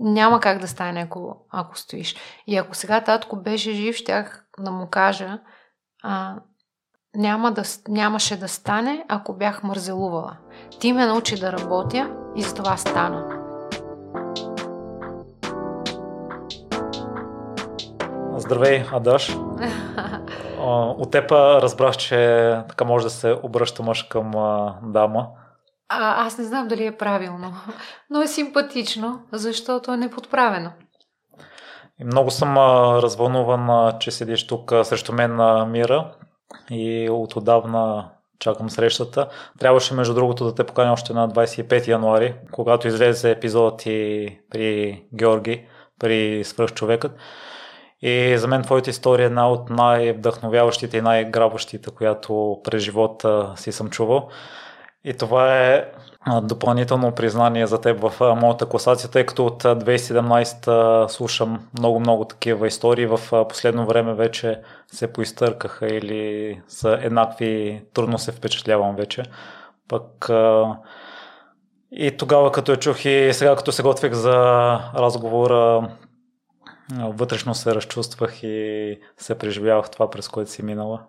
няма как да стане, ако, ако стоиш. И ако сега татко беше жив, щях да му кажа, а, няма да, нямаше да стане, ако бях мързелувала. Ти ме научи да работя и за това стана. Здравей, Адаш. От теб разбрах, че така може да се обръща мъж към дама. А, аз не знам дали е правилно, но е симпатично, защото е неподправено. И много съм развълнуван, че седиш тук срещу мен на Мира и от отдавна чакам срещата. Трябваше, между другото, да те поканя още на 25 януари, когато излезе епизодът и при Георги, при свръхчовекът. И за мен твоята история е една от най-вдъхновяващите и най-грабващите, която през живота си съм чувал. И това е допълнително признание за теб в моята класация, тъй като от 2017 слушам много-много такива истории. В последно време вече се поизтъркаха или са еднакви, трудно се впечатлявам вече. Пък и тогава като я чух и сега като се готвих за разговора, вътрешно се разчувствах и се преживявах това, през което си минала.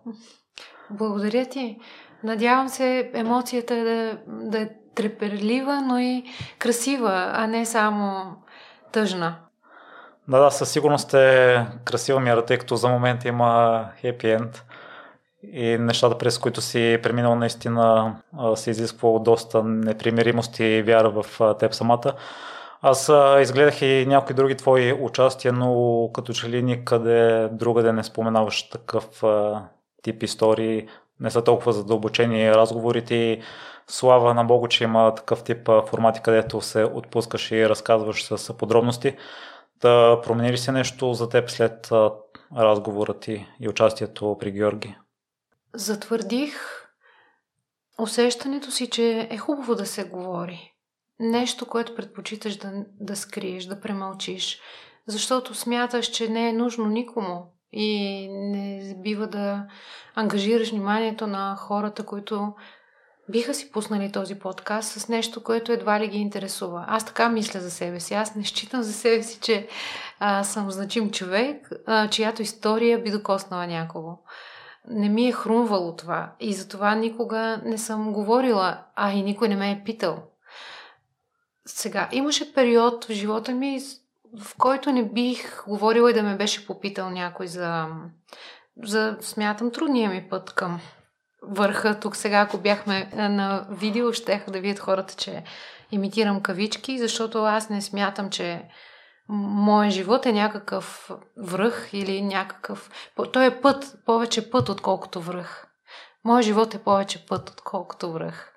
Благодаря ти. Надявам се емоцията да, да е треперлива, но и красива, а не само тъжна. Да, да, със сигурност е красива мира, тъй като за момент има хепи енд и нещата, през които си преминал наистина се изисква доста непримиримост и вяра в теб самата. Аз изгледах и някои други твои участия, но като че ли никъде другаде не споменаваш такъв тип истории, не са толкова задълбочени разговорите слава на Богу, че има такъв тип формати, където се отпускаш и разказваш с подробности. Да промени ли се нещо за теб след разговора ти и участието при Георги? Затвърдих усещането си, че е хубаво да се говори. Нещо, което предпочиташ да, да скриеш, да премълчиш, защото смяташ, че не е нужно никому и не бива да ангажираш вниманието на хората, които биха си пуснали този подкаст с нещо, което едва ли ги интересува. Аз така мисля за себе си. Аз не считам за себе си, че а, съм значим човек, а, чиято история би докоснала някого. Не ми е хрумвало това и затова никога не съм говорила, а и никой не ме е питал. Сега, имаше период в живота ми, в който не бих говорила и да ме беше попитал някой за, за смятам, трудния ми път към върха. Тук сега, ако бяхме на видео, ще да видят хората, че имитирам кавички, защото аз не смятам, че моят живот е някакъв връх или някакъв... Той е път, повече път, отколкото връх. Моят живот е повече път, отколкото връх.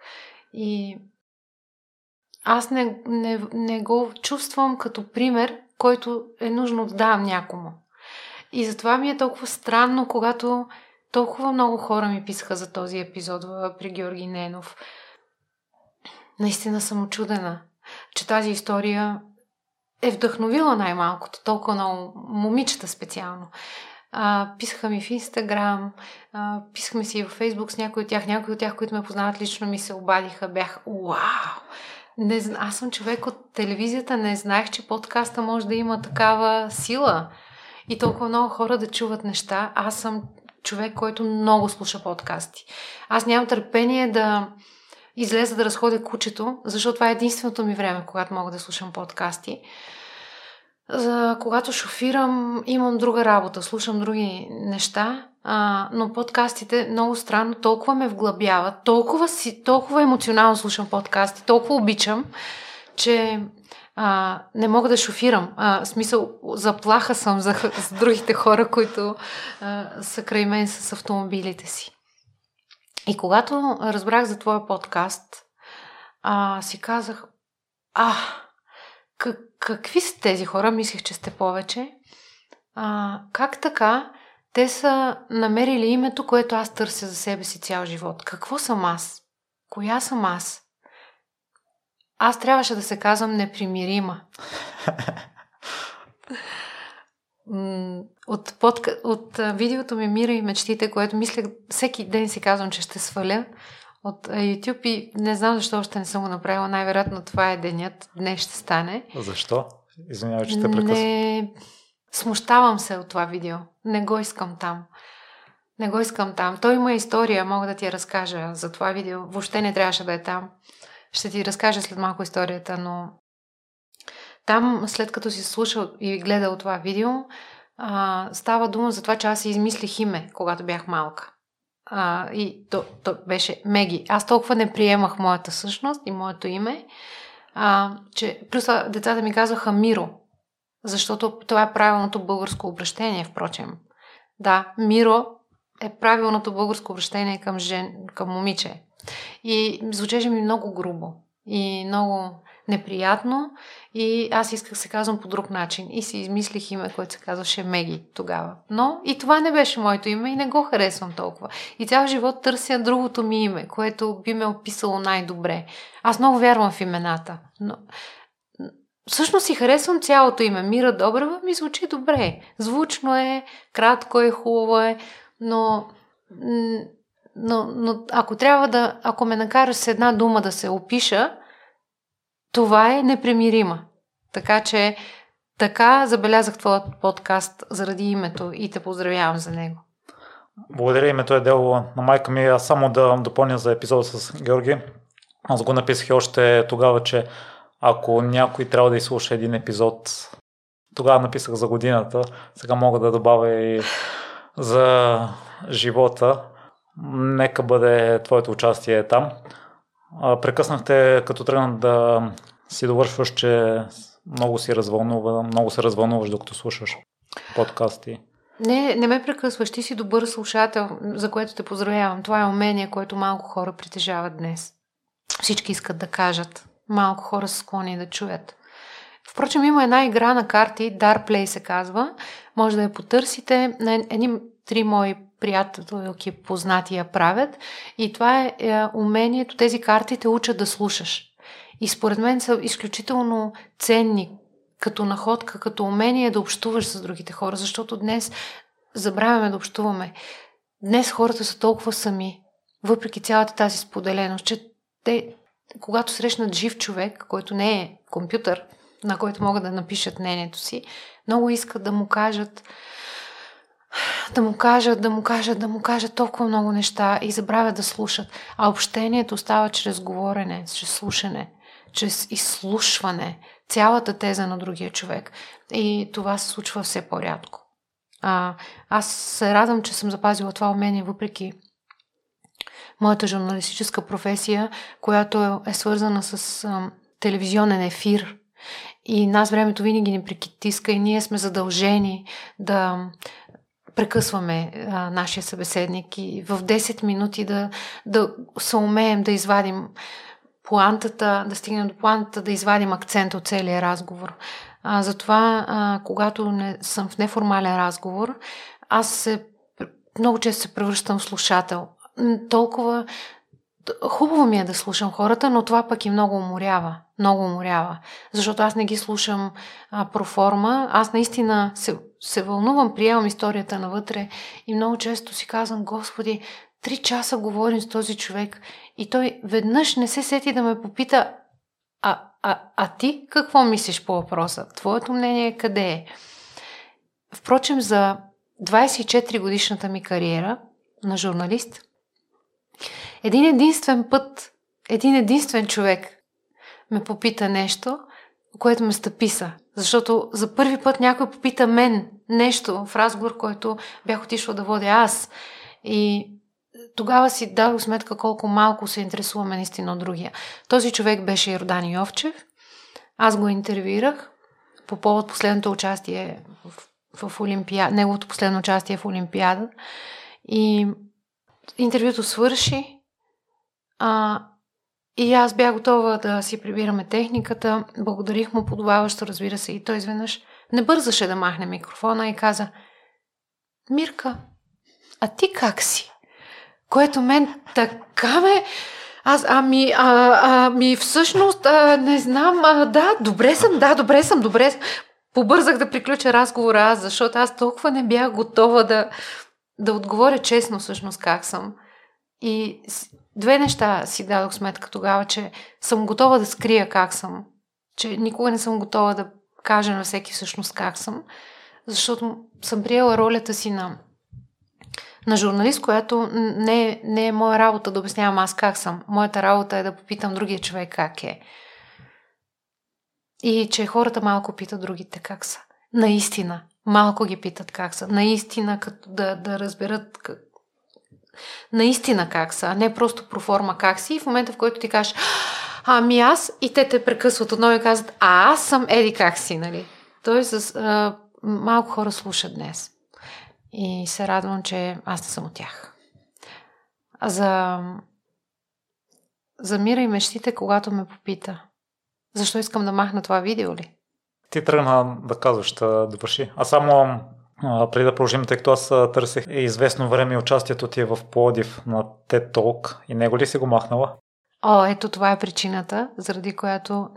И аз не, не, не го чувствам като пример, който е нужно да давам някому. И затова ми е толкова странно, когато толкова много хора ми писаха за този епизод при Георги Ненов. Наистина съм очудена, че тази история е вдъхновила най-малкото, толкова много момичета специално. А, писаха ми в Инстаграм, а, писахме си в Фейсбук с някои от тях, някои от тях, които ме познават лично, ми се обадиха, бях вау! Не, аз съм човек от телевизията, не знаех, че подкаста може да има такава сила и толкова много хора да чуват неща. Аз съм човек, който много слуша подкасти. Аз нямам търпение да излеза да разходя кучето, защото това е единственото ми време, когато мога да слушам подкасти. За, когато шофирам, имам друга работа, слушам други неща, а, но подкастите много странно толкова ме вглъбяват, толкова, си, толкова емоционално слушам подкасти, толкова обичам, че а, не мога да шофирам. А, смисъл, заплаха съм за, за другите хора, които а, са край мен с автомобилите си. И когато разбрах за твоя подкаст, а, си казах, а, как, какви са тези хора? Мислих, че сте повече. А, как така те са намерили името, което аз търся за себе си цял живот? Какво съм аз? Коя съм аз? Аз трябваше да се казвам непримирима. от, подка... от видеото ми Мира и мечтите, което мисля всеки ден си казвам, че ще сваля от YouTube и не знам защо още не съм го направила. Най-вероятно това е денят. Днес ще стане. Защо? Извинявай, че те прекъсвам. Не... Смущавам се от това видео. Не го искам там. Не го искам там. Той има история, мога да ти я разкажа за това видео. Въобще не трябваше да е там. Ще ти разкажа след малко историята, но там, след като си слушал и гледал това видео, а, става дума за това, че аз си измислих име, когато бях малка. А, и то, то беше Меги. Аз толкова не приемах моята същност и моето име, а, че плюс децата ми казваха Миро, защото това е правилното българско обращение, впрочем. Да, Миро е правилното българско обращение към, жен, към момиче. И звучеше ми много грубо и много неприятно и аз исках се казвам по друг начин и си измислих име, което се казваше Меги тогава. Но и това не беше моето име и не го харесвам толкова. И цял живот търся другото ми име, което би ме описало най-добре. Аз много вярвам в имената, но всъщност си харесвам цялото име. Мира Добрева ми звучи добре. Звучно е, кратко е, хубаво е, но но, но ако трябва да, ако ме накараш с една дума да се опиша, това е непремирима. Така че така забелязах твоят подкаст заради името и те поздравявам за него. Благодаря, името е дело на майка ми. Аз само да допълня за епизода с Георги. Аз го написах още тогава, че ако някой трябва да изслуша един епизод, тогава написах за годината, сега мога да добавя и за живота. Нека бъде твоето участие там. Прекъснахте, като тръгна да си довършваш, че много си развълнува, много се развълнуваш, докато слушаш подкасти. Не, не ме прекъсваш. Ти си добър слушател, за което те поздравявам. Това е умение, което малко хора притежават днес. Всички искат да кажат. Малко хора са склонни да чуят. Впрочем, има една игра на карти, Dark Play се казва. Може да я потърсите. Едни три мои приятелки познати я правят. И това е, е умението, тези карти те учат да слушаш. И според мен са изключително ценни като находка, като умение да общуваш с другите хора, защото днес забравяме да общуваме. Днес хората са толкова сами, въпреки цялата тази споделеност, че те, когато срещнат жив човек, който не е компютър, на който могат да напишат мнението си, много искат да му кажат да му кажат, да му кажат, да му кажат толкова много неща и забравят да слушат. А общението става чрез говорене, чрез слушане, чрез изслушване, цялата теза на другия човек. И това се случва все по-рядко. А, аз се радвам, че съм запазила това умение, въпреки моята журналистическа професия, която е, свързана с а, телевизионен ефир. И нас времето винаги ни прикитиска и ние сме задължени да прекъсваме а, нашия събеседник и в 10 минути да, да се умеем да извадим плантата, да стигнем до плантата, да извадим акцент от целия разговор. А, затова, а, когато не, съм в неформален разговор, аз се, много често се превръщам в слушател. Толкова Хубаво ми е да слушам хората, но това пък и много уморява. Много уморява. Защото аз не ги слушам а, проформа. Аз наистина се, се вълнувам, приемам историята навътре и много често си казвам, Господи, три часа говорим с този човек и той веднъж не се сети да ме попита, а, а, а ти какво мислиш по въпроса? Твоето мнение къде е? Впрочем, за 24 годишната ми кариера на журналист – един единствен път, един единствен човек ме попита нещо, което ме стъписа. Защото за първи път някой попита мен нещо в разговор, който бях отишла да водя аз. И тогава си дадох сметка колко малко се интересуваме наистина от другия. Този човек беше Йордан Йовчев. Аз го интервюирах по повод последното участие в, в Олимпиада, неговото последно участие в Олимпиада. И интервюто свърши а, и аз бях готова да си прибираме техниката. Благодарих му подобаващо, разбира се. И той изведнъж не бързаше да махне микрофона и каза Мирка, а ти как си? Което мен така ме... Аз, ами, а, ами, всъщност, а, не знам, а, да, добре съм, да, добре съм, добре съм. Побързах да приключа разговора аз, защото аз толкова не бях готова да, да отговоря честно всъщност как съм. И две неща си дадох сметка тогава, че съм готова да скрия как съм. Че никога не съм готова да кажа на всеки всъщност как съм, защото съм приела ролята си на, на журналист, която не не е моя работа да обяснявам аз как съм. Моята работа е да попитам другия човек как е. И че хората малко питат другите как са. Наистина. Малко ги питат как са. Наистина, като да, да разберат. Наистина как са, а не просто проформа как си. И в момента, в който ти кажеш, ами аз, и те те прекъсват отново и казват, а аз съм еди как си, нали? Тоест, с, а, малко хора слушат днес. И се радвам, че аз не съм от тях. За, за мира и мечтите, когато ме попита, защо искам да махна това видео ли? Ти тръгна да казваш, да довърши. А само преди да продължим, тъй като аз търсих известно време участието ти е в Плодив на TED Talk и него ли си го махнала? О, ето това е причината, заради която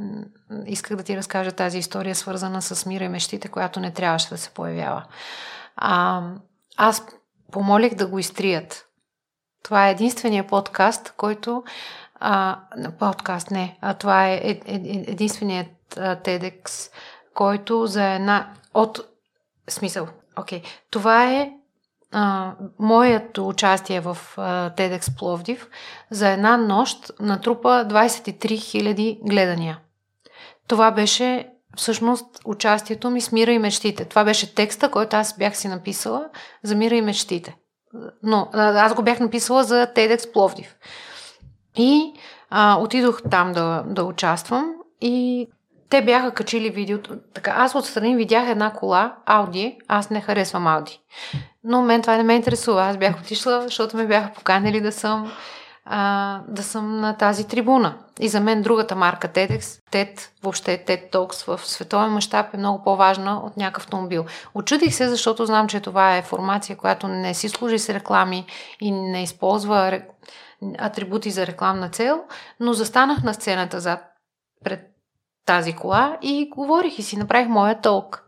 исках да ти разкажа тази история, свързана с мира и мечтите, която не трябваше да се появява. А, аз помолих да го изтрият. Това е единствения подкаст, който... А, подкаст, не. А това е, е, е единственият TEDx, който за една... От... Смисъл. Окей. Okay. Това е а, моето участие в а, TEDx Пловдив за една нощ натрупа 23 000 гледания. Това беше всъщност участието ми с Мира и мечтите. Това беше текста, който аз бях си написала за Мира и мечтите. Но аз го бях написала за TEDx Пловдив. И а, отидох там да, да участвам и те бяха качили видеото. Така, аз отстрани видях една кола, Ауди, аз не харесвам Ауди. Но мен това не ме интересува. Аз бях отишла, защото ме бяха поканили да съм, а, да съм на тази трибуна. И за мен другата марка TEDx, TED, въобще TED Talks в световен мащаб е много по-важна от някакъв автомобил. Очудих се, защото знам, че това е формация, която не си служи с реклами и не използва атрибути за рекламна цел, но застанах на сцената зад пред тази кола и говорих и си направих моя толк.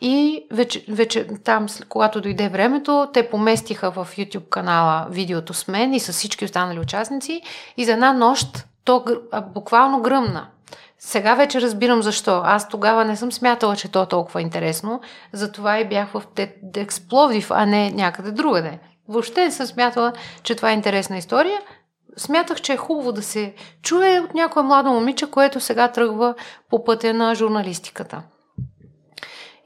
И вече, вече там, когато дойде времето, те поместиха в YouTube канала видеото с мен и с всички останали участници и за една нощ то буквално гръмна. Сега вече разбирам защо. Аз тогава не съм смятала, че то е толкова интересно, затова и бях в TEDx Пловдив, а не някъде другаде. Въобще не съм смятала, че това е интересна история, смятах, че е хубаво да се чуе от някое младо момиче, което сега тръгва по пътя на журналистиката.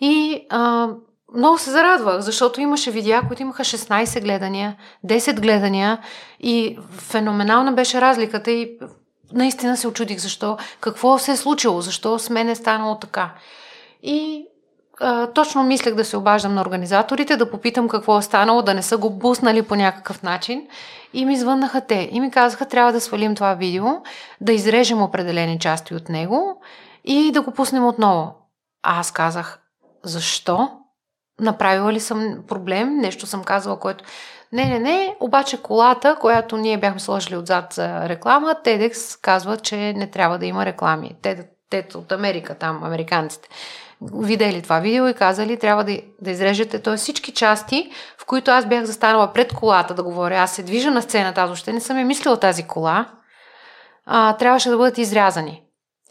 И а, много се зарадвах, защото имаше видеа, които имаха 16 гледания, 10 гледания и феноменална беше разликата и наистина се очудих защо, какво се е случило, защо с мен е станало така. И а, точно мислех да се обаждам на организаторите, да попитам какво е станало, да не са го буснали по някакъв начин. И ми звъннаха те и ми казаха, трябва да свалим това видео, да изрежем определени части от него и да го пуснем отново. А аз казах, защо? Направила ли съм проблем? Нещо съм казала, което... Не, не, не, обаче колата, която ние бяхме сложили отзад за реклама, TEDx казва, че не трябва да има реклами. Те, те от Америка, там, американците видели това видео и казали, трябва да, да изрежете т.е. всички части, в които аз бях застанала пред колата да говоря. Аз се движа на сцената, аз въобще не съм я мислила тази кола. А, трябваше да бъдат изрязани.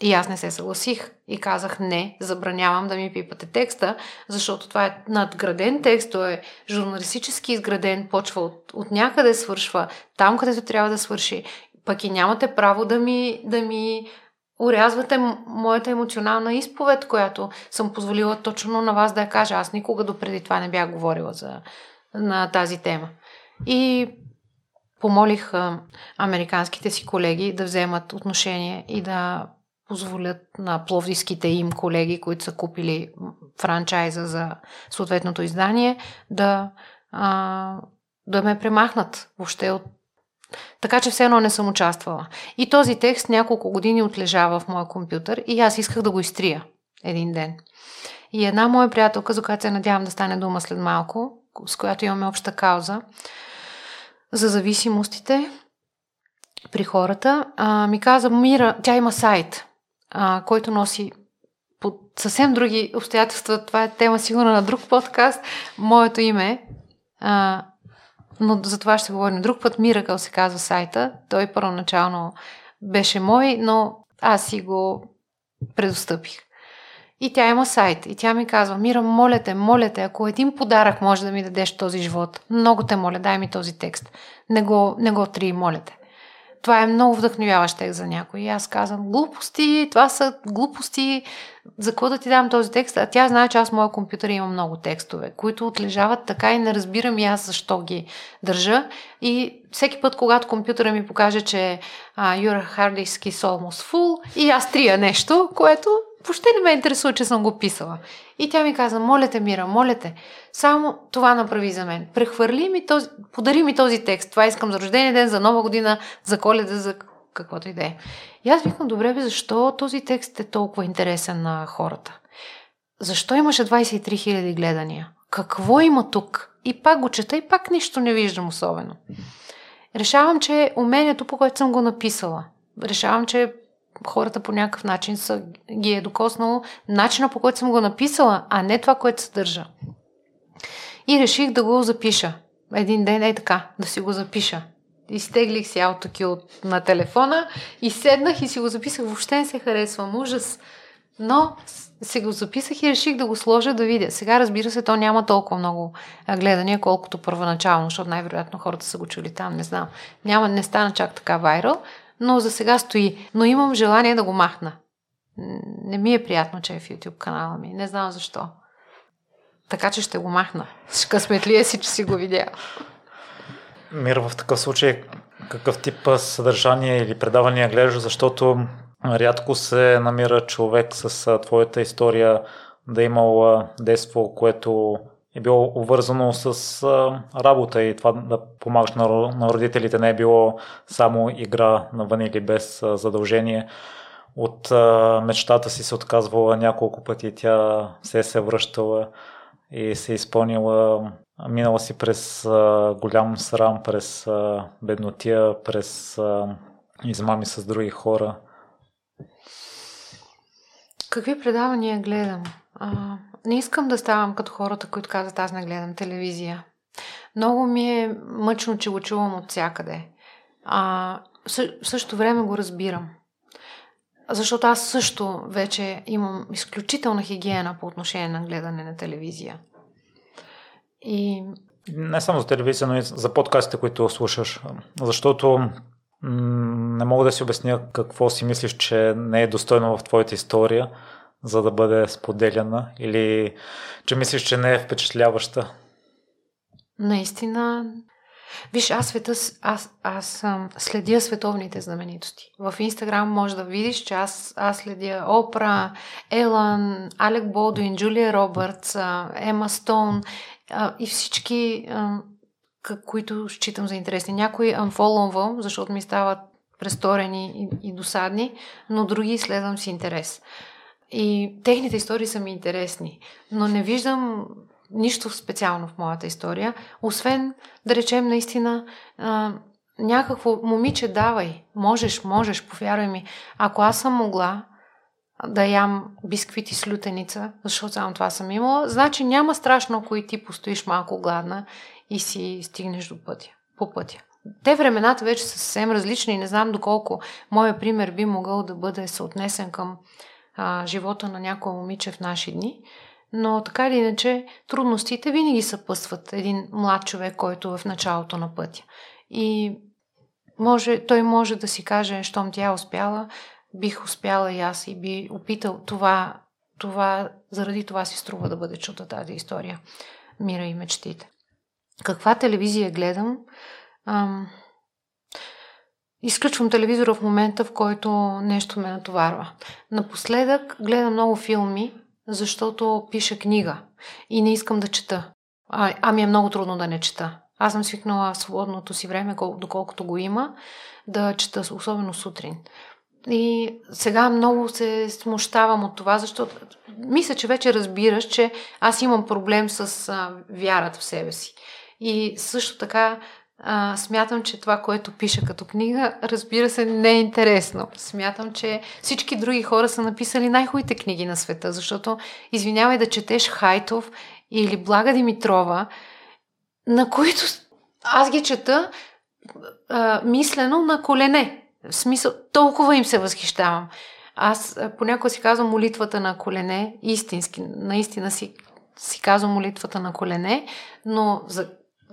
И аз не се съгласих и казах не, забранявам да ми пипате текста, защото това е надграден текст, той е журналистически изграден, почва от, от някъде, свършва там, където трябва да свърши. Пък и нямате право да ми, да ми урязвате моята емоционална изповед, която съм позволила точно на вас да я кажа. Аз никога допреди това не бях говорила за, на тази тема. И помолих американските си колеги да вземат отношение и да позволят на пловдивските им колеги, които са купили франчайза за съответното издание, да, а, да ме премахнат въобще от така че все едно не съм участвала. И този текст няколко години отлежава в моя компютър и аз исках да го изтрия един ден. И една моя приятелка, за която се надявам да стане дума след малко, с която имаме обща кауза, за зависимостите при хората, а, ми каза, Мира, тя има сайт, а, който носи под съвсем други обстоятелства. Това е тема сигурно на друг подкаст. Моето име а, но за това ще говорим друг път. Miracle се казва сайта. Той първоначално беше мой, но аз си го предостъпих. И тя има сайт. И тя ми казва, Мира, моля те, моля те, ако един подарък може да ми дадеш този живот, много те моля, дай ми този текст. Не го, не го три, моля те. Това е много вдъхновяващ текст за някой. И аз казвам, глупости, това са глупости, за какво да ти дам този текст? А тя знае, че аз в моя компютър имам много текстове, които отлежават така и не разбирам и аз защо ги държа. И всеки път, когато компютъра ми покаже, че uh, your hard disk is almost и аз трия нещо, което въобще не ме интересува, че съм го писала. И тя ми каза, моля те, Мира, моля те, само това направи за мен. Прехвърли ми този, подари ми този текст. Това искам за рождения ден, за нова година, за коледа, за каквото и да е. И аз викам, добре, бе, защо този текст е толкова интересен на хората? Защо имаше 23 000 гледания? Какво има тук? И пак го чета и пак нищо не виждам особено. Решавам, че умението, по което съм го написала, решавам, че хората по някакъв начин са, ги е докоснало начина по който съм го написала, а не това, което съдържа. И реших да го запиша. Един ден е така, да си го запиша. Изтеглих си AutoCue на телефона и седнах и си го записах. Въобще не се харесвам. Ужас. Но се го записах и реших да го сложа да видя. Сега, разбира се, то няма толкова много гледания, колкото първоначално, защото най-вероятно хората са го чули там, не знам. Няма, не стана чак така вайрал, но за сега стои. Но имам желание да го махна. Не ми е приятно, че е в YouTube канала ми. Не знам защо. Така че ще го махна. Късметлия си, че си го видя. Мир, в такъв случай какъв тип съдържание или предавания гледаш, защото рядко се намира човек с твоята история да е имал детство, което е било увързано с работа и това да помагаш на родителите не е било само игра навън или без задължение. От мечтата си се отказвала няколко пъти, тя се е се връщала и се е изпълнила Минала си през а, голям срам, през а, беднотия, през а, измами с други хора. Какви предавания гледам? А, не искам да ставам като хората, които казват аз не гледам телевизия. Много ми е мъчно, че го чувам от всякъде. А, в същото време го разбирам. Защото аз също вече имам изключителна хигиена по отношение на гледане на телевизия. И... Не само за телевизия, но и за подкастите, които слушаш. Защото не мога да си обясня какво си мислиш, че не е достойно в твоята история, за да бъде споделяна или че мислиш, че не е впечатляваща. Наистина. Виж, аз, света, аз, аз следя световните знаменитости. В Инстаграм може да видиш, че аз, аз следя Опра, Елън, Алек Болдуин, Джулия Робъртс, Ема Стоун и всички, които считам за интересни. Някои анфолонвам, защото ми стават престорени и, и досадни, но други следвам с интерес. И техните истории са ми интересни, но не виждам нищо специално в моята история, освен да речем наистина а, някакво момиче давай, можеш, можеш, повярвай ми. Ако аз съм могла, да ям бисквити с лютеница, защото само това съм имала, значи няма страшно, ако и ти постоиш малко гладна и си стигнеш до пътя, по пътя. Те времената вече са съвсем различни и не знам доколко моя пример би могъл да бъде съотнесен към а, живота на някоя момиче в наши дни, но така или иначе трудностите винаги съпъсват един млад човек, който е в началото на пътя. И може, той може да си каже, щом тя е успяла, бих успяла и аз и би опитал това, това, заради това си струва да бъде чута тази история. Мира и мечтите. Каква телевизия гледам? Ам... Изключвам телевизора в момента, в който нещо ме натоварва. Напоследък гледам много филми, защото пиша книга и не искам да чета. А, ами е много трудно да не чета. Аз съм свикнала свободното си време, доколкото го има, да чета, особено сутрин. И сега много се смущавам от това, защото мисля, че вече разбираш, че аз имам проблем с а, вярата в себе си. И също така а, смятам, че това, което пиша като книга, разбира се, не е интересно. Смятам, че всички други хора са написали най-хубавите книги на света, защото извинявай да четеш Хайтов или Блага Димитрова, на които аз ги чета а, мислено на колене. В смисъл, толкова им се възхищавам. Аз понякога си казвам молитвата на колене, истински, наистина си, си казвам молитвата на колене, но за,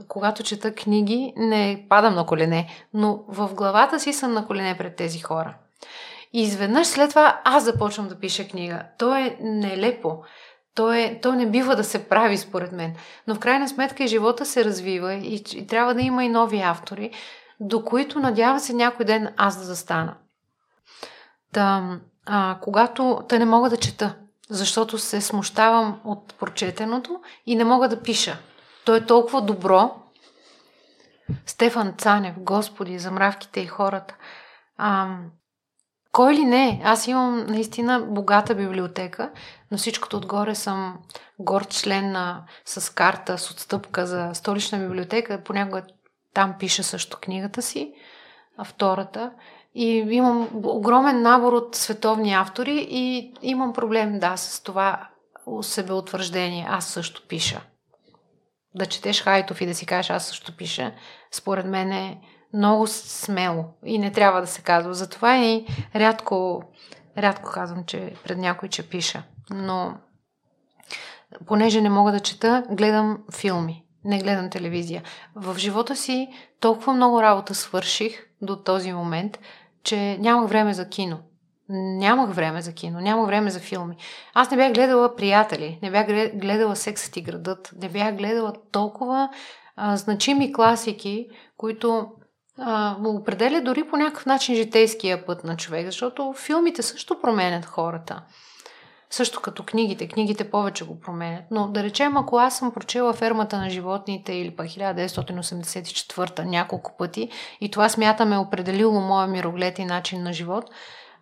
когато чета книги не падам на колене, но в главата си съм на колене пред тези хора. И изведнъж след това аз започвам да пиша книга. То е нелепо. То, е, то не бива да се прави, според мен. Но в крайна сметка и живота се развива и, и трябва да има и нови автори, до които надява се някой ден аз да застана. Та, а, когато те не мога да чета, защото се смущавам от прочетеното и не мога да пиша. То е толкова добро. Стефан Цанев, Господи, за мравките и хората. А, кой ли не? Аз имам наистина богата библиотека, но всичкото отгоре съм горд член на, с карта, с отстъпка за столична библиотека. Понякога там пиша също книгата си, а втората. И имам огромен набор от световни автори и имам проблем, да, с това себеутвърждение. Аз също пиша. Да четеш Хайтов и да си кажеш аз също пиша, според мен е много смело и не трябва да се казва. Затова и рядко, рядко казвам, че пред някой, че пиша. Но понеже не мога да чета, гледам филми. Не гледам телевизия. В живота си толкова много работа свърших до този момент, че нямах време за кино. Нямах време за кино, нямах време за филми. Аз не бях гледала приятели, не бях гледала Сексът и градът, не бях гледала толкова а, значими класики, които а, определя дори по някакъв начин житейския път на човек, защото филмите също променят хората. Също като книгите. Книгите повече го променят. Но да речем, ако аз съм прочела Фермата на животните или пък 1984 няколко пъти и това смятаме е определило моя мироглед и начин на живот,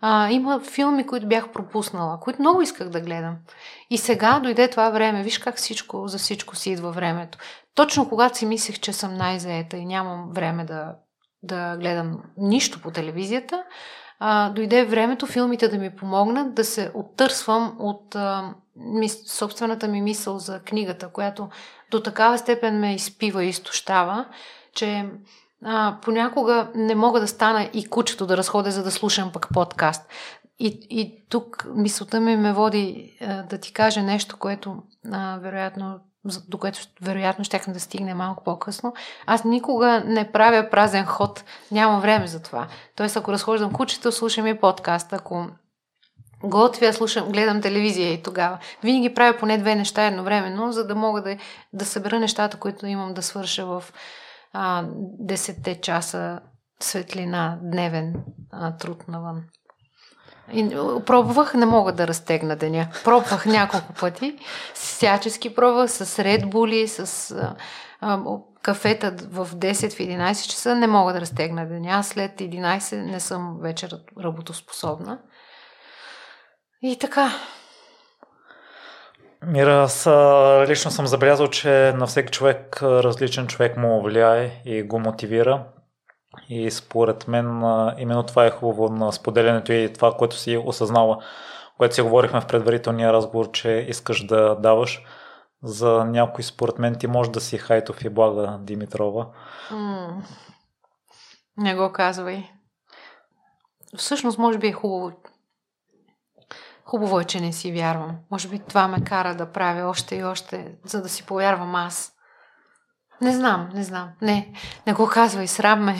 а, има филми, които бях пропуснала, които много исках да гледам. И сега дойде това време. Виж как всичко, за всичко си идва времето. Точно когато си мислех, че съм най-заета и нямам време да да гледам нищо по телевизията, а, дойде времето филмите да ми помогнат да се оттърсвам от а, мис, собствената ми мисъл за книгата, която до такава степен ме изпива и изтощава, че а, понякога не мога да стана и кучето да разходя, за да слушам пък подкаст. И, и тук мисълта ми ме води а, да ти кажа нещо, което а, вероятно до което вероятно щяхме да стигне малко по-късно, аз никога не правя празен ход. Нямам време за това. Тоест, ако разхождам кучето, слушам и подкаст. Ако готвя, слушам, гледам телевизия и тогава. Винаги правя поне две неща едновременно, за да мога да, да събера нещата, които имам да свърша в а, 10 часа светлина, дневен а, труд навън. И пробвах, не мога да разтегна деня. Пробвах няколко пъти. Всячески пробвах с Bull, с а, а, кафета в 10, в 11 часа. Не мога да разтегна деня. След 11 не съм вече работоспособна. И така. Мира, аз лично съм забелязал, че на всеки човек различен човек му влияе и го мотивира. И според мен именно това е хубаво на споделянето и това, което си осъзнала, което си говорихме в предварителния разговор, че искаш да даваш. За някой, според мен, ти може да си Хайтов и Блага Димитрова. Mm. Не го казвай. Всъщност, може би е хубаво. Хубаво е, че не си вярвам. Може би това ме кара да правя още и още, за да си повярвам аз. Не знам, не знам. Не, не го казвай, срам ме.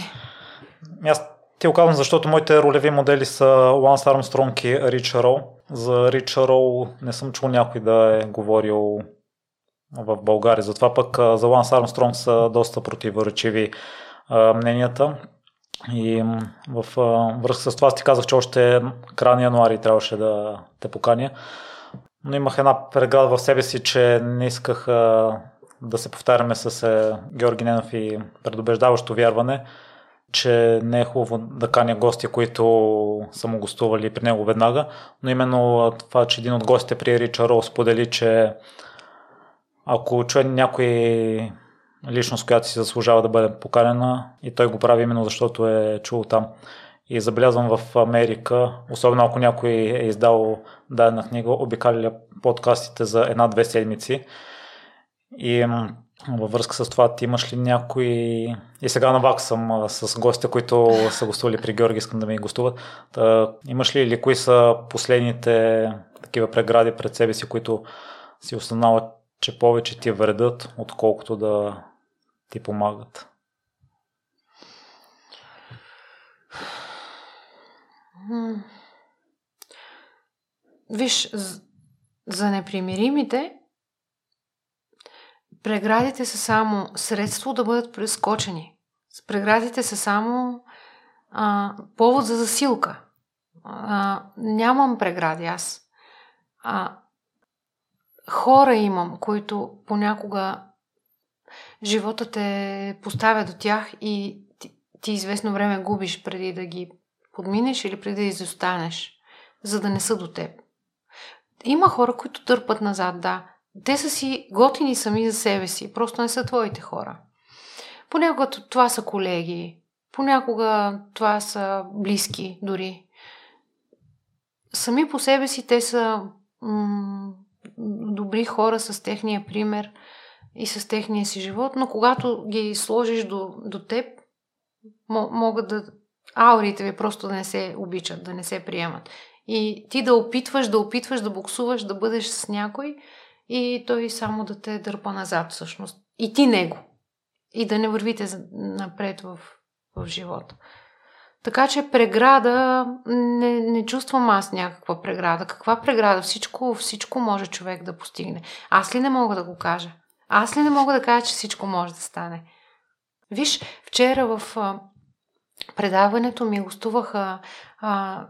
Аз ти го казвам, защото моите ролеви модели са Ланс Армстронг и Рич Роу. За Рич Роу не съм чул някой да е говорил в България. Затова пък за Ланс Армстронг са доста противоречиви мненията. И в връзка с това ти казах, че още края на януари трябваше да те поканя. Но имах една преграда в себе си, че не исках да се повтаряме с е, Георги Ненов и предубеждаващо вярване, че не е хубаво да каня гости, които са му гостували при него веднага, но именно това, че един от гостите при Рича Роу сподели, че ако чуе някой личност, която си заслужава да бъде поканена и той го прави именно защото е чул там. И забелязвам в Америка, особено ако някой е издал дадена книга, обикаля подкастите за една-две седмици и във връзка с това, ти имаш ли някой... И сега на вак съм с гостите, които са гостували при Георги, искам да ми гостуват. Та, имаш ли или кои са последните такива прегради пред себе си, които си установяват, че повече ти вредят, отколкото да ти помагат? Виж, за непримиримите преградите са само средство да бъдат прескочени. Преградите са само а, повод за засилка. А, нямам прегради аз. А, хора имам, които понякога живота те поставя до тях и ти, ти известно време губиш преди да ги подминеш или преди да изостанеш, за да не са до теб. Има хора, които търпат назад, да. Те са си готини сами за себе си, просто не са твоите хора. Понякога това са колеги, понякога това са близки дори. Сами по себе си те са м- добри хора с техния пример и с техния си живот, но когато ги сложиш до, до теб, могат да аурите ви просто да не се обичат, да не се приемат. И ти да опитваш, да опитваш, да буксуваш, да бъдеш с някой и той само да те дърпа назад всъщност. И ти него. И да не вървите напред в, в живота. Така че преграда, не, не чувствам аз някаква преграда. Каква преграда? Всичко, всичко може човек да постигне. Аз ли не мога да го кажа? Аз ли не мога да кажа, че всичко може да стане? Виж, вчера в предаването ми гостуваха а,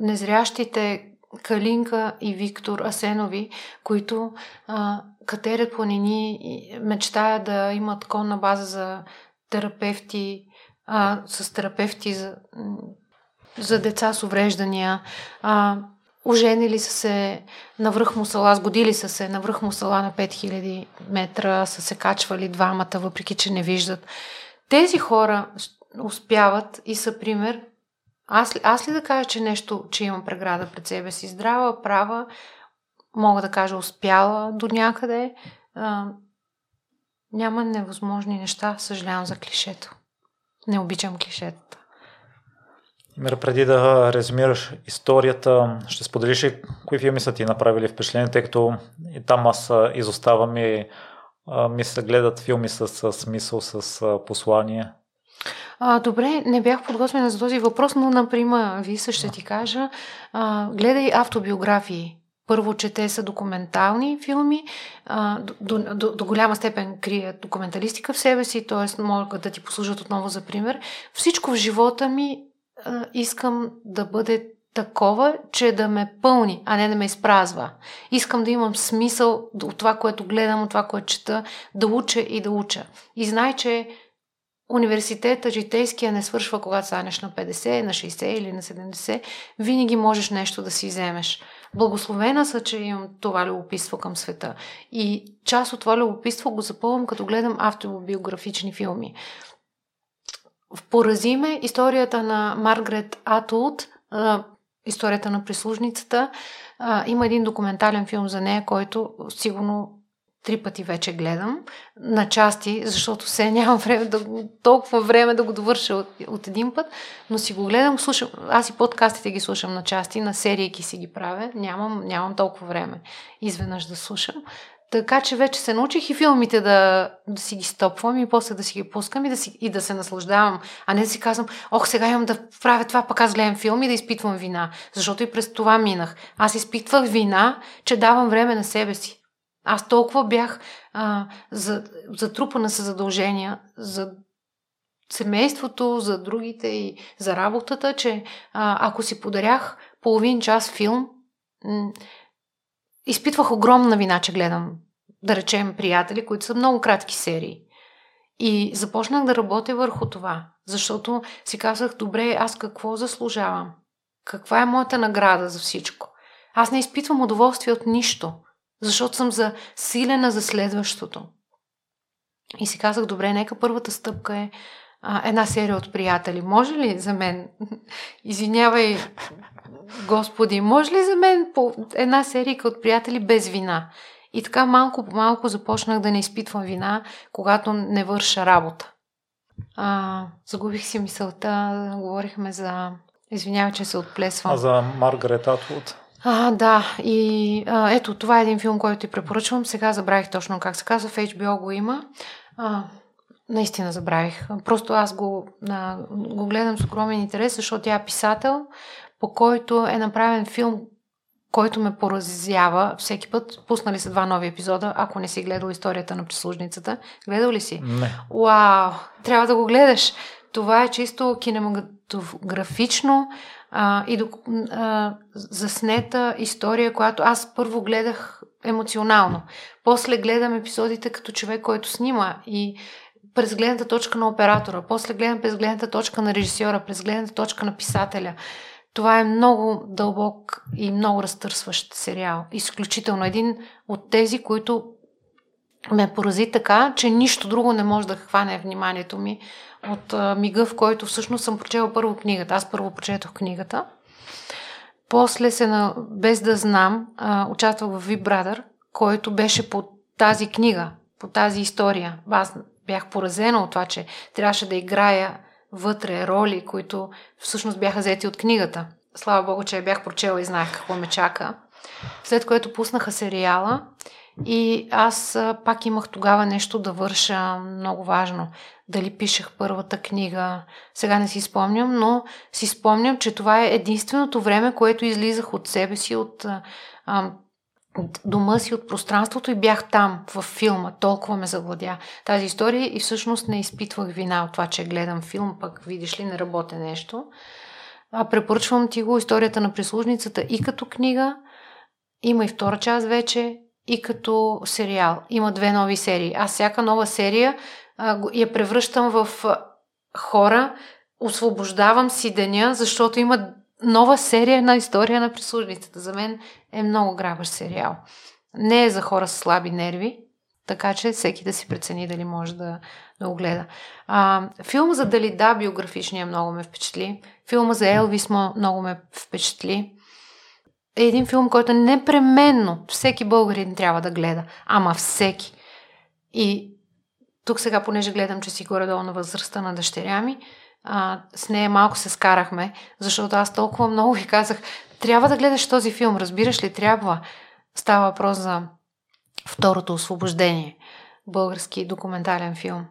незрящите Калинка и Виктор Асенови, които а, катерят планини мечтаят да имат конна база за терапевти, а, с терапевти за, за деца с увреждания. А, Оженили са се на връх Мусала, сгодили са се на връх Мусала на 5000 метра, са се качвали двамата, въпреки че не виждат. Тези хора успяват и са пример. Аз аз ли да кажа, че нещо, че имам преграда пред себе си? Здрава, права, мога да кажа успяла до някъде. А, няма невъзможни неща, съжалявам за клишето. Не обичам клишетата. Мира, преди да резюмираш историята, ще споделиш ли кои филми са ти направили впечатление, тъй като и там аз изоставам и ми се гледат филми с, с смисъл, с послание. А, добре, не бях подготвена за този въпрос, но, например, Виса ще ти кажа, а, гледай автобиографии. Първо, че те са документални филми, а, до, до, до голяма степен крият документалистика в себе си, т.е. могат да ти послужат отново за пример. Всичко в живота ми искам да бъде такова, че да ме пълни, а не да ме изпразва. Искам да имам смисъл от това, което гледам, от това, което чета, да уча и да уча. И знай, че университета, житейския не свършва, когато станеш на 50, на 60 или на 70. Винаги можеш нещо да си вземеш. Благословена са, че имам това любопитство към света. И част от това любопитство го запълвам, като гледам автобиографични филми. Порази ме историята на Маргарет Атулт, историята на прислужницата. Има един документален филм за нея, който сигурно три пъти вече гледам на части, защото се нямам време да толкова време да го довърша от, от един път, но си го гледам, слушам, аз и подкастите ги слушам на части, на серийки си ги правя, нямам, нямам толкова време изведнъж да слушам. Така че вече се научих и филмите да, да си ги стопвам и после да си ги пускам и да, си, и да се наслаждавам, а не да си казвам, ох, сега имам да правя това, пък аз гледам филм и да изпитвам вина. Защото и през това минах. Аз изпитвах вина, че давам време на себе си. Аз толкова бях а, за, затрупана с задължения за семейството, за другите и за работата, че а, ако си подарях половин час филм, м- изпитвах огромна вина, че гледам, да речем, приятели, които са много кратки серии. И започнах да работя върху това, защото си казах, добре, аз какво заслужавам? Каква е моята награда за всичко? Аз не изпитвам удоволствие от нищо защото съм засилена за следващото. И си казах, добре, нека първата стъпка е а, една серия от приятели. Може ли за мен, извинявай, Господи, може ли за мен по една серия от приятели без вина? И така малко по малко започнах да не изпитвам вина, когато не върша работа. А, загубих си мисълта, говорихме за... Извинявай, че се отплесвам. А за Маргарет Атвуд? А, да. И а, ето, това е един филм, който ти препоръчвам. Сега забравих точно как се казва. В HBO го има. А, наистина забравих. Просто аз го, а, го гледам с огромен интерес, защото тя е писател, по който е направен филм, който ме поразява всеки път. Пуснали са два нови епизода, ако не си гледал историята на прислужницата. Гледал ли си? Не. Вау! Трябва да го гледаш. Това е чисто кинематографично а, и до, а, заснета история, която аз първо гледах емоционално. После гледам епизодите като човек, който снима и през гледната точка на оператора, после гледам през гледната точка на режисьора, през гледната точка на писателя. Това е много дълбок и много разтърсващ сериал. Изключително. Един от тези, които ме порази така, че нищо друго не може да хване вниманието ми от а, мига, в който всъщност съм прочела първо книгата. Аз първо прочетох книгата. После се, на, без да знам, участвах в Vip Brother, който беше по тази книга, по тази история. Аз бях поразена от това, че трябваше да играя вътре роли, които всъщност бяха взети от книгата. Слава Богу, че я бях прочела и знаех какво ме чака. След което пуснаха сериала и аз пак имах тогава нещо да върша много важно. Дали пишех първата книга, сега не си спомням, но си спомням, че това е единственото време, което излизах от себе си, от дома си, от пространството и бях там, в филма. Толкова ме завладя тази история и всъщност не изпитвах вина от това, че гледам филм, пък видиш ли, не работя нещо. А препоръчвам ти го историята на прислужницата и като книга, има и втора част вече, и като сериал. Има две нови серии. Аз всяка нова серия а, я превръщам в хора, освобождавам си деня, защото има нова серия на история на прислужницата. За мен е много грабащ сериал. Не е за хора с слаби нерви, така че всеки да си прецени дали може да, да го гледа. А, филм за Далида биографичния много ме впечатли. Филма за Елвис много ме впечатли. Е един филм, който непременно всеки българин трябва да гледа. Ама всеки. И тук сега, понеже гледам, че си горе-долу на възрастта на дъщеря ми, а, с нея малко се скарахме, защото аз толкова много ви казах, трябва да гледаш този филм, разбираш ли, трябва. Става въпрос за второто освобождение, български документален филм,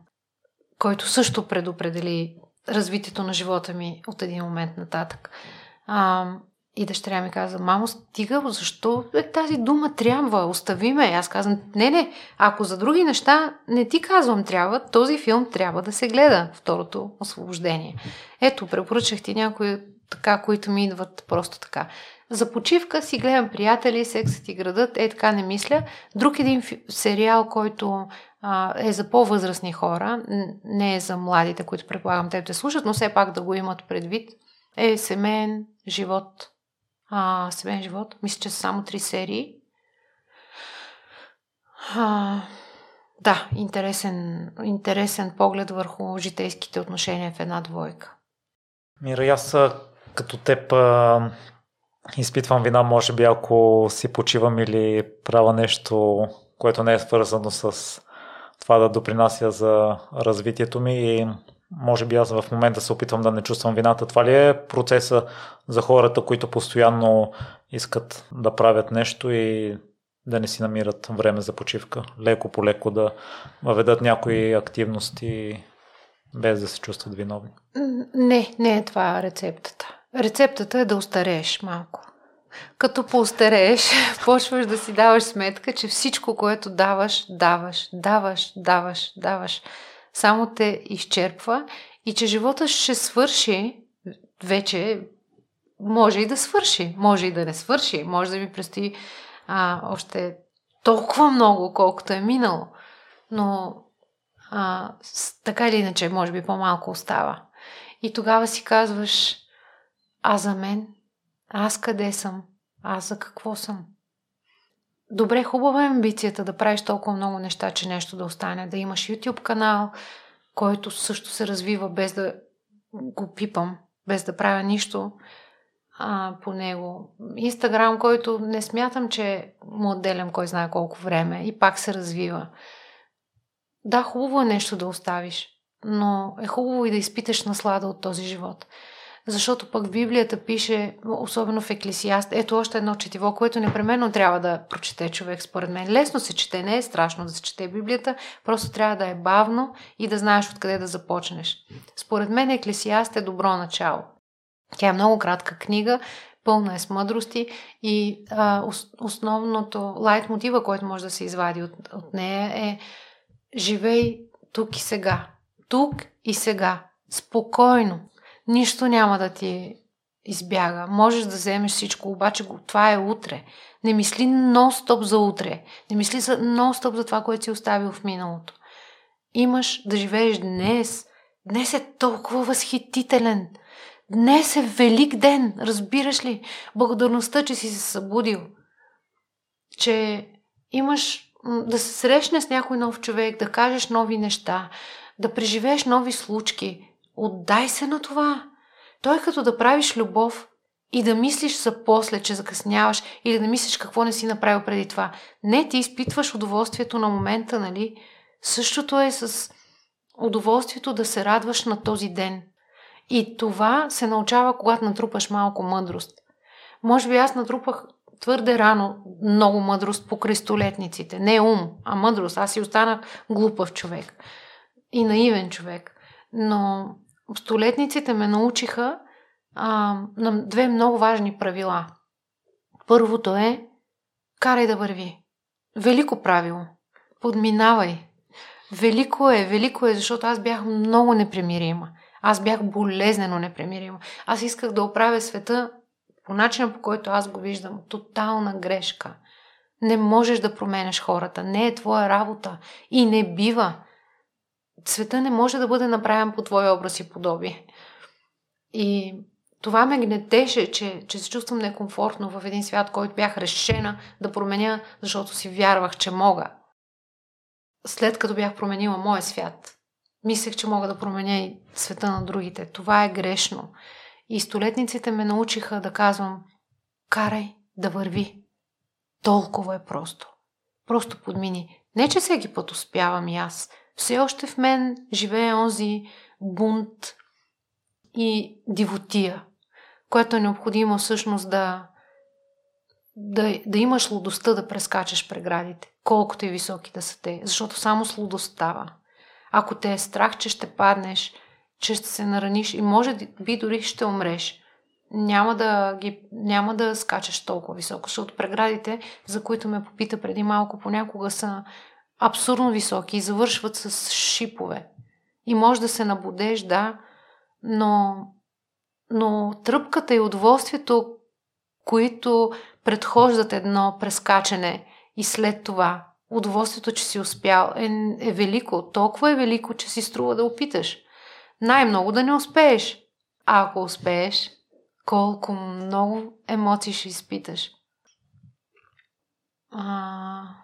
който също предопредели развитието на живота ми от един момент нататък. А, и дъщеря ми каза, мамо, стига, защо тази дума трябва, остави ме. Аз казвам, не, не, ако за други неща не ти казвам трябва, този филм трябва да се гледа, второто освобождение. Ето, препоръчах ти някои така, които ми идват просто така. За почивка си гледам приятели, сексът и градът, е така не мисля. Друг един фи- сериал, който а, е за по-възрастни хора, не е за младите, които предполагам те да слушат, но все пак да го имат предвид, е семейен живот а, Семейен живот. Мисля, че са само три серии. А, да, интересен, интересен поглед върху житейските отношения в една двойка. Мира, аз като теб а, изпитвам вина, може би ако си почивам или правя нещо, което не е свързано с това да допринася за развитието ми и може би аз в момента се опитвам да не чувствам вината. Това ли е процеса за хората, които постоянно искат да правят нещо и да не си намират време за почивка? Леко по леко да въведат някои активности без да се чувстват виновни. Не, не е това рецептата. Рецептата е да устарееш малко. Като поостарееш, почваш да си даваш сметка, че всичко, което даваш, даваш, даваш, даваш, даваш само те изчерпва и че живота ще свърши вече, може и да свърши, може и да не свърши, може да ми прести а, още толкова много, колкото е минало, но а, така или иначе, може би по-малко остава. И тогава си казваш, а за мен? Аз къде съм? Аз за какво съм? Добре, хубава е амбицията да правиш толкова много неща, че нещо да остане. Да имаш YouTube канал, който също се развива без да го пипам, без да правя нищо. а, по него. Инстаграм, който не смятам, че му отделям кой знае колко време и пак се развива. Да, хубаво е нещо да оставиш, но е хубаво и да изпиташ наслада от този живот. Защото пък Библията пише, особено в Еклесиаст, ето още едно четиво, което непременно трябва да прочете човек, според мен. Лесно се чете, не е страшно да се чете Библията, просто трябва да е бавно и да знаеш откъде да започнеш. Според мен Еклесиаст е добро начало. Тя е много кратка книга, пълна е с мъдрости и а, основното лайт мотива, който може да се извади от, от нея е живей тук и сега. Тук и сега. Спокойно. Нищо няма да ти избяга. Можеш да вземеш всичко, обаче това е утре. Не мисли нон-стоп за утре. Не мисли за нон-стоп за това, което си оставил в миналото. Имаш да живееш днес. Днес е толкова възхитителен. Днес е велик ден, разбираш ли? Благодарността, че си се събудил. Че имаш да се срещне с някой нов човек, да кажеш нови неща, да преживееш нови случки. Отдай се на това. Той като да правиш любов и да мислиш за после, че закъсняваш или да мислиш какво не си направил преди това. Не, ти изпитваш удоволствието на момента, нали? Същото е с удоволствието да се радваш на този ден. И това се научава, когато натрупаш малко мъдрост. Може би аз натрупах твърде рано много мъдрост по крестолетниците. Не ум, а мъдрост. Аз си останах глупав човек и наивен човек. Но столетниците ме научиха а, на две много важни правила. Първото е карай да върви. Велико правило. Подминавай. Велико е, велико е, защото аз бях много непримирима. Аз бях болезнено непремирима. Аз исках да оправя света по начина по който аз го виждам. Тотална грешка. Не можеш да променеш хората. Не е твоя работа. И не бива. Света не може да бъде направен по твоя образ и подобие. И това ме гнетеше, че, че се чувствам некомфортно в един свят, който бях решена да променя, защото си вярвах, че мога. След като бях променила моя свят, мислех, че мога да променя и света на другите. Това е грешно. И столетниците ме научиха да казвам, карай да върви. Толкова е просто. Просто подмини. Не, че всеки път успявам и аз. Все още в мен живее онзи бунт и дивотия, което е необходимо всъщност да, да, да имаш лудостта да прескачаш преградите, колкото и високи да са те, защото само с става. Ако те е страх, че ще паднеш, че ще се нараниш и може би дори ще умреш, няма да, ги, няма да скачаш толкова високо, защото преградите, за които ме попита преди малко, понякога са абсурдно високи и завършват с шипове. И може да се набудеш, да, но, но тръпката и удоволствието, които предхождат едно прескачане и след това удоволствието, че си успял е, е велико. Толкова е велико, че си струва да опиташ. Най-много да не успееш. А ако успееш, колко много емоции ще изпиташ. А,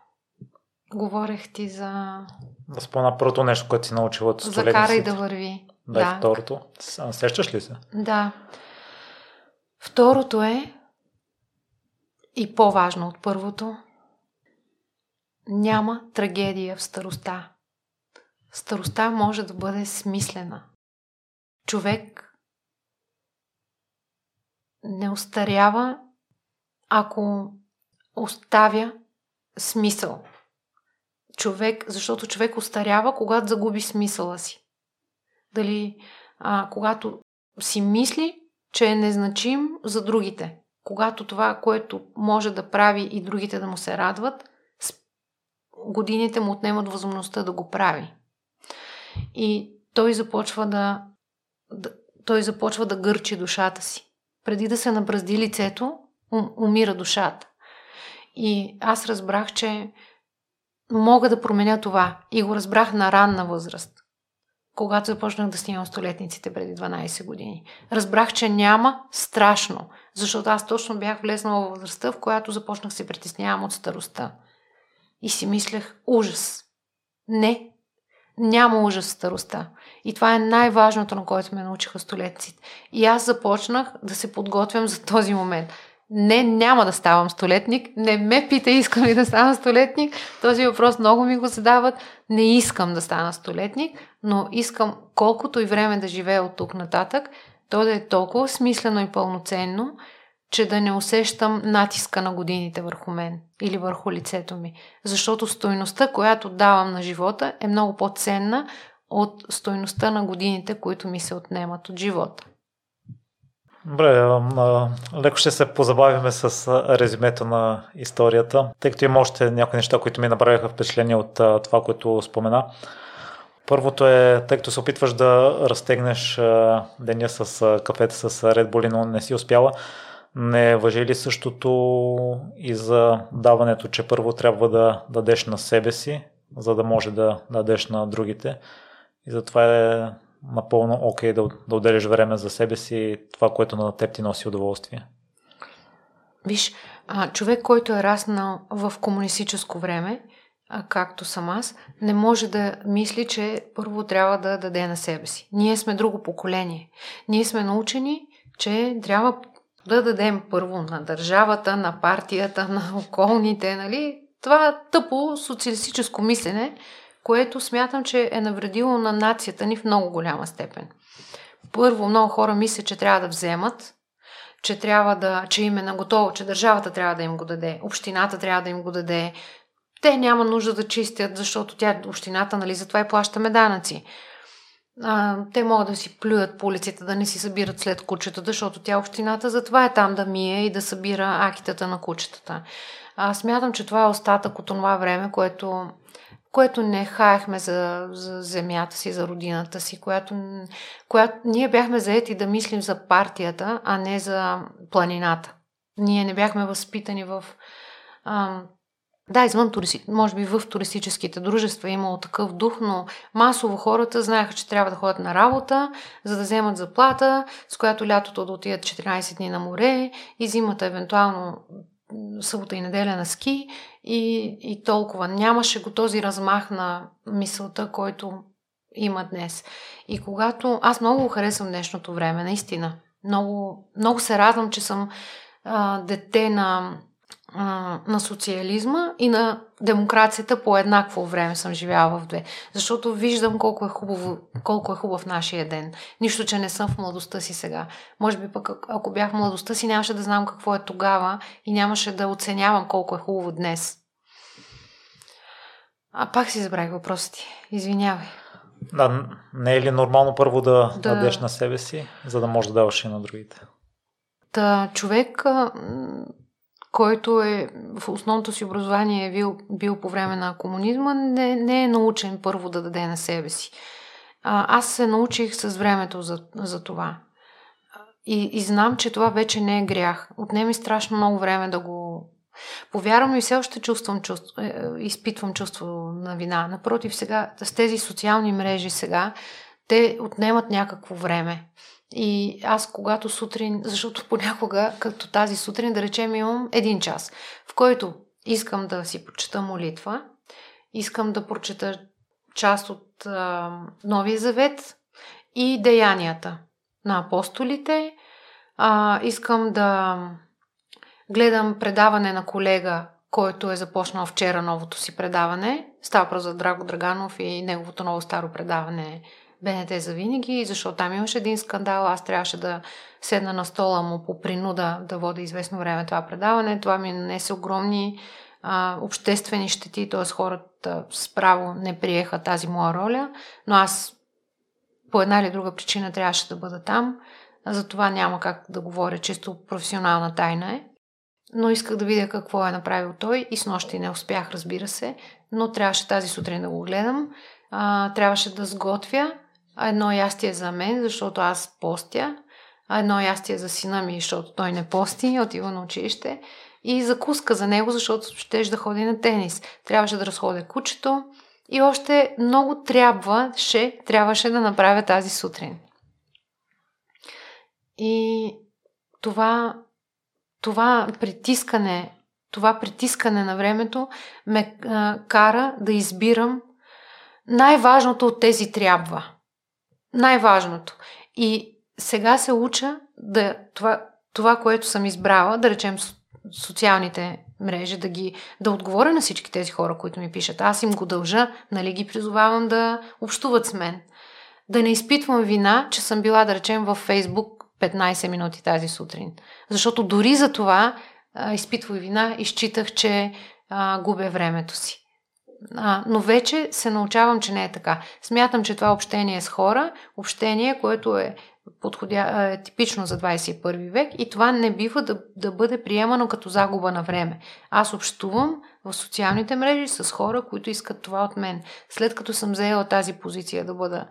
говорех ти за... Да спомена първото нещо, което си научила от столетниците. Закарай да върви. Да, да. второто. Сещаш ли се? Да. Второто е и по-важно от първото няма трагедия в староста. Староста може да бъде смислена. Човек не остарява, ако оставя смисъл. Човек, защото човек остарява, когато загуби смисъла си. Дали, а, когато си мисли, че е незначим за другите. Когато това, което може да прави и другите да му се радват, годините му отнемат възможността да го прави. И той започва да, да той започва да гърчи душата си. Преди да се набразди лицето, умира душата. И аз разбрах, че мога да променя това. И го разбрах на ранна възраст. Когато започнах да снимам столетниците преди 12 години. Разбрах, че няма страшно, защото аз точно бях влезнала в възрастта, в която започнах се притеснявам от старостта. И си мислех, ужас. Не. няма ужас в старостта. И това е най-важното, на което ме научиха столетците. И аз започнах да се подготвям за този момент. Не, няма да ставам столетник. Не ме пита, искам ли да стана столетник. Този въпрос много ми го задават. Не искам да стана столетник, но искам колкото и време да живея от тук нататък, то да е толкова смислено и пълноценно, че да не усещам натиска на годините върху мен или върху лицето ми. Защото стойността, която давам на живота, е много по-ценна от стойността на годините, които ми се отнемат от живота. Добре, леко ще се позабавиме с резюмето на историята, тъй като има още някои неща, които ми направиха впечатление от това, което спомена. Първото е, тъй като се опитваш да разтегнеш деня с кафета с Red Bull, но не си успяла, не въжи ли същото и за даването, че първо трябва да дадеш на себе си, за да може да дадеш на другите. И затова е напълно окей okay да, да отделиш време за себе си това, което на теб ти носи удоволствие. Виж, човек, който е раснал в комунистическо време, както съм аз, не може да мисли, че първо трябва да даде на себе си. Ние сме друго поколение. Ние сме научени, че трябва да дадем първо на държавата, на партията, на околните, нали? Това тъпо социалистическо мислене, което смятам, че е навредило на нацията ни в много голяма степен. Първо, много хора мислят, че трябва да вземат, че трябва да, че им е наготово, че държавата трябва да им го даде, общината трябва да им го даде. Те няма нужда да чистят, защото тя, общината, нали, затова и плащаме данъци а, те могат да си плюят по улиците, да не си събират след кучетата, защото тя общината затова е там да мие и да събира акитата на кучетата. А, смятам, че това е остатък от това време, което, което не хаехме за, за земята си, за родината си, която, която ние бяхме заети да мислим за партията, а не за планината. Ние не бяхме възпитани в да, извън туристи, може би в туристическите дружества е имало такъв дух, но масово хората знаеха, че трябва да ходят на работа, за да вземат заплата, с която лятото да отидат 14 дни на море и зимата евентуално събота и неделя на ски и, и толкова. Нямаше го този размах на мисълта, който има днес. И когато... Аз много харесвам днешното време, наистина. Много, много се радвам, че съм а, дете на на социализма и на демокрацията по еднакво време съм живяла в две. Защото виждам колко е, хубаво, колко е хубав нашия ден. Нищо, че не съм в младостта си сега. Може би пък ако бях в младостта си, нямаше да знам какво е тогава и нямаше да оценявам колко е хубаво днес. А пак си забравих въпроса ти. Извинявай. Да, не е ли нормално първо да, да дадеш на себе си, за да можеш да даваш и на другите? Та, човек който е в основното си образование е бил, бил по време на комунизма, не, не е научен първо да даде на себе си. А, аз се научих с времето за, за това. И, и знам, че това вече не е грях. Отнеми страшно много време да го. Повярвам и все още чувствам чувство, е, изпитвам чувство на вина. Напротив, сега с тези социални мрежи сега, те отнемат някакво време. И аз когато сутрин, защото понякога, като тази сутрин, да речем, имам един час, в който искам да си прочета молитва, искам да прочета част от а, Новия Завет и деянията на апостолите. А, искам да гледам предаване на колега, който е започнал вчера новото си предаване. Става просто за Драго Драганов и неговото ново старо предаване БНТ за винаги, защото там имаше един скандал. Аз трябваше да седна на стола му по принуда да вода известно време това предаване. Това ми нанесе огромни а, обществени щети, т.е. хората справо не приеха тази моя роля, но аз по една или друга причина трябваше да бъда там. Затова няма как да говоря, чисто професионална тайна е. Но исках да видя какво е направил той и с нощи не успях, разбира се, но трябваше тази сутрин да го гледам. А, трябваше да сготвя едно ястие за мен, защото аз постя, а едно ястие за сина ми, защото той не пости, отива на училище и закуска за него, защото ще да ходи на тенис. Трябваше да разходя кучето и още много трябваше, трябваше да направя тази сутрин. И това, това притискане, това притискане на времето ме а, кара да избирам най-важното от тези трябва. Най-важното. И сега се уча да това, това, което съм избрала, да речем социалните мрежи, да ги да отговоря на всички тези хора, които ми пишат. Аз им го дължа, нали ги призовавам да общуват с мен. Да не изпитвам вина, че съм била, да речем, във Фейсбук 15 минути тази сутрин. Защото дори за това а, изпитвах вина и считах, че а, губя времето си. А, но вече се научавам, че не е така. Смятам, че това общение с хора, общение, което е, подходя, е типично за 21 век и това не бива да, да бъде приемано като загуба на време. Аз общувам в социалните мрежи с хора, които искат това от мен. След като съм заела тази позиция да бъда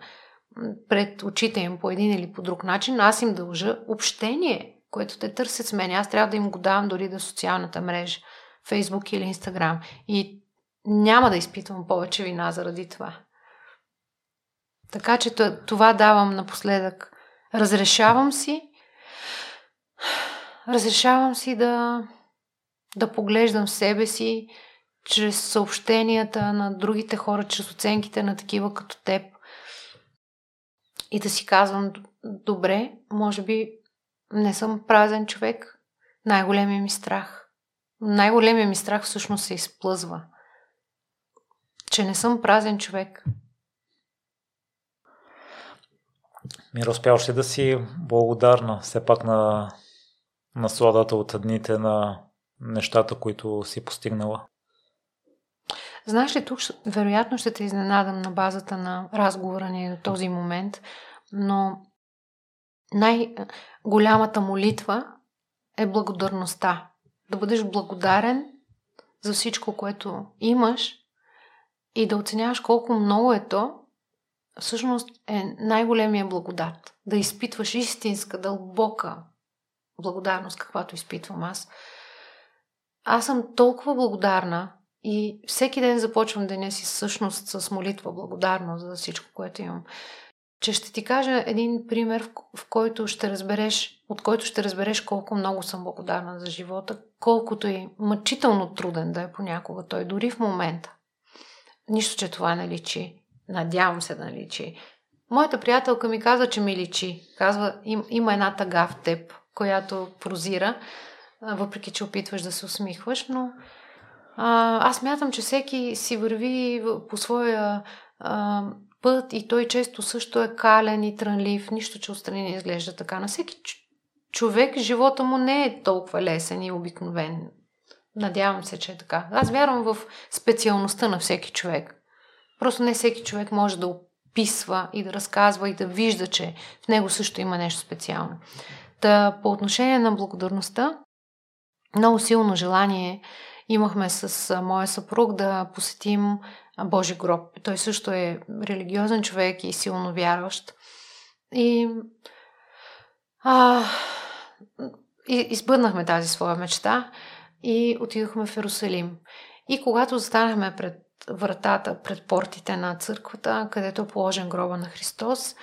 пред очите им по един или по друг начин, аз им дължа общение, което те търсят с мен. Аз трябва да им го давам дори да социалната мрежа, Фейсбук или Инстаграм. И няма да изпитвам повече вина заради това. Така че това давам напоследък. Разрешавам си, разрешавам си да, да поглеждам себе си чрез съобщенията на другите хора, чрез оценките на такива като теб и да си казвам, добре, може би не съм празен човек. Най-големия ми страх. Най-големия ми страх всъщност се изплъзва. Че не съм празен човек. Мира, успяваш ли да си благодарна все пак на насладата от дните на нещата, които си постигнала? Знаеш ли, тук вероятно ще те изненадам на базата на разговора ни до този момент, но най-голямата молитва е благодарността. Да бъдеш благодарен за всичко, което имаш и да оценяваш колко много е то, всъщност е най-големия благодат. Да изпитваш истинска, дълбока благодарност, каквато изпитвам аз. Аз съм толкова благодарна и всеки ден започвам деня си всъщност с молитва, благодарност за всичко, което имам. Че ще ти кажа един пример, в който ще разбереш, от който ще разбереш колко много съм благодарна за живота, колкото и мъчително труден да е понякога той, дори в момента. Нищо, че това не личи. Надявам се да не личи. Моята приятелка ми каза, че ми личи. Казва, им, има една тъга в теб, която прозира, въпреки че опитваш да се усмихваш, но а, аз мятам, че всеки си върви по своя а, път и той често също е кален и трънлив, нищо, че отстрани не изглежда така. На всеки човек живота му не е толкова лесен и обикновен. Надявам се, че е така. Аз вярвам в специалността на всеки човек. Просто не всеки човек може да описва и да разказва и да вижда, че в него също има нещо специално. Та, по отношение на благодарността, много силно желание имахме с моя съпруг да посетим Божи гроб. Той също е религиозен човек и силно вярващ. И, а, избъднахме тази своя мечта и отидохме в Иерусалим. И когато застанахме пред вратата, пред портите на църквата, където е положен гроба на Христос,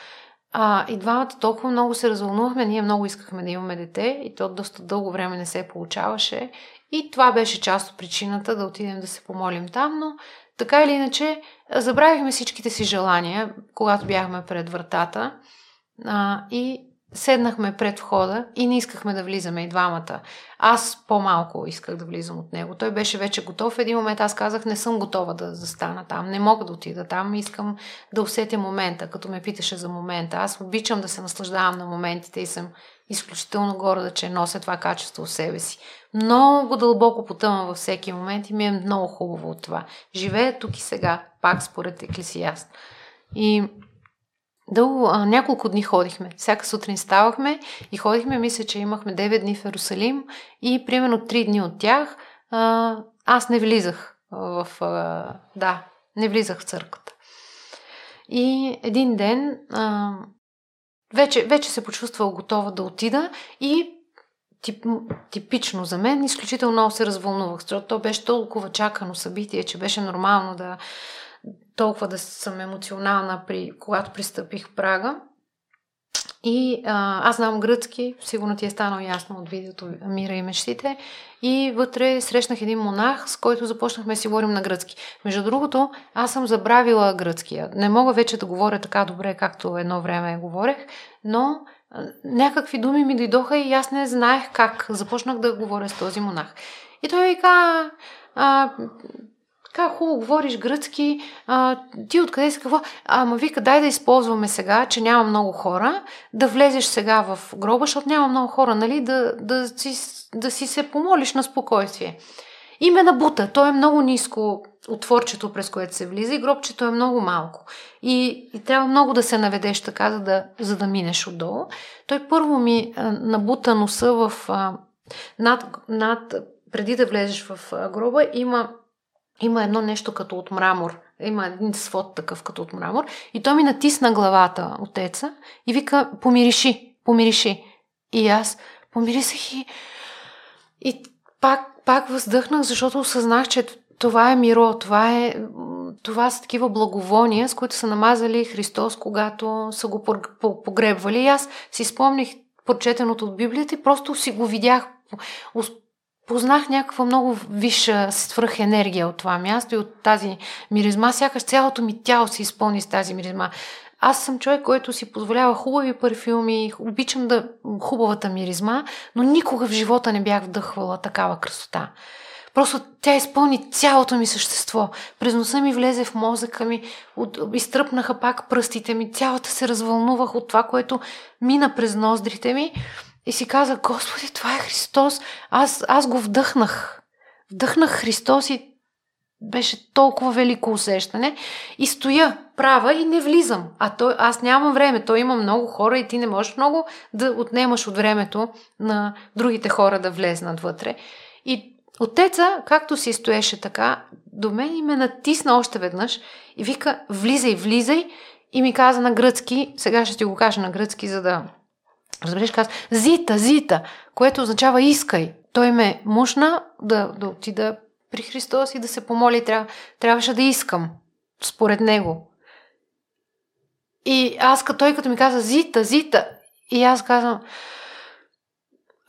а, и двамата толкова много се развълнувахме, ние много искахме да имаме дете и то доста дълго време не се получаваше. И това беше част от причината да отидем да се помолим там, но така или иначе забравихме всичките си желания, когато бяхме пред вратата а, и седнахме пред входа и не искахме да влизаме и двамата. Аз по-малко исках да влизам от него. Той беше вече готов. В един момент аз казах, не съм готова да застана там, не мога да отида там, искам да усетя момента, като ме питаше за момента. Аз обичам да се наслаждавам на моментите и съм изключително горда, че нося това качество в себе си. Много дълбоко потъвам във всеки момент и ми е много хубаво от това. Живея тук и сега, пак според Еклесиаст. И Дълго, а, няколко дни ходихме. Всяка сутрин ставахме и ходихме. Мисля, че имахме 9 дни в Иерусалим и примерно 3 дни от тях а, аз не влизах в... А, да, не влизах в църквата. И един ден а, вече, вече се почувствал готова да отида и тип, типично за мен, изключително много се развълнувах, защото то беше толкова чакано събитие, че беше нормално да, толкова да съм емоционална, при, когато пристъпих прага. И а, аз знам гръцки, сигурно ти е станало ясно от видеото Мира и мечтите. И вътре срещнах един монах, с който започнахме да си говорим на гръцки. Между другото, аз съм забравила гръцкия. Не мога вече да говоря така добре, както едно време говорех, но а, някакви думи ми дойдоха и аз не знаех как. Започнах да говоря с този монах. И той ми каза, как хубаво говориш гръцки, а, ти откъде си какво? Ама вика, дай да използваме сега, че няма много хора, да влезеш сега в гроба, защото няма много хора, нали, да, да, си, да си се помолиш на спокойствие. Име на бута, то е много ниско отворчето, през което се влиза и гробчето е много малко. И, и трябва много да се наведеш така, за да, за да минеш отдолу. Той първо ми а, набута носа в а, над, над, преди да влезеш в а, гроба, има има едно нещо като от мрамор. Има един свод такъв като от мрамор. И той ми натисна главата отеца и вика, помириши, помириши. И аз помирисах и, и пак, пак въздъхнах, защото осъзнах, че това е миро, това, е, това са такива благовония, с които са намазали Христос, когато са го погребвали. И аз си спомних прочетеното от Библията и просто си го видях познах някаква много висша свръхенергия от това място и от тази миризма. Сякаш цялото ми тяло се изпълни с тази миризма. Аз съм човек, който си позволява хубави парфюми, обичам да хубавата миризма, но никога в живота не бях вдъхвала такава красота. Просто тя изпълни цялото ми същество. През носа ми влезе в мозъка ми, от, изтръпнаха пак пръстите ми, цялата се развълнувах от това, което мина през ноздрите ми и си каза, Господи, това е Христос. Аз, аз го вдъхнах. Вдъхнах Христос и беше толкова велико усещане. И стоя права и не влизам. А той, аз нямам време. Той има много хора и ти не можеш много да отнемаш от времето на другите хора да влезнат вътре. И отеца, както си стоеше така, до мен и ме натисна още веднъж и вика, влизай, влизай. И ми каза на гръцки, сега ще ти го кажа на гръцки, за да Разбираш, каза, Зита, Зита, което означава искай. Той ме мушна да, да отида при Христос и да се помоли. Тря, трябваше да искам, според него. И аз, като той като ми каза, Зита, Зита, и аз казвам,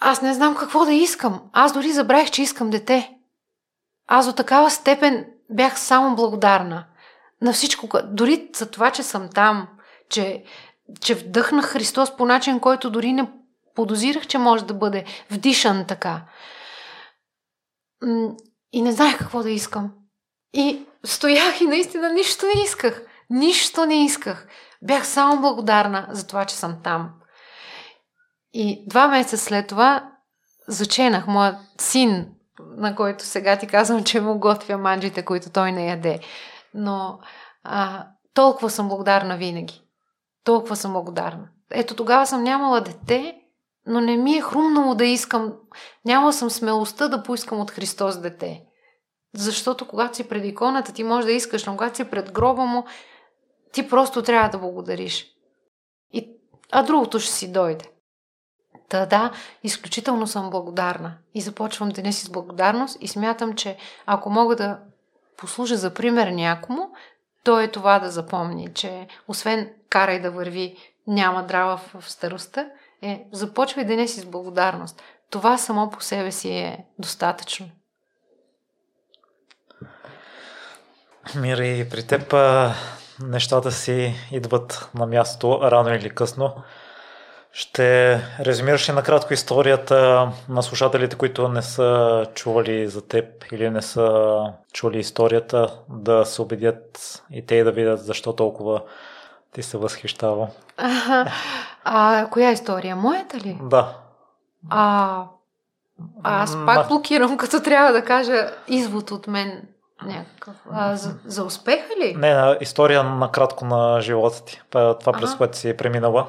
аз не знам какво да искам. Аз дори забравих, че искам дете. Аз до такава степен бях само благодарна на всичко, дори за това, че съм там, че че вдъхнах Христос по начин, който дори не подозирах, че може да бъде вдишан така. И не знаех какво да искам. И стоях и наистина нищо не исках. Нищо не исках. Бях само благодарна за това, че съм там. И два месеца след това заченах моят син, на който сега ти казвам, че му готвя манджите, които той не яде. Но а, толкова съм благодарна винаги. Толкова съм благодарна. Ето тогава съм нямала дете, но не ми е хрумнало да искам. Нямала съм смелостта да поискам от Христос дете. Защото когато си пред иконата, ти можеш да искаш, но когато си пред гроба му, ти просто трябва да благодариш. И, а другото ще си дойде. Та да, изключително съм благодарна. И започвам деня си с благодарност и смятам, че ако мога да послужа за пример някому, то е това да запомни, че освен карай да върви, няма драва в, старостта, е започвай деня си с благодарност. Това само по себе си е достатъчно. Мира, и при теб нещата си идват на място рано или късно. Ще резюмираш ли накратко историята на слушателите, които не са чували за теб или не са чули историята, да се убедят и те да видят защо толкова ти се възхищава. А, а коя история? Моята ли? Да. А, аз пак блокирам, като трябва да кажа извод от мен някакъв. А, за, за успеха ли? Не, история накратко на живота ти. Това, през което си преминала.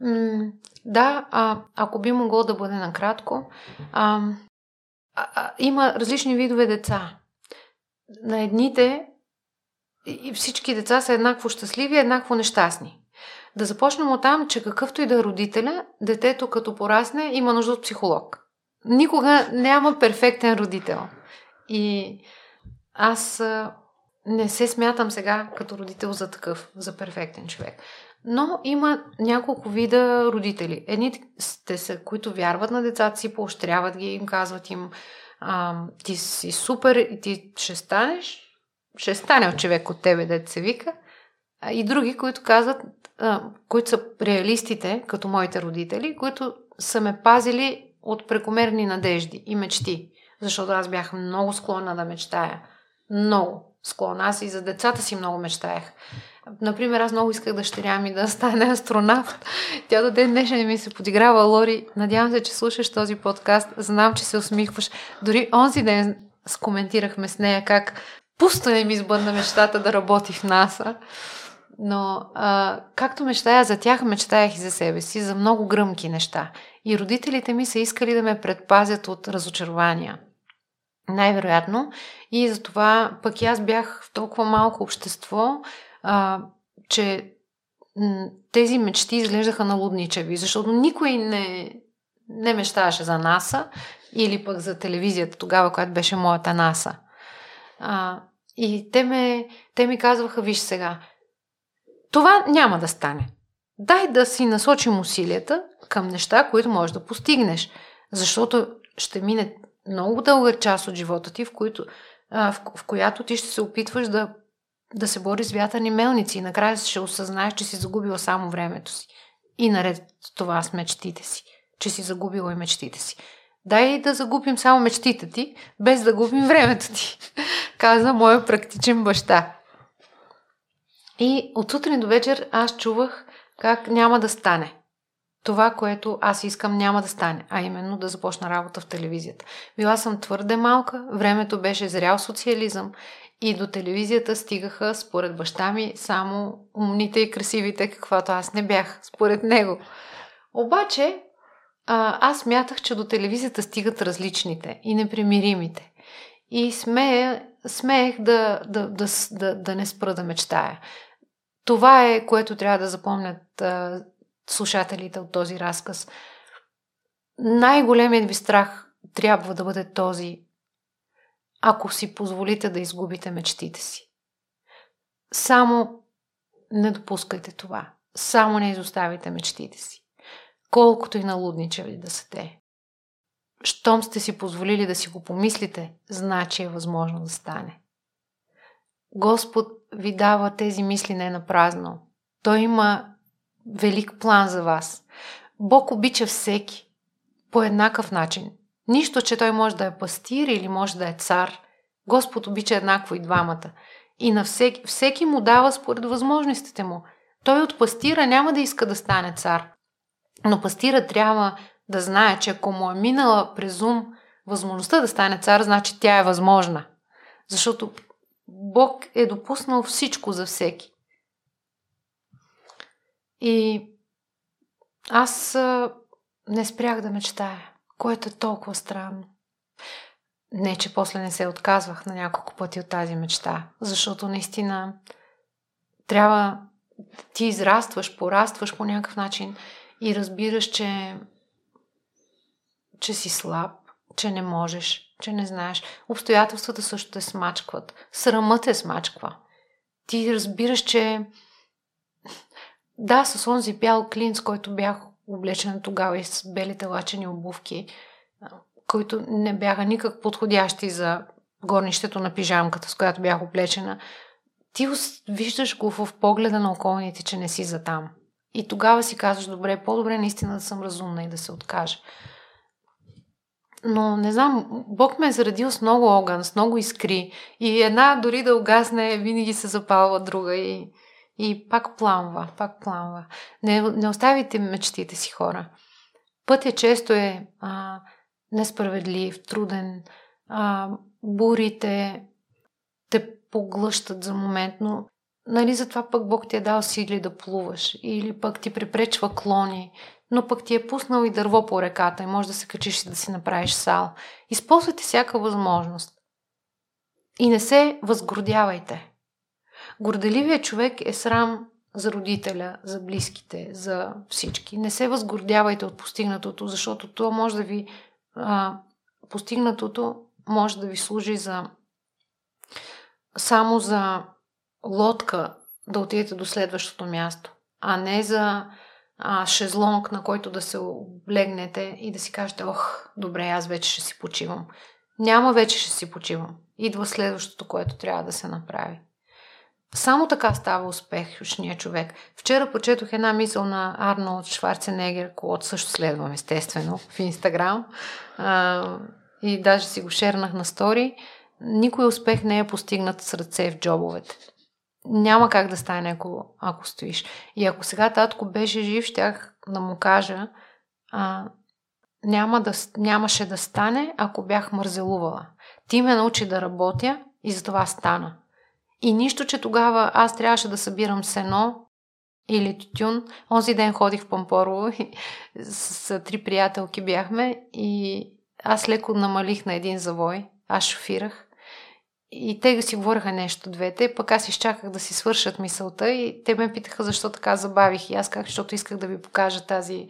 М- да, а, ако би могло да бъде накратко, а, а, а, има различни видове деца. На едните и всички деца са еднакво щастливи, еднакво нещастни. Да започнем от там, че какъвто и да е родителя, детето като порасне има нужда от психолог. Никога няма перфектен родител. И аз не се смятам сега като родител за такъв, за перфектен човек. Но има няколко вида родители. Едни те са, които вярват на децата си, поощряват ги, им казват им ти си супер и ти ще станеш, ще стане от човек от тебе, дете се вика. А, и други, които казват, които са реалистите, като моите родители, които са ме пазили от прекомерни надежди и мечти. Защото аз бях много склонна да мечтая. Много склонна. Аз и за децата си много мечтаях. Например, аз много исках дъщеря ми да стане астронавт. Тя до ден днешен ми се подиграва. Лори, надявам се, че слушаш този подкаст. Знам, че се усмихваш. Дори онзи ден скоментирахме с нея как пусто не ми избъдна мечтата да работи в НАСА. Но а, както мечтая за тях, мечтаях и за себе си, за много гръмки неща. И родителите ми са искали да ме предпазят от разочарования. Най-вероятно. И затова пък аз бях в толкова малко общество, а, че тези мечти изглеждаха налудничеви, защото никой не, не мечтаваше за НАСА или пък за телевизията тогава, която беше моята НАСА. А, и те, ме, те ми казваха, виж сега, това няма да стане. Дай да си насочим усилията към неща, които можеш да постигнеш. Защото ще мине много дълга част от живота ти, в, които, а, в, в която ти ще се опитваш да, да се бориш с вятърни мелници и накрая ще осъзнаеш, че си загубила само времето си. И наред това с мечтите си, че си загубила и мечтите си. Дай да загубим само мечтите ти, без да губим времето ти, каза моя практичен баща. И от сутрин до вечер аз чувах как няма да стане. Това, което аз искам, няма да стане, а именно да започна работа в телевизията. Била съм твърде малка, времето беше зрял социализъм и до телевизията стигаха, според баща ми, само умните и красивите, каквато аз не бях, според него. Обаче, аз мятах, че до телевизията стигат различните и непримиримите. И смея, смеех да, да, да, да, да не спра да мечтая. Това е, което трябва да запомнят а, слушателите от този разказ. Най-големият ви страх трябва да бъде този, ако си позволите да изгубите мечтите си. Само не допускайте това. Само не изоставите мечтите си. Колкото и налудничеви да са те. Щом сте си позволили да си го помислите, значи е възможно да стане. Господ ви дава тези мисли не на празно. Той има велик план за вас. Бог обича всеки по еднакъв начин. Нищо, че той може да е пастир или може да е цар. Господ обича еднакво и двамата. И на всеки, всеки му дава според възможностите му. Той от пастира няма да иска да стане цар. Но пастира трябва да знае, че ако му е минала през ум възможността да стане цар, значи тя е възможна. Защото Бог е допуснал всичко за всеки. И аз не спрях да мечтая, което е толкова странно. Не, че после не се отказвах на няколко пъти от тази мечта, защото наистина трябва ти израстваш, порастваш по някакъв начин и разбираш, че, че си слаб, че не можеш, че не знаеш. Обстоятелствата също те смачкват. Срамът те смачква. Ти разбираш, че да, с онзи бял клин, с който бях облечен тогава и с белите лачени обувки, които не бяха никак подходящи за горнището на пижамката, с която бях облечена, ти виждаш го в погледа на околните, че не си за там. И тогава си казваш, добре, по-добре наистина да съм разумна и да се откажа. Но не знам, Бог ме е заредил с много огън, с много искри. И една дори да угасне, винаги се запалва друга. И, и пак пламва, пак пламва. Не, не оставите мечтите си, хора. Пътя често е а, несправедлив, труден. А, бурите те поглъщат за момент, но нали затова пък Бог ти е дал сили да плуваш или пък ти препречва клони, но пък ти е пуснал и дърво по реката и може да се качиш и да си направиш сал. Използвайте всяка възможност. И не се възгордявайте. Горделивият човек е срам за родителя, за близките, за всички. Не се възгордявайте от постигнатото, защото то може да ви. А, постигнатото може да ви служи за само за лодка да отидете до следващото място, а не за а, шезлонг, на който да се облегнете и да си кажете, ох, добре, аз вече ще си почивам. Няма вече ще си почивам. Идва следващото, което трябва да се направи. Само така става успешния човек. Вчера почетох една мисъл на Арнолд Шварценегер, когото също следвам естествено в Инстаграм. и даже си го шернах на стори. Никой успех не е постигнат с ръце в джобовете. Няма как да стане, ако, ако стоиш. И ако сега татко беше жив, щях да му кажа, а, няма да, нямаше да стане, ако бях мързелувала. Ти ме научи да работя и за това стана. И нищо, че тогава аз трябваше да събирам сено или тютюн. Онзи ден ходих в Пампорово и с, с три приятелки бяхме и аз леко намалих на един завой. Аз шофирах. И те си говореха нещо двете, пък аз изчаках да си свършат мисълта и те ме питаха защо така забавих. И аз как, защото исках да ви покажа тази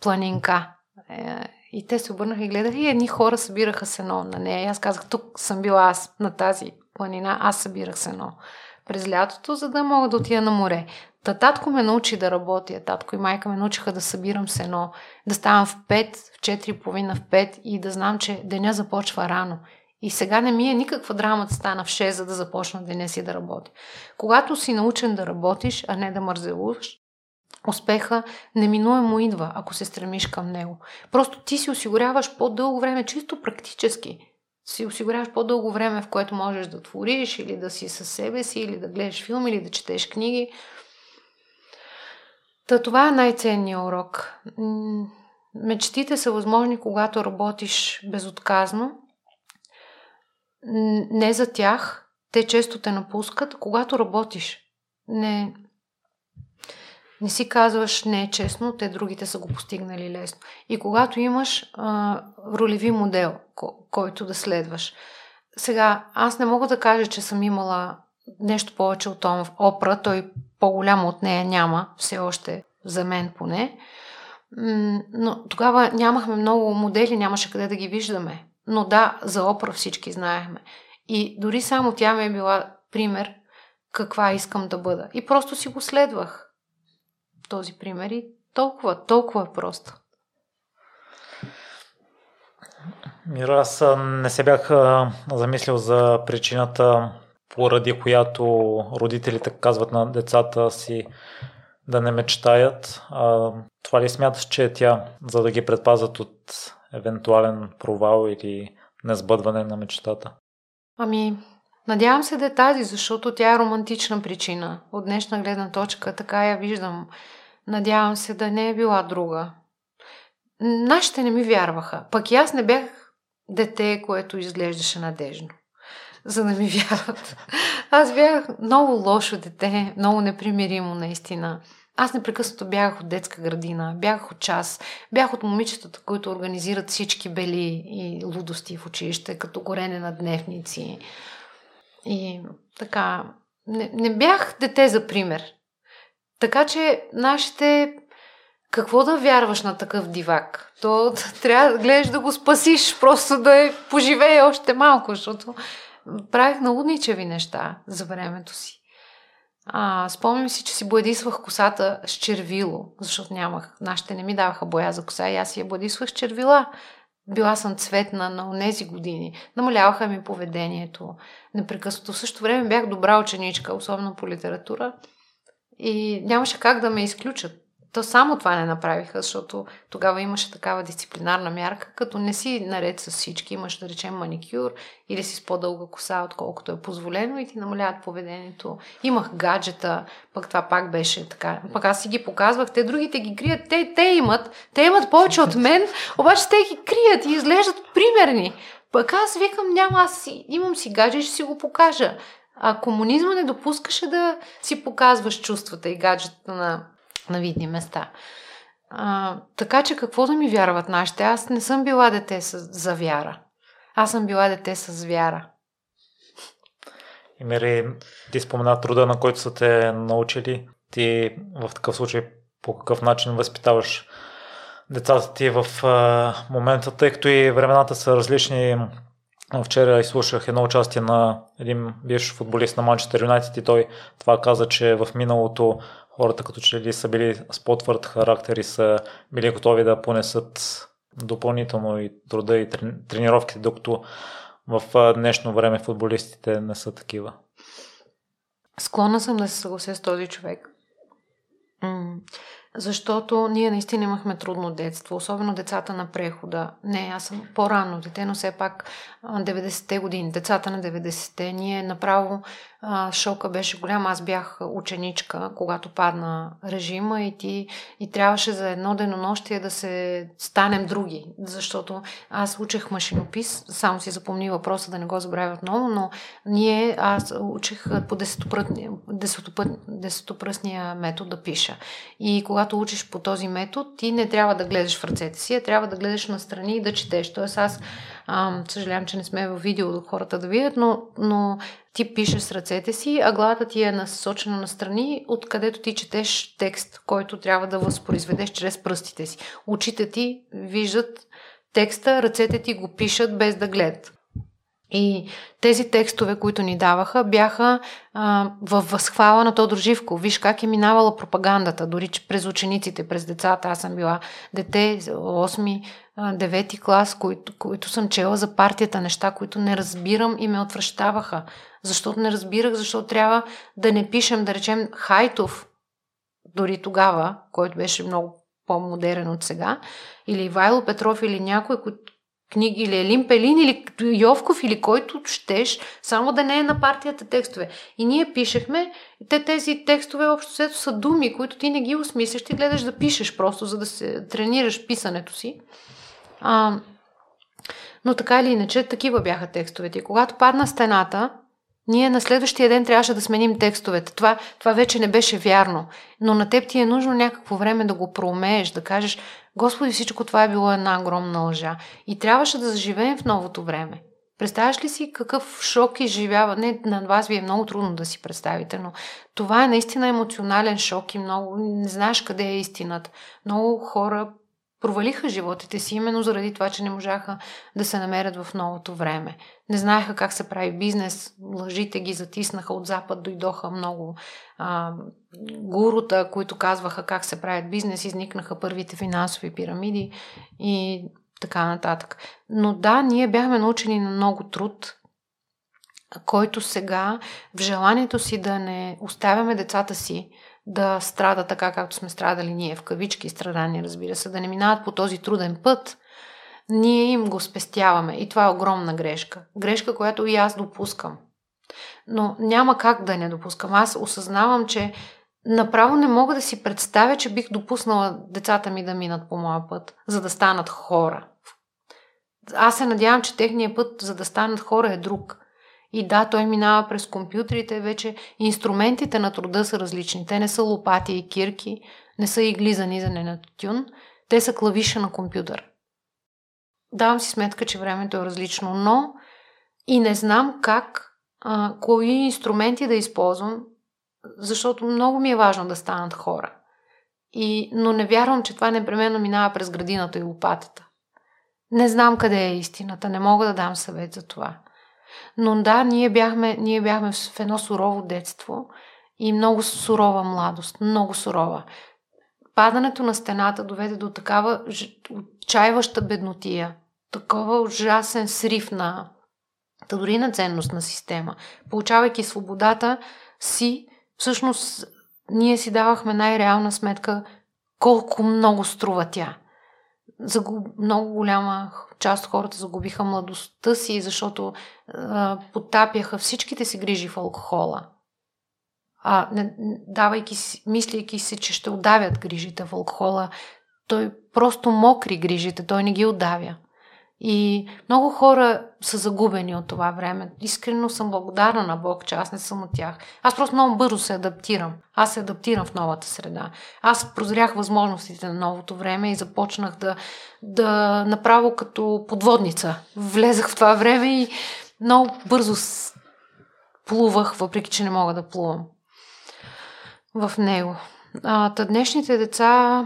планинка. Е, и те се обърнаха и гледаха и едни хора събираха сено на нея. И аз казах, тук съм била аз на тази планина, аз събирах сено през лятото, за да мога да отида на море. Та татко ме научи да работя, татко и майка ме научиха да събирам сено, да ставам в 5, в 4.30, в 5 и да знам, че деня започва рано. И сега не ми е никаква драма да стана в 6, за да започна деня си да работя. Когато си научен да работиш, а не да мързелуваш, успеха неминуемо идва, ако се стремиш към него. Просто ти си осигуряваш по-дълго време, чисто практически. Си осигуряваш по-дълго време, в което можеш да твориш, или да си със себе си, или да гледаш филм, или да четеш книги. Та това е най-ценният урок. Мечтите са възможни, когато работиш безотказно. Не за тях. Те често те напускат, когато работиш. Не, не си казваш не е честно, те другите са го постигнали лесно. И когато имаш а, ролеви модел, ко- който да следваш. Сега, аз не мога да кажа, че съм имала нещо повече от Опра, той по-голямо от нея няма, все още за мен поне. Но тогава нямахме много модели, нямаше къде да ги виждаме. Но да, за Опра всички знаехме. И дори само тя ми е била пример каква искам да бъда. И просто си го следвах този пример и толкова, толкова просто. Мира, аз не се бях замислил за причината, поради която родителите казват на децата си да не мечтаят. А, това ли смяташ, че е тя, за да ги предпазят от евентуален провал или несбъдване на мечтата? Ами, надявам се да е тази, защото тя е романтична причина. От днешна гледна точка така я виждам. Надявам се да не е била друга. Нашите не ми вярваха. Пък и аз не бях дете, което изглеждаше надежно, за да ми вярват. Аз бях много лошо дете, много непримиримо наистина. Аз непрекъснато бягах от детска градина, бягах от час, бях от момичетата, които организират всички бели и лудости в училище, като горене на дневници. И така, не, не бях дете за пример. Така че нашите какво да вярваш на такъв дивак? То трябва да гледаш да го спасиш, просто да е поживее още малко, защото правих налудничеви неща за времето си. А, спомням си, че си бладисвах косата с червило, защото нямах. Нашите не ми даваха боя за коса и аз си я бладисвах с червила. Била съм цветна на тези години. Намаляваха ми поведението непрекъснато. В същото време бях добра ученичка, особено по литература. И нямаше как да ме изключат. То само това не направиха, защото тогава имаше такава дисциплинарна мярка, като не си наред с всички, имаш да речем маникюр или си с по-дълга коса, отколкото е позволено и ти намаляват поведението. Имах гаджета, пък това пак беше така. Пък аз си ги показвах, те другите ги крият, те, те имат, те имат повече от мен, обаче те ги крият и изглеждат примерни. Пък аз викам, няма, аз си, имам си гаджет, ще си го покажа. А комунизма не допускаше да си показваш чувствата и гаджета на, на видни места. А, така че какво да ми вярват нашите? Аз не съм била дете с, за вяра. Аз съм била дете с вяра. И Мери, ти спомена труда, на който са те научили. Ти в такъв случай по какъв начин възпитаваш децата ти в а, момента, тъй като и времената са различни Вчера изслушах едно участие на един бивш футболист на Манчестър Юнайтед и той това каза, че в миналото хората като че ли са били с по-твърд характер и са били готови да понесат допълнително и труда и тренировките, докато в днешно време футболистите не са такива. Склонна съм да се съглася с този човек. Защото ние наистина имахме трудно детство, особено децата на прехода. Не, аз съм по-рано дете, но все пак 90-те години, децата на 90-те, ние направо а, шока беше голям. Аз бях ученичка, когато падна режима и ти и трябваше за едно денонощие да се станем други, защото аз учех машинопис, само си запомни въпроса да не го забравя отново, но ние, аз учех по десетопръстния метод да пиша. И когато учиш по този метод, ти не трябва да гледаш в ръцете си, а трябва да гледаш настрани и да четеш. Тоест аз а, съжалявам, че не сме в видео хората да видят, но, но ти пишеш с ръцете си, а главата ти е насочена на страни, откъдето ти четеш текст, който трябва да възпроизведеш чрез пръстите си. Очите ти виждат текста, ръцете ти го пишат без да гледат. И тези текстове, които ни даваха, бяха а, във възхвала на Тодор Живко. Виж как е минавала пропагандата, дори през учениците, през децата. Аз съм била дете, 8 9 клас, които, които съм чела за партията, неща, които не разбирам и ме отвръщаваха. Защото не разбирах, защото трябва да не пишем, да речем, Хайтов, дори тогава, който беше много по-модерен от сега, или Вайло Петров, или някой, книги, или Елин Пелин, или Йовков, или който щеш, само да не е на партията текстове. И ние пишехме, те тези текстове общо взето са думи, които ти не ги осмисляш, ти гледаш да пишеш просто, за да се тренираш писането си. А, но така или иначе, такива бяха текстовете. И когато падна стената, ние на следващия ден трябваше да сменим текстовете. Това, това вече не беше вярно. Но на теб ти е нужно някакво време да го проумееш, да кажеш, Господи, всичко това е било една огромна лъжа. И трябваше да заживеем в новото време. Представяш ли си какъв шок изживява? Не, на вас ви е много трудно да си представите, но това е наистина емоционален шок и много не знаеш къде е истината. Много хора провалиха животите си именно заради това, че не можаха да се намерят в новото време. Не знаеха как се прави бизнес, лъжите ги затиснаха от запад, дойдоха много а, гурута, които казваха как се правят бизнес, изникнаха първите финансови пирамиди и така нататък. Но да, ние бяхме научени на много труд, който сега в желанието си да не оставяме децата си да страда така, както сме страдали ние, в кавички страдания, разбира се, да не минават по този труден път, ние им го спестяваме. И това е огромна грешка. Грешка, която и аз допускам. Но няма как да не допускам. Аз осъзнавам, че направо не мога да си представя, че бих допуснала децата ми да минат по моя път, за да станат хора. Аз се надявам, че техният път, за да станат хора, е друг. И да, той минава през компютрите, вече инструментите на труда са различни. Те не са лопати и кирки, не са игли за низане на тютюн, те са клавиша на компютър. Давам си сметка, че времето е различно, но и не знам как, а, кои инструменти да използвам, защото много ми е важно да станат хора. И, но не вярвам, че това непременно минава през градината и лопатата. Не знам къде е истината, не мога да дам съвет за това. Но да, ние бяхме, ние бяхме в едно сурово детство и много сурова младост, много сурова. Падането на стената доведе до такава отчаиваща беднотия, такова ужасен срив на дори на ценностна система. Получавайки свободата си, всъщност ние си давахме най-реална сметка колко много струва тя. Загуб... Много голяма част хората загубиха младостта си, защото а, потапяха всичките си грижи в алкохола. А, не, давайки мислейки си, че ще удавят грижите в алкохола, той просто мокри грижите, той не ги удавя. И много хора са загубени от това време. Искрено съм благодарна на Бог, че аз не съм от тях. Аз просто много бързо се адаптирам. Аз се адаптирам в новата среда. Аз прозрях възможностите на новото време и започнах да, да направо като подводница. Влезах в това време и много бързо плувах, въпреки че не мога да плувам в него. А, днешните деца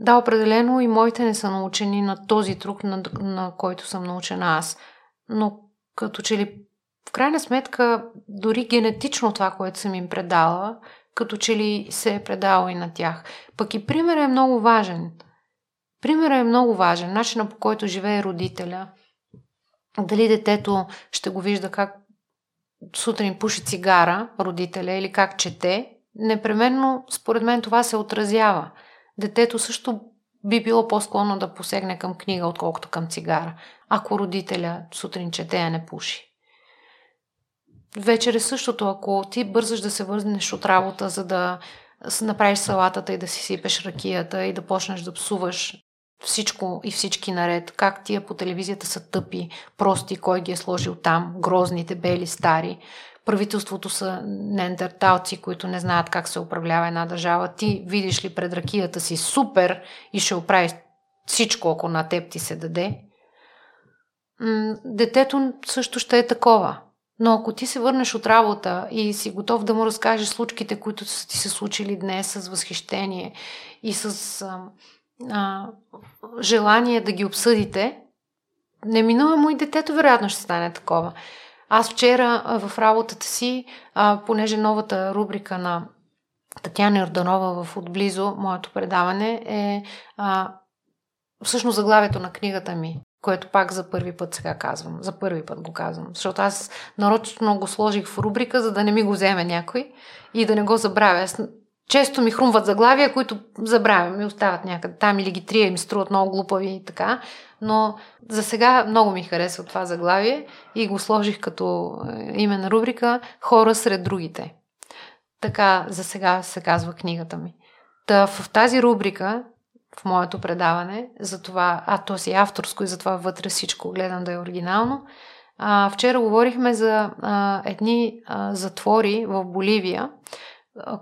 да, определено и моите не са научени на този труд, на, на който съм научена аз. но като че ли в крайна сметка дори генетично това, което съм им предала, като че ли се е предала и на тях. Пък и примерът е много важен. Примерът е много важен. Начина по който живее родителя. Дали детето ще го вижда как сутрин пуши цигара, родителя, или как чете, непременно, според мен, това се отразява. Детето също би било по-склонно да посегне към книга, отколкото към цигара, ако родителя сутрин чете, а не пуши. Вечер е същото, ако ти бързаш да се върнеш от работа, за да направиш салатата и да си сипеш ракията и да почнеш да псуваш всичко и всички наред, как тия по телевизията са тъпи, прости, кой ги е сложил там, грозните, бели, стари. Правителството са неандерталци, които не знаят как се управлява една държава. Ти видиш ли пред ракията си супер и ще оправиш всичко, ако на теб ти се даде. Детето също ще е такова. Но ако ти се върнеш от работа и си готов да му разкажеш случките, които са ти се случили днес с възхищение и с а, а, желание да ги обсъдите, неминуемо и детето вероятно ще стане такова. Аз вчера в работата си, понеже новата рубрика на Татьяна Йорданова в Отблизо, моето предаване е а, всъщност заглавието на книгата ми което пак за първи път сега казвам. За първи път го казвам. Защото аз нарочно го сложих в рубрика, за да не ми го вземе някой и да не го забравя. Аз, често ми хрумват заглавия, които забравям и остават някъде там или ги трия и ми струват много глупави и така. Но за сега много ми харесва това заглавие и го сложих като е, име на рубрика Хора сред другите. Така за сега се казва книгата ми. Та в тази рубрика в моето предаване, за това, а то си авторско и затова вътре всичко гледам да е оригинално. А, вчера говорихме за а, едни а, затвори в Боливия,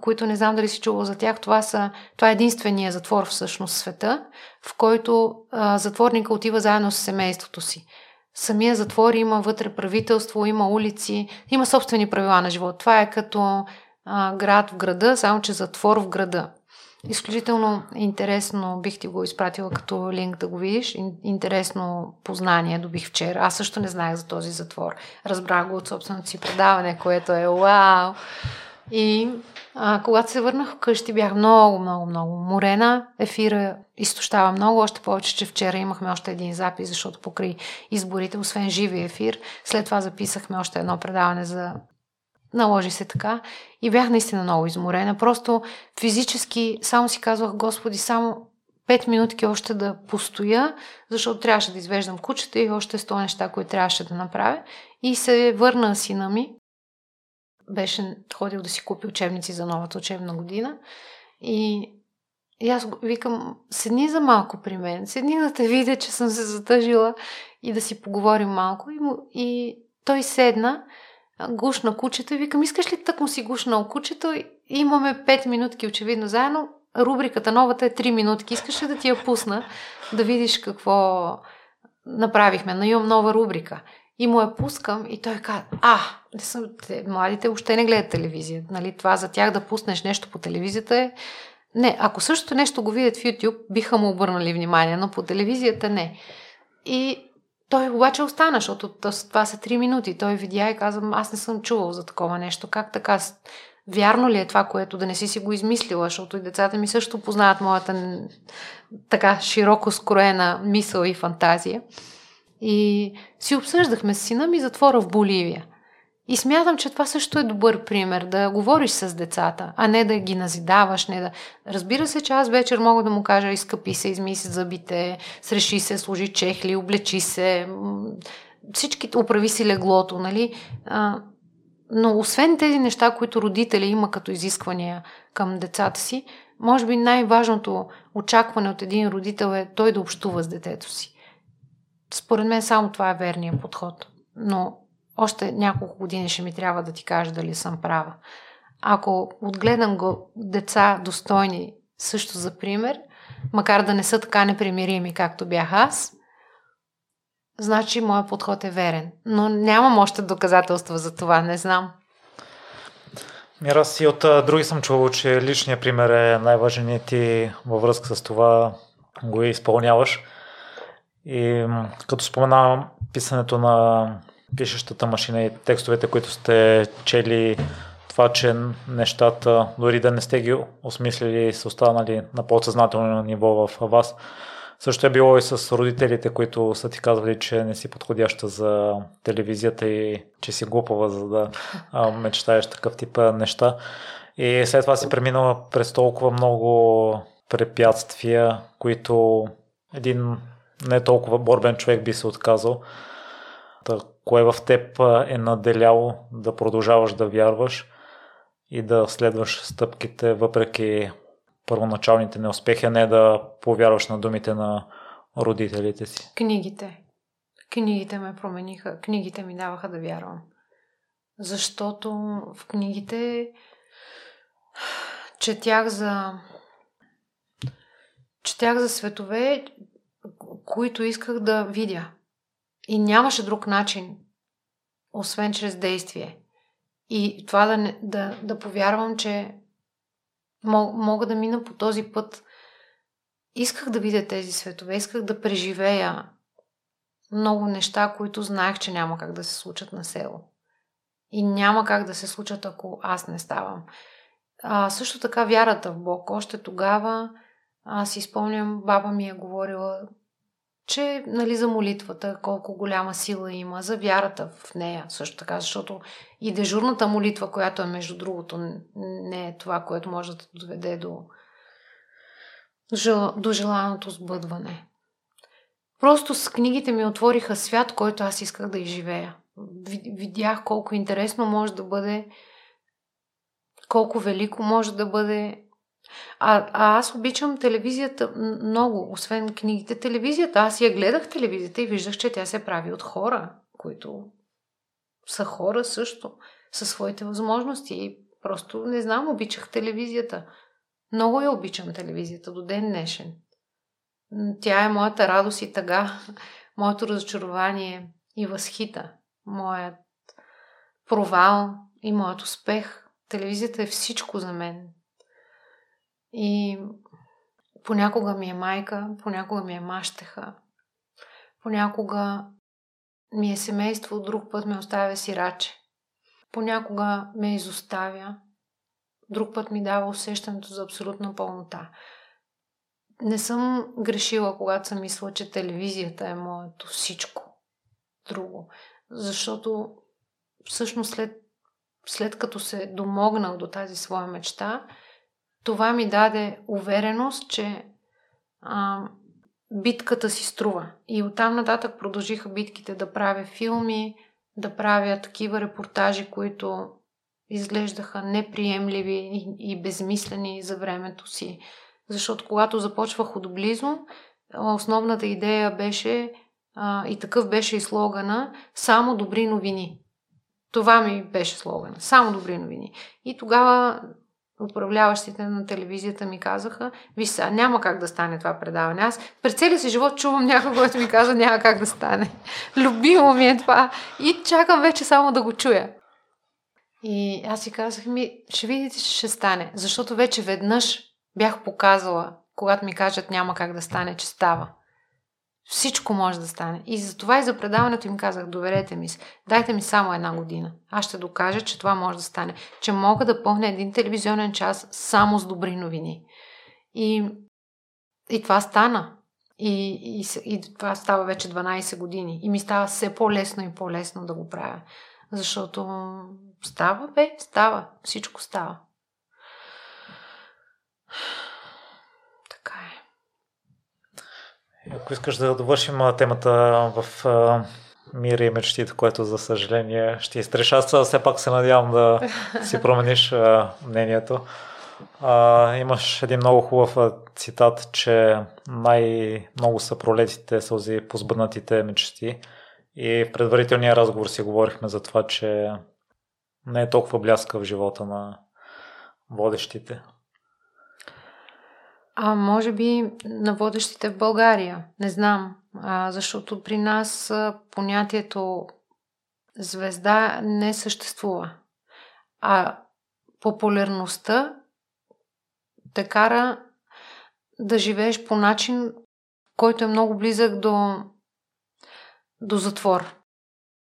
които не знам дали си чувал за тях. Това, са, това е единствения затвор всъщност в света, в който а, затворника отива заедно с семейството си. Самия затвор има вътре правителство, има улици, има собствени правила на живот. Това е като а, град в града, само че затвор в града. Изключително интересно бих ти го изпратила като линк да го видиш. Интересно познание добих вчера. Аз също не знаех за този затвор. Разбрах го от собственото си предаване, което е вау! И а, когато се върнах вкъщи, бях много, много, много морена. Ефира изтощава много, още повече, че вчера имахме още един запис, защото покри изборите, освен живи ефир, след това записахме още едно предаване за Наложи се така и бях наистина много изморена. Просто физически само си казвах, Господи, само 5 минутки още да постоя, защото трябваше да извеждам кучета и още 100 неща, които трябваше да направя. И се върна сина ми. Беше ходил да си купи учебници за новата учебна година. И, и аз викам, седни за малко при мен, седни да те видя, че съм се затъжила и да си поговорим малко. И, и той седна гушна кучето и викам, искаш ли тък му си гушнал кучето? И имаме 5 минутки очевидно заедно. Рубриката новата е 3 минутки. Искаш ли да ти я пусна да видиш какво направихме? Имам нова рубрика. И му я пускам и той каза, а, не съм, те, младите още не гледат телевизия. Нали, това за тях да пуснеш нещо по телевизията е... Не, ако същото нещо го видят в YouTube, биха му обърнали внимание, но по телевизията не. И той обаче остана, защото това са 3 минути. Той видя и каза, аз не съм чувал за такова нещо. Как така? Вярно ли е това, което да не си си го измислила, защото и децата ми също познават моята така широко скроена мисъл и фантазия. И си обсъждахме с сина ми затвора в Боливия – и смятам, че това също е добър пример, да говориш с децата, а не да ги назидаваш. Не да... Разбира се, че аз вечер мога да му кажа, изкъпи се, измисли зъбите, среши се, сложи чехли, облечи се, всички, оправи си леглото, нали? А, но освен тези неща, които родители има като изисквания към децата си, може би най-важното очакване от един родител е той да общува с детето си. Според мен само това е верният подход. Но още няколко години ще ми трябва да ти кажа дали съм права. Ако отгледам го деца достойни също за пример, макар да не са така непримирими, както бях аз, значи моят подход е верен. Но нямам още доказателства за това, не знам. Мира си от други съм чувал, че личният пример е най-важен и ти във връзка с това го изпълняваш. И като споменавам писането на пишещата машина и текстовете, които сте чели, това, че нещата, дори да не сте ги осмислили, са останали на подсъзнателно ниво в вас. Също е било и с родителите, които са ти казвали, че не си подходяща за телевизията и че си глупава, за да мечтаеш такъв тип неща. И след това си преминала през толкова много препятствия, които един не толкова борбен човек би се отказал. Та, кое в теб е наделяло да продължаваш да вярваш и да следваш стъпките въпреки първоначалните неуспехи, а не да повярваш на думите на родителите си? Книгите. Книгите ме промениха. Книгите ми даваха да вярвам. Защото в книгите четях за четях за светове, които исках да видя. И нямаше друг начин, освен чрез действие. И това да, не, да, да повярвам, че мога да мина по този път. Исках да видя тези светове, исках да преживея много неща, които знаех, че няма как да се случат на село. И няма как да се случат, ако аз не ставам. А, също така вярата в Бог. Още тогава аз си спомням, баба ми е говорила, че нали, за молитвата колко голяма сила има, за вярата в нея също така, защото и дежурната молитва, която е между другото, не е това, което може да доведе до, до желаното сбъдване. Просто с книгите ми отвориха свят, който аз исках да изживея. Видях колко интересно може да бъде, колко велико може да бъде а, а аз обичам телевизията много, освен книгите. Телевизията, аз я гледах телевизията и виждах, че тя се прави от хора, които са хора също, със своите възможности. И просто, не знам, обичах телевизията. Много я обичам телевизията до ден днешен. Тя е моята радост и тъга, моето разочарование и възхита, моят провал и моят успех. Телевизията е всичко за мен. И понякога ми е майка, понякога ми е мащеха, понякога ми е семейство, друг път ме оставя сираче. Понякога ме изоставя, друг път ми дава усещането за абсолютна пълнота. Не съм грешила, когато съм мисля, че телевизията е моето всичко друго. Защото всъщност след, след като се домогнах до тази своя мечта, това ми даде увереност, че а, битката си струва. И оттам нататък продължиха битките да правя филми, да правя такива репортажи, които изглеждаха неприемливи и, и безмислени за времето си. Защото когато започвах отблизо, основната идея беше а, и такъв беше и слогана само добри новини. Това ми беше слогана. Само добри новини. И тогава управляващите на телевизията ми казаха, виж сега, няма как да стане това предаване. Аз през целия си живот чувам някой, който ми казва, няма как да стане. Любимо ми е това. И чакам вече само да го чуя. И аз си казах, ми, ще видите, че ще стане. Защото вече веднъж бях показала, когато ми кажат няма как да стане, че става. Всичко може да стане. И за това и за предаването им казах, доверете ми се, дайте ми само една година. Аз ще докажа, че това може да стане. Че мога да пълня един телевизионен час само с добри новини. И, и това стана. И, и, и това става вече 12 години. И ми става все по-лесно и по-лесно да го правя. Защото става, бе, става. Всичко става. Ако искаш да довършим темата в мира и мечтите, което за съжаление ще изтреш. Аз все пак се надявам да си промениш мнението. А, имаш един много хубав цитат, че най-много са пролетите сълзи по сбъднатите мечти. И в предварителния разговор си говорихме за това, че не е толкова бляска в живота на водещите. А може би на водещите в България. Не знам. А, защото при нас понятието звезда не съществува. А популярността те кара да живееш по начин, който е много близък до, до затвор.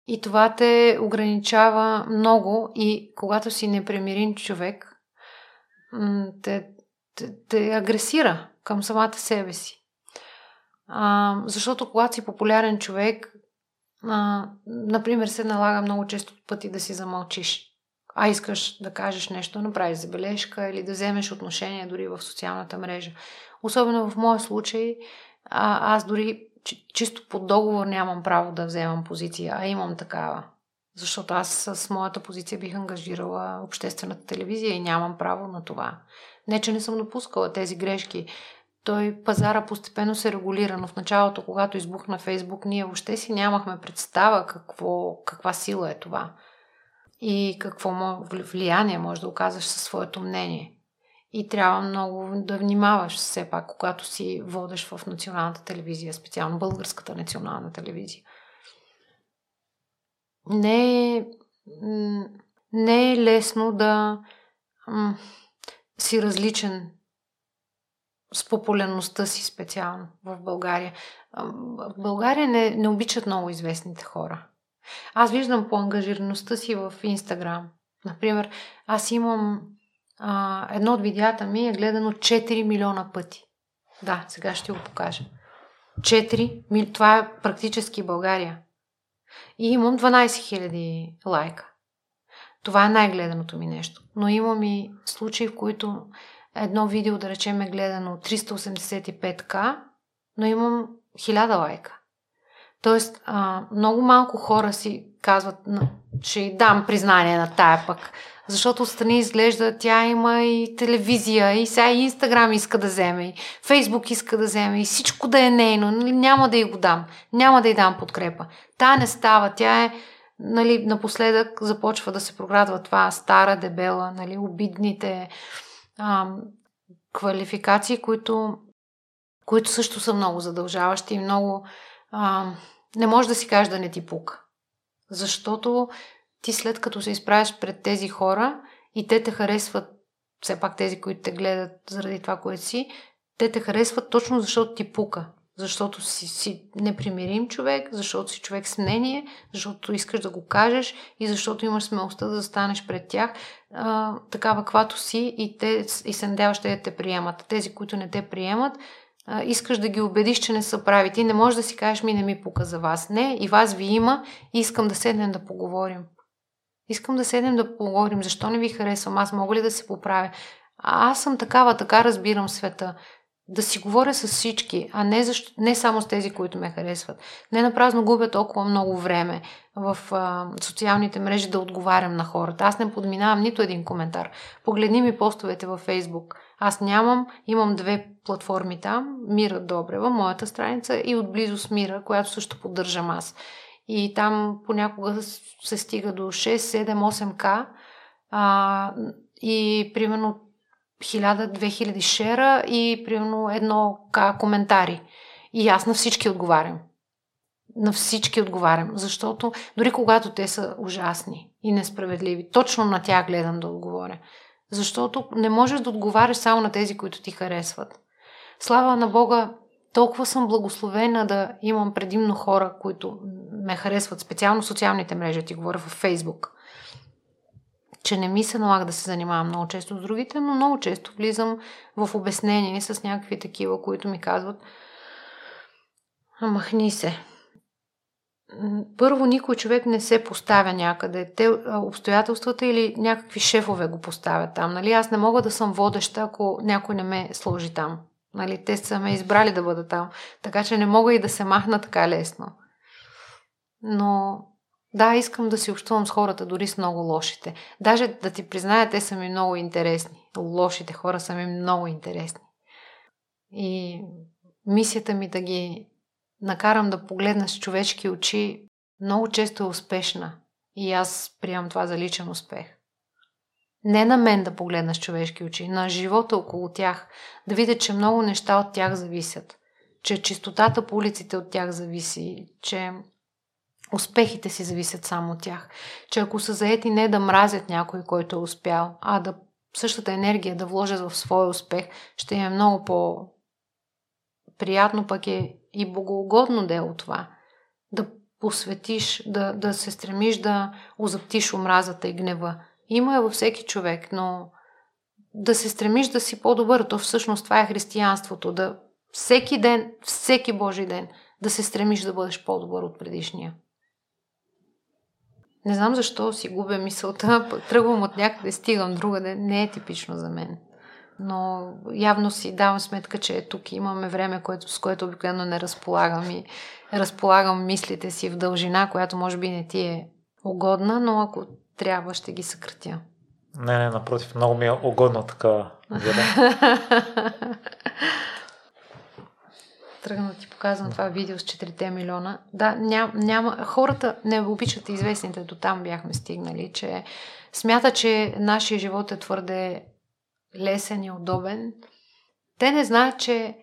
И това те ограничава много и когато си непремирим човек, те, те, те агресира към самата себе си. А, защото когато си популярен човек, а, например, се налага много често пъти да си замълчиш. А искаш да кажеш нещо, направиш забележка или да вземеш отношение дори в социалната мрежа. Особено в моя случай, а, аз дори чисто по договор нямам право да вземам позиция, а имам такава. Защото аз с моята позиция бих ангажирала обществената телевизия и нямам право на това. Не, че не съм допускала тези грешки. Той пазара постепенно се регулира, но в началото, когато избухна Фейсбук, ние въобще си нямахме представа какво, каква сила е това и какво влияние може да оказаш със своето мнение. И трябва много да внимаваш все пак, когато си водиш в националната телевизия, специално българската национална телевизия. Не е, не е лесно да си различен с популярността си специално в България. В България не, не обичат много известните хора. Аз виждам по ангажираността си в Инстаграм. Например, аз имам а, едно от видеята ми е гледано 4 милиона пъти. Да, сега ще го покажа. 4, това е практически България. И имам 12 000 лайка. Това е най-гледаното ми нещо. Но имам и случаи, в които едно видео, да речем, е гледано 385к, но имам 1000 лайка. Тоест, а, много малко хора си казват, ще й дам признание на тая пък. Защото отстрани изглежда, тя има и телевизия, и сега и Инстаграм иска да вземе, и Фейсбук иска да вземе, и всичко да е нейно. Нали, няма да й го дам. Няма да й дам подкрепа. Та не става. Тя е, нали, напоследък започва да се проградва това стара, дебела, нали, обидните а, квалификации, които, които също са много задължаващи и много а, не може да си кажеш да не ти пука. Защото ти след като се изправиш пред тези хора и те те харесват, все пак тези, които те гледат заради това, което си, те те харесват точно защото ти пука. Защото си, си непримирим човек, защото си човек с мнение, защото искаш да го кажеш и защото имаш смелостта да застанеш пред тях а, такава, каквато си и, те, и се надяваш да те приемат. Тези, които не те приемат, а, искаш да ги убедиш, че не са прави. Ти не можеш да си кажеш, ми не ми пука за вас. Не, и вас ви има и искам да седнем да поговорим. Искам да седнем да поговорим. Защо не ви харесвам? Аз мога ли да се поправя? А аз съм такава, така разбирам света. Да си говоря с всички, а не, защо, не само с тези, които ме харесват. Не напразно губя толкова много време в а, социалните мрежи да отговарям на хората. Аз не подминавам нито един коментар. Погледни ми постовете във Фейсбук. Аз нямам, имам две платформи там, Мира Добрева, моята страница и отблизо с Мира, която също поддържам аз. И там понякога се стига до 6, 7, 8к а, и примерно 1000-2000 шера и примерно 1к коментари. И аз на всички отговарям. На всички отговарям, защото дори когато те са ужасни и несправедливи, точно на тях гледам да отговоря. Защото не можеш да отговаряш само на тези, които ти харесват. Слава на Бога, толкова съм благословена да имам предимно хора, които ме харесват, специално социалните мрежи, ти говоря в Фейсбук. Че не ми се налага да се занимавам много често с другите, но много често влизам в обяснение с някакви такива, които ми казват Махни се. Първо, никой човек не се поставя някъде. Те, обстоятелствата или някакви шефове го поставят там. Нали? Аз не мога да съм водеща, ако някой не ме сложи там. Нали, те са ме избрали да бъда там. Така че не мога и да се махна така лесно. Но да, искам да си общувам с хората, дори с много лошите. Даже да ти призная, те са ми много интересни. Лошите хора са ми много интересни. И мисията ми да ги накарам да погледна с човешки очи много често е успешна. И аз приемам това за личен успех. Не на мен да погледна с човешки очи, на живота около тях, да видя, че много неща от тях зависят, че чистотата по улиците от тях зависи, че успехите си зависят само от тях, че ако са заети не да мразят някой, който е успял, а да същата енергия да вложат в своя успех, ще им е много по приятно, пък е и богоугодно е от това. Да посветиш, да, да се стремиш да озаптиш омразата и гнева. Има я във всеки човек, но да се стремиш да си по-добър, то всъщност това е християнството. Да всеки ден, всеки Божий ден, да се стремиш да бъдеш по-добър от предишния. Не знам защо си губя мисълта, тръгвам от някъде, стигам другаде. Не е типично за мен. Но явно си давам сметка, че тук имаме време, което, с което обикновено не разполагам и разполагам мислите си в дължина, която може би не ти е угодна, но ако трябва, ще ги съкратя. Не, не, напротив, много ми е угодно така. Тръгна ти показвам това видео с 4 милиона. Да, ням, няма, хората не обичат известните, до там бяхме стигнали, че смята, че нашия живот е твърде лесен и удобен. Те не знаят, че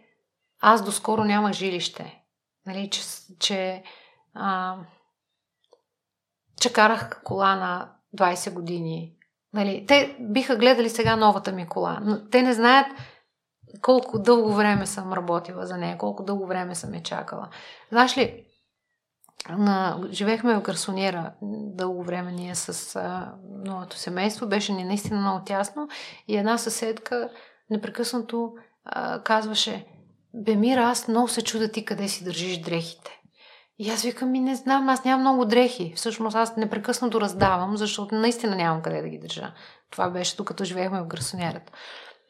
аз доскоро няма жилище. Нали, че, че, а, че карах кола на 20 години. Нали, те биха гледали сега новата ми кола, но те не знаят колко дълго време съм работила за нея, колко дълго време съм я чакала. Знаеш ли, на, живеехме в Гарсонера дълго време ние с а, новото семейство. Беше ни наистина много тясно и една съседка непрекъснато а, казваше Бемира, аз много се чуда ти къде си държиш дрехите. И аз викам, ми не знам, аз нямам много дрехи. Всъщност аз непрекъснато раздавам, защото наистина нямам къде да ги държа. Това беше докато живеехме в Гарсонерата.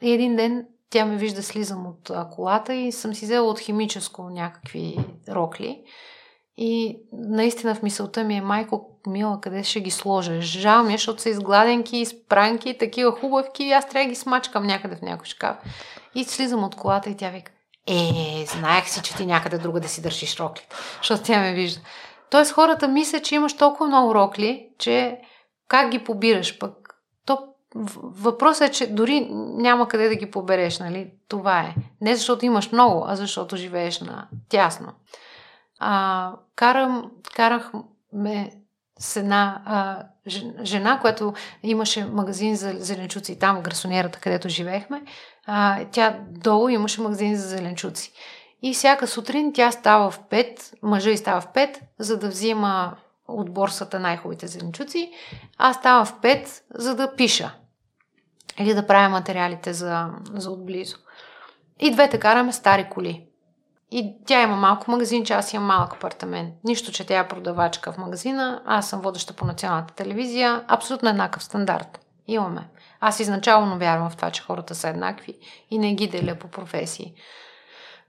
И един ден тя ме вижда слизам от колата и съм си взела от химическо някакви рокли. И наистина в мисълта ми е, майко, мила, къде ще ги сложа? Жал ми, е, защото са изгладенки, изпранки, такива хубавки и аз трябва да ги смачкам някъде в някой шкаф. И слизам от колата и тя вика, е, знаех си, че ти някъде друга да си държиш роклите, защото тя ме вижда. Тоест хората мислят, че имаш толкова много рокли, че как ги побираш пък? Въпросът е, че дори няма къде да ги побереш, нали? Това е. Не защото имаш много, а защото живееш на тясно. А, карам, карах ме с една а, жена, която имаше магазин за зеленчуци там в Грасонерата, където живеехме. А, тя долу имаше магазин за зеленчуци. И всяка сутрин тя става в 5, мъжа и става в 5, за да взима от борсата най-хубавите зеленчуци. Аз става в 5, за да пиша. Или да правя материалите за, за отблизо. И двете караме стари коли. И тя има малко магазин, че аз имам малък апартамент. Нищо, че тя е продавачка в магазина, аз съм водеща по националната телевизия. Абсолютно еднакъв стандарт. Имаме. Аз изначално вярвам в това, че хората са еднакви и не ги деля по професии.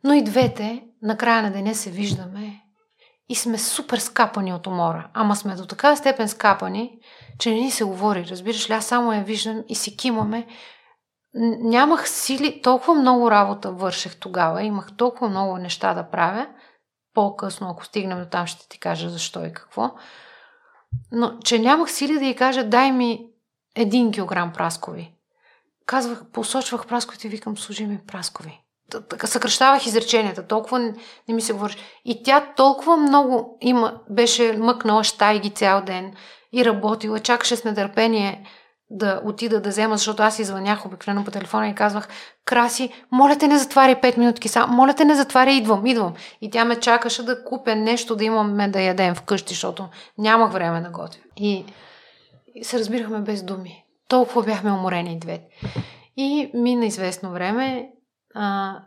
Но и двете, на края на деня се виждаме и сме супер скапани от умора. Ама сме до такава степен скапани, че не ни се говори. Разбираш ли, аз само я виждам и си кимаме, нямах сили, толкова много работа вършех тогава, имах толкова много неща да правя. По-късно, ако стигнем до там, ще ти кажа защо и какво. Но, че нямах сили да й кажа, дай ми един килограм праскови. Казвах, посочвах прасковите и викам, служи ми праскови. Съкръщавах изреченията, толкова не, не ми се говориш. И тя толкова много има, беше мъкнала щайги цял ден и работила, чакаше с нетърпение да отида да взема, защото аз извънях обикновено по телефона и казвах, Краси, моля те не затваряй 5 минутки само, моля те не затваряй, идвам, идвам. И тя ме чакаше да купя нещо да имаме да ядем вкъщи, защото нямах време да готвя. И, и се разбирахме без думи. Толкова бяхме уморени двете. И мина известно време.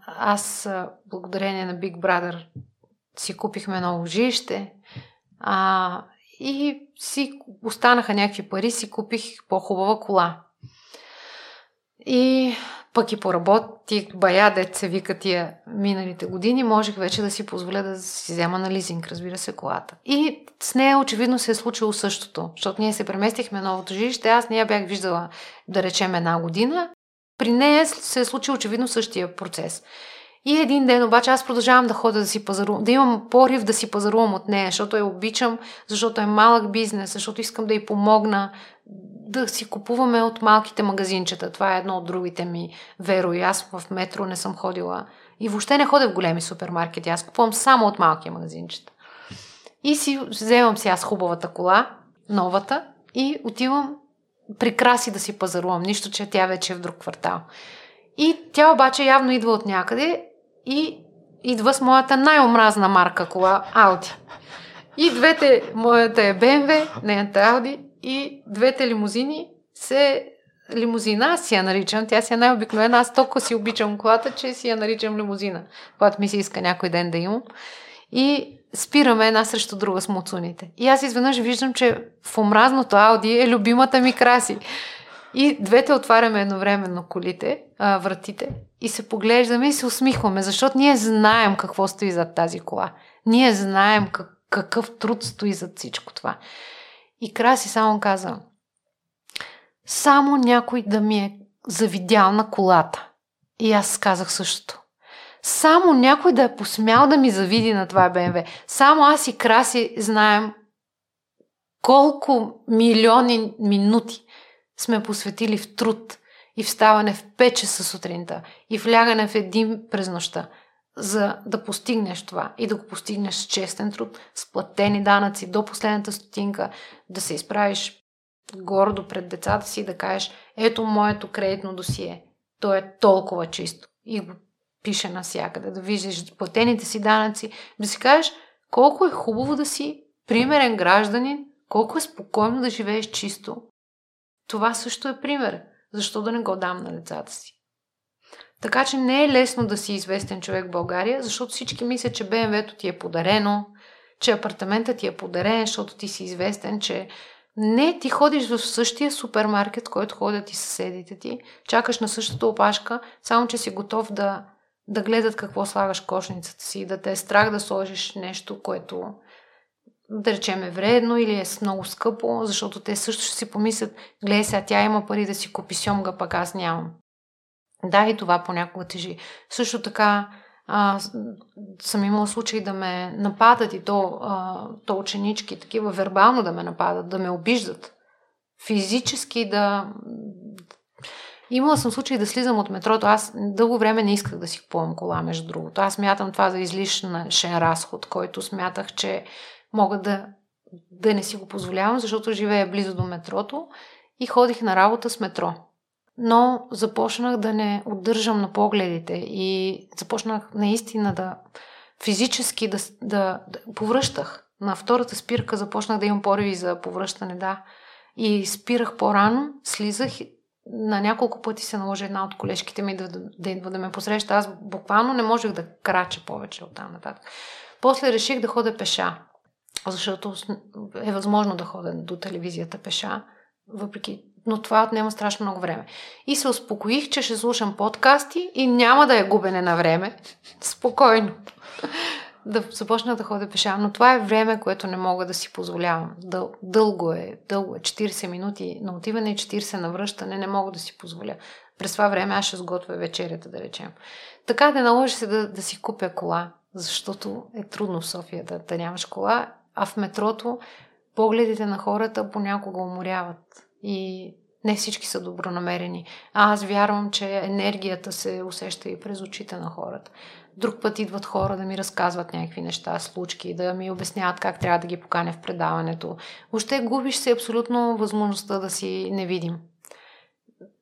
Аз, благодарение на Big Brother, си купихме ново жилище. А, и си останаха някакви пари, си купих по-хубава кола. И пък и поработих бая, дет се вика тия миналите години, можех вече да си позволя да си взема на лизинг, разбира се, колата. И с нея очевидно се е случило същото, защото ние се преместихме новото жилище, аз нея бях виждала, да речем, една година. При нея се е случил очевидно същия процес. И един ден обаче аз продължавам да ходя да си пазарувам, да имам порив да си пазарувам от нея, защото я обичам, защото е малък бизнес, защото искам да й помогна да си купуваме от малките магазинчета. Това е едно от другите ми веро. И аз в метро не съм ходила. И въобще не ходя в големи супермаркети. Аз купувам само от малки магазинчета. И си вземам си аз хубавата кола, новата, и отивам при краси да си пазарувам. Нищо, че тя вече е в друг квартал. И тя обаче явно идва от някъде и идва с моята най-омразна марка кола Ауди. И двете, моята е BMW, нейната Ауди и двете лимузини се лимузина, аз си я наричам. Тя си е най-обикновена. Аз толкова си обичам колата, че си я наричам лимузина, когато ми се иска някой ден да имам. И спираме една срещу друга с муцуните. И аз изведнъж виждам, че в омразното Ауди е любимата ми краси. И двете отваряме едновременно колите, а, вратите и се поглеждаме и се усмихваме, защото ние знаем какво стои зад тази кола. Ние знаем как, какъв труд стои зад всичко това. И Краси само каза, само някой да ми е завидял на колата. И аз казах същото. Само някой да е посмял да ми завиди на това БМВ. Само аз и Краси знаем колко милиони минути сме посветили в труд и вставане в 5 часа сутринта и влягане в един през нощта, за да постигнеш това и да го постигнеш с честен труд, с платени данъци до последната стотинка, да се изправиш гордо пред децата си и да кажеш, ето моето кредитно досие. То е толкова чисто. И го пише навсякъде, да виждаш платените си данъци, да си кажеш колко е хубаво да си примерен гражданин, колко е спокойно да живееш чисто. Това също е пример. Защо да не го дам на децата си? Така че не е лесно да си известен човек в България, защото всички мислят, че БМВ-то ти е подарено, че апартаментът ти е подарен, защото ти си известен, че не, ти ходиш в същия супермаркет, който ходят и съседите ти, чакаш на същата опашка, само че си готов да, да гледат какво слагаш кошницата си, да те е страх да сложиш нещо, което да речем е вредно или е много скъпо, защото те също ще си помислят, гледай сега, тя има пари да си купи сьомга, пък аз нямам. Да, и това понякога тежи. Също така а, съм имала случаи да ме нападат и то, а, то ученички, такива вербално да ме нападат, да ме обиждат. Физически да... Имала съм случаи да слизам от метрото. Аз дълго време не исках да си купувам кола, между другото. Аз смятам това за излишен разход, който смятах, че мога да, да не си го позволявам, защото живея близо до метрото и ходих на работа с метро но започнах да не отдържам на погледите и започнах наистина да физически да, да, да повръщах. На втората спирка започнах да имам пориви за повръщане, да. И спирах по-рано, слизах на няколко пъти се наложи една от колежките ми да, да, идва да ме посреща. Аз буквално не можех да крача повече от там нататък. После реших да ходя пеша, защото е възможно да ходя до телевизията пеша, въпреки но това отнема страшно много време. И се успокоих, че ще слушам подкасти и няма да е губене на време. Спокойно. Да започна да ходя пеша. Но това е време, което не мога да си позволявам. Дъл, дълго е. Дълго е. 40 минути на отиване и 40 на връщане не мога да си позволя. През това време аз ще сготвя вечерята, да речем. Така да наложи се да, да си купя кола, защото е трудно в София да, да нямаш кола, а в метрото погледите на хората понякога уморяват. И не всички са добронамерени. А аз вярвам, че енергията се усеща и през очите на хората. Друг път идват хора да ми разказват някакви неща, случки, да ми обясняват как трябва да ги поканя в предаването. Въобще губиш се абсолютно възможността да си невидим.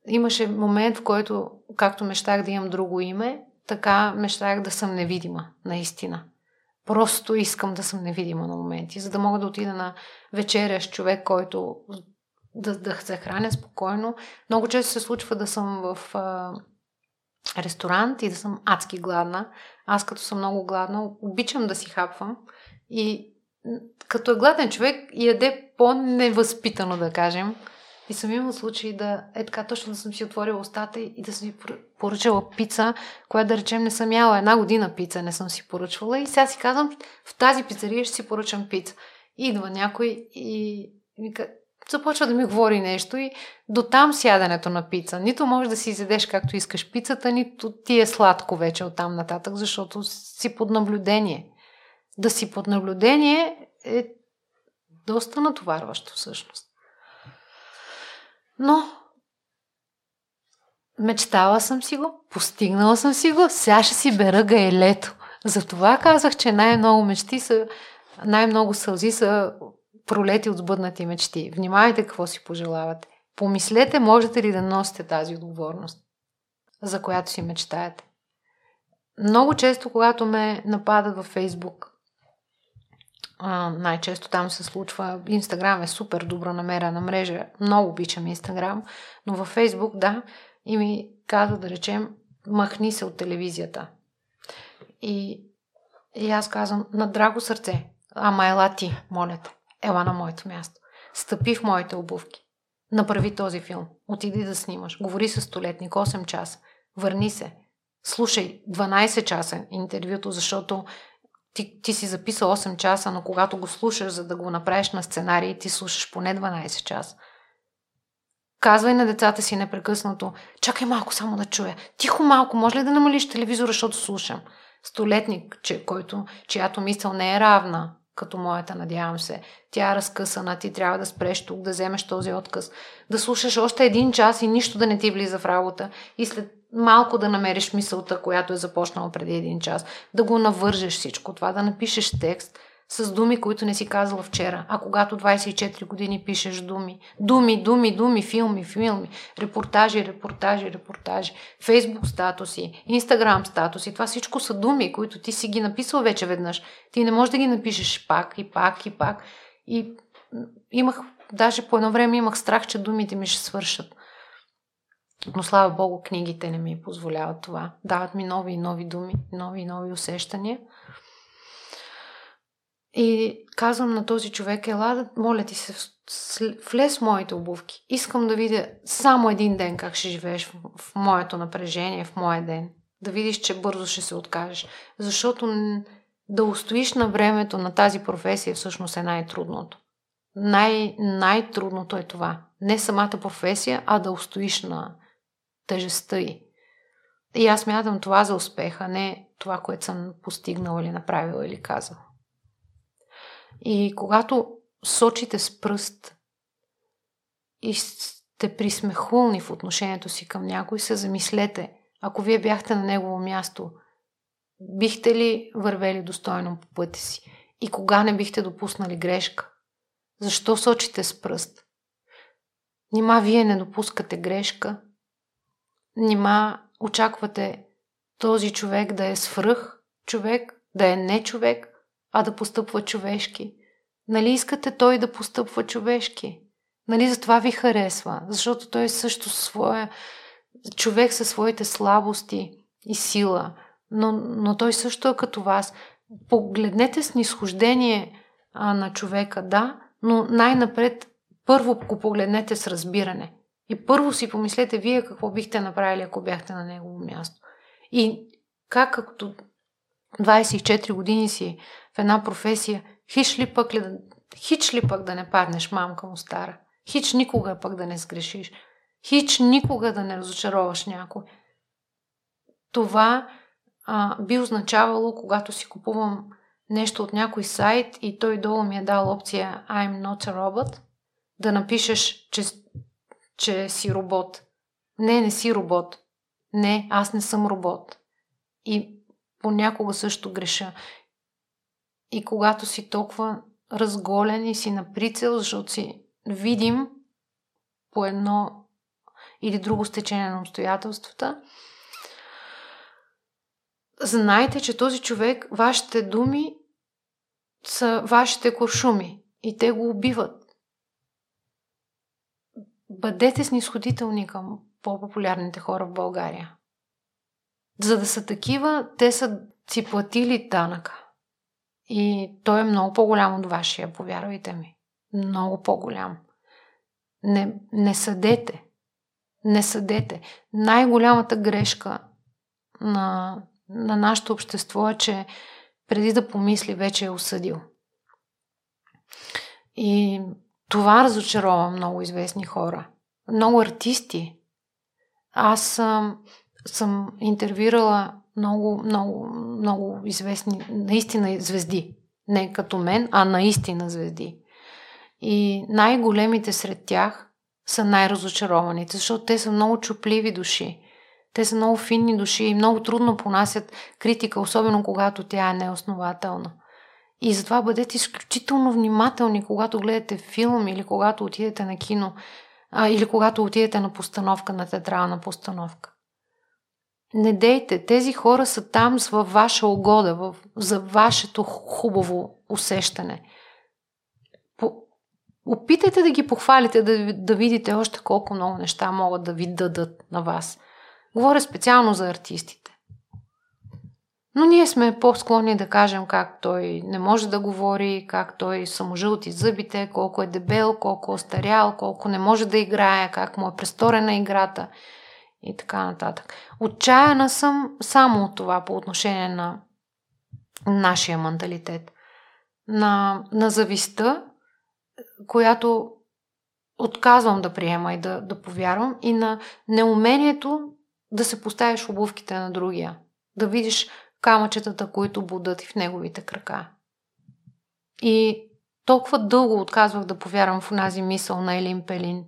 Имаше момент, в който, както мечтах да имам друго име, така мечтах да съм невидима, наистина. Просто искам да съм невидима на моменти, за да мога да отида на вечеря с човек, който да, да се храня спокойно. Много често се случва да съм в а, ресторант и да съм адски гладна. Аз като съм много гладна, обичам да си хапвам и като е гладен човек яде по-невъзпитано, да кажем. И съм имал случай да е така точно да съм си отворила устата и да съм си поръчала пица, която да речем не съм яла една година пица, не съм си поръчвала и сега си казвам, в тази пицария ще си поръчам пица. Идва някой и ми започва да ми говори нещо и до там сядането на пица. Нито можеш да си изедеш както искаш пицата, нито ти е сладко вече от там нататък, защото си под наблюдение. Да си под наблюдение е доста натоварващо всъщност. Но мечтала съм си го, постигнала съм си го, сега ще си бера гаелето. Затова казах, че най-много мечти са, най-много сълзи са пролети от сбъднати мечти. Внимавайте какво си пожелавате. Помислете, можете ли да носите тази отговорност, за която си мечтаете. Много често, когато ме нападат във Фейсбук най-често там се случва. Инстаграм е супер добра намерена мрежа. Много обичам Инстаграм. Но във Фейсбук, да, и ми каза да речем, махни се от телевизията. И, и аз казвам, на драго сърце, ама ела ти, моля те, ела на моето място. Стъпи в моите обувки. Направи този филм. Отиди да снимаш. Говори с столетник 8 часа. Върни се. Слушай 12 часа интервюто, защото ти, ти си записал 8 часа, но когато го слушаш, за да го направиш на сценарий, ти слушаш поне 12 часа. Казвай на децата си непрекъснато, чакай малко само да чуя. Тихо малко, може ли да намалиш телевизора, защото слушам? Столетник, че, който, чиято мисъл не е равна като моята, надявам се. Тя е разкъсана, ти трябва да спреш тук, да вземеш този отказ, да слушаш още един час и нищо да не ти влиза в работа. И след малко да намериш мисълта, която е започнала преди един час, да го навържеш всичко това, да напишеш текст с думи, които не си казала вчера. А когато 24 години пишеш думи, думи, думи, думи, филми, филми, репортажи, репортажи, репортажи, фейсбук статуси, инстаграм статуси, това всичко са думи, които ти си ги написал вече веднъж. Ти не можеш да ги напишеш пак и пак и пак. И имах, даже по едно време имах страх, че думите ми ще свършат. Но слава Богу, книгите не ми позволяват това. Дават ми нови и нови думи, нови и нови усещания. И казвам на този човек, ела, моля ти се, влез в моите обувки. Искам да видя само един ден как ще живееш в, в моето напрежение, в моя ден. Да видиш, че бързо ще се откажеш. Защото да устоиш на времето на тази професия всъщност е най-трудното. Най- най-трудното е това. Не самата професия, а да устоиш на, тежестта й. И аз мятам това за успеха, не това, което съм постигнала или направила или казала. И когато сочите с пръст и сте присмехулни в отношението си към някой, се замислете, ако вие бяхте на негово място, бихте ли вървели достойно по пътя си? И кога не бихте допуснали грешка? Защо сочите с пръст? Нима вие не допускате грешка, Нима очаквате този човек да е свръх човек, да е не човек, а да постъпва човешки. Нали искате той да постъпва човешки? Нали за това ви харесва? Защото той е също своя човек със своите слабости и сила. Но, но той също е като вас. Погледнете с нисхождение а, на човека, да, но най-напред първо го погледнете с разбиране. И първо си помислете вие какво бихте направили, ако бяхте на негово място. И как като 24 години си една професия, хич ли пък, ли, хич ли пък да не паднеш мамка му стара? Хич никога пък да не сгрешиш. Хич никога да не разочароваш някой. Това а, би означавало, когато си купувам нещо от някой сайт и той долу ми е дал опция I'm not a robot, да напишеш, че че си робот. Не, не си робот. Не, аз не съм робот. И понякога също греша. И когато си толкова разголен и си на прицел, защото си видим по едно или друго стечение на обстоятелствата, знайте, че този човек, вашите думи са вашите куршуми и те го убиват бъдете снисходителни към по-популярните хора в България. За да са такива, те са си платили данъка. И той е много по-голям от вашия, повярвайте ми. Много по-голям. Не, не съдете. Не съдете. Най-голямата грешка на, на нашето общество е, че преди да помисли, вече е осъдил. И това разочарова много известни хора. Много артисти. Аз съм, съм интервюирала много, много, много известни, наистина звезди. Не като мен, а наистина звезди. И най-големите сред тях са най-разочарованите, защото те са много чупливи души. Те са много финни души и много трудно понасят критика, особено когато тя е неоснователна. И затова бъдете изключително внимателни, когато гледате филм или когато отидете на кино, а, или когато отидете на постановка, на театрална постановка. Не дейте. Тези хора са там във ваша угода, в, за вашето хубаво усещане. По, опитайте да ги похвалите, да, да видите още колко много неща могат да ви дадат на вас. Говоря специално за артистите. Но ние сме по-склонни да кажем как той не може да говори, как той саможълти зъбите, колко е дебел, колко е остарял, колко не може да играе, как му е престорена играта и така нататък. Отчаяна съм само от това по отношение на нашия менталитет. На, на зависта, която отказвам да приема и да, да повярвам, и на неумението да се поставиш обувките на другия. Да видиш камъчетата, които будат и в неговите крака. И толкова дълго отказвах да повярвам в онази мисъл на Елин Пелин,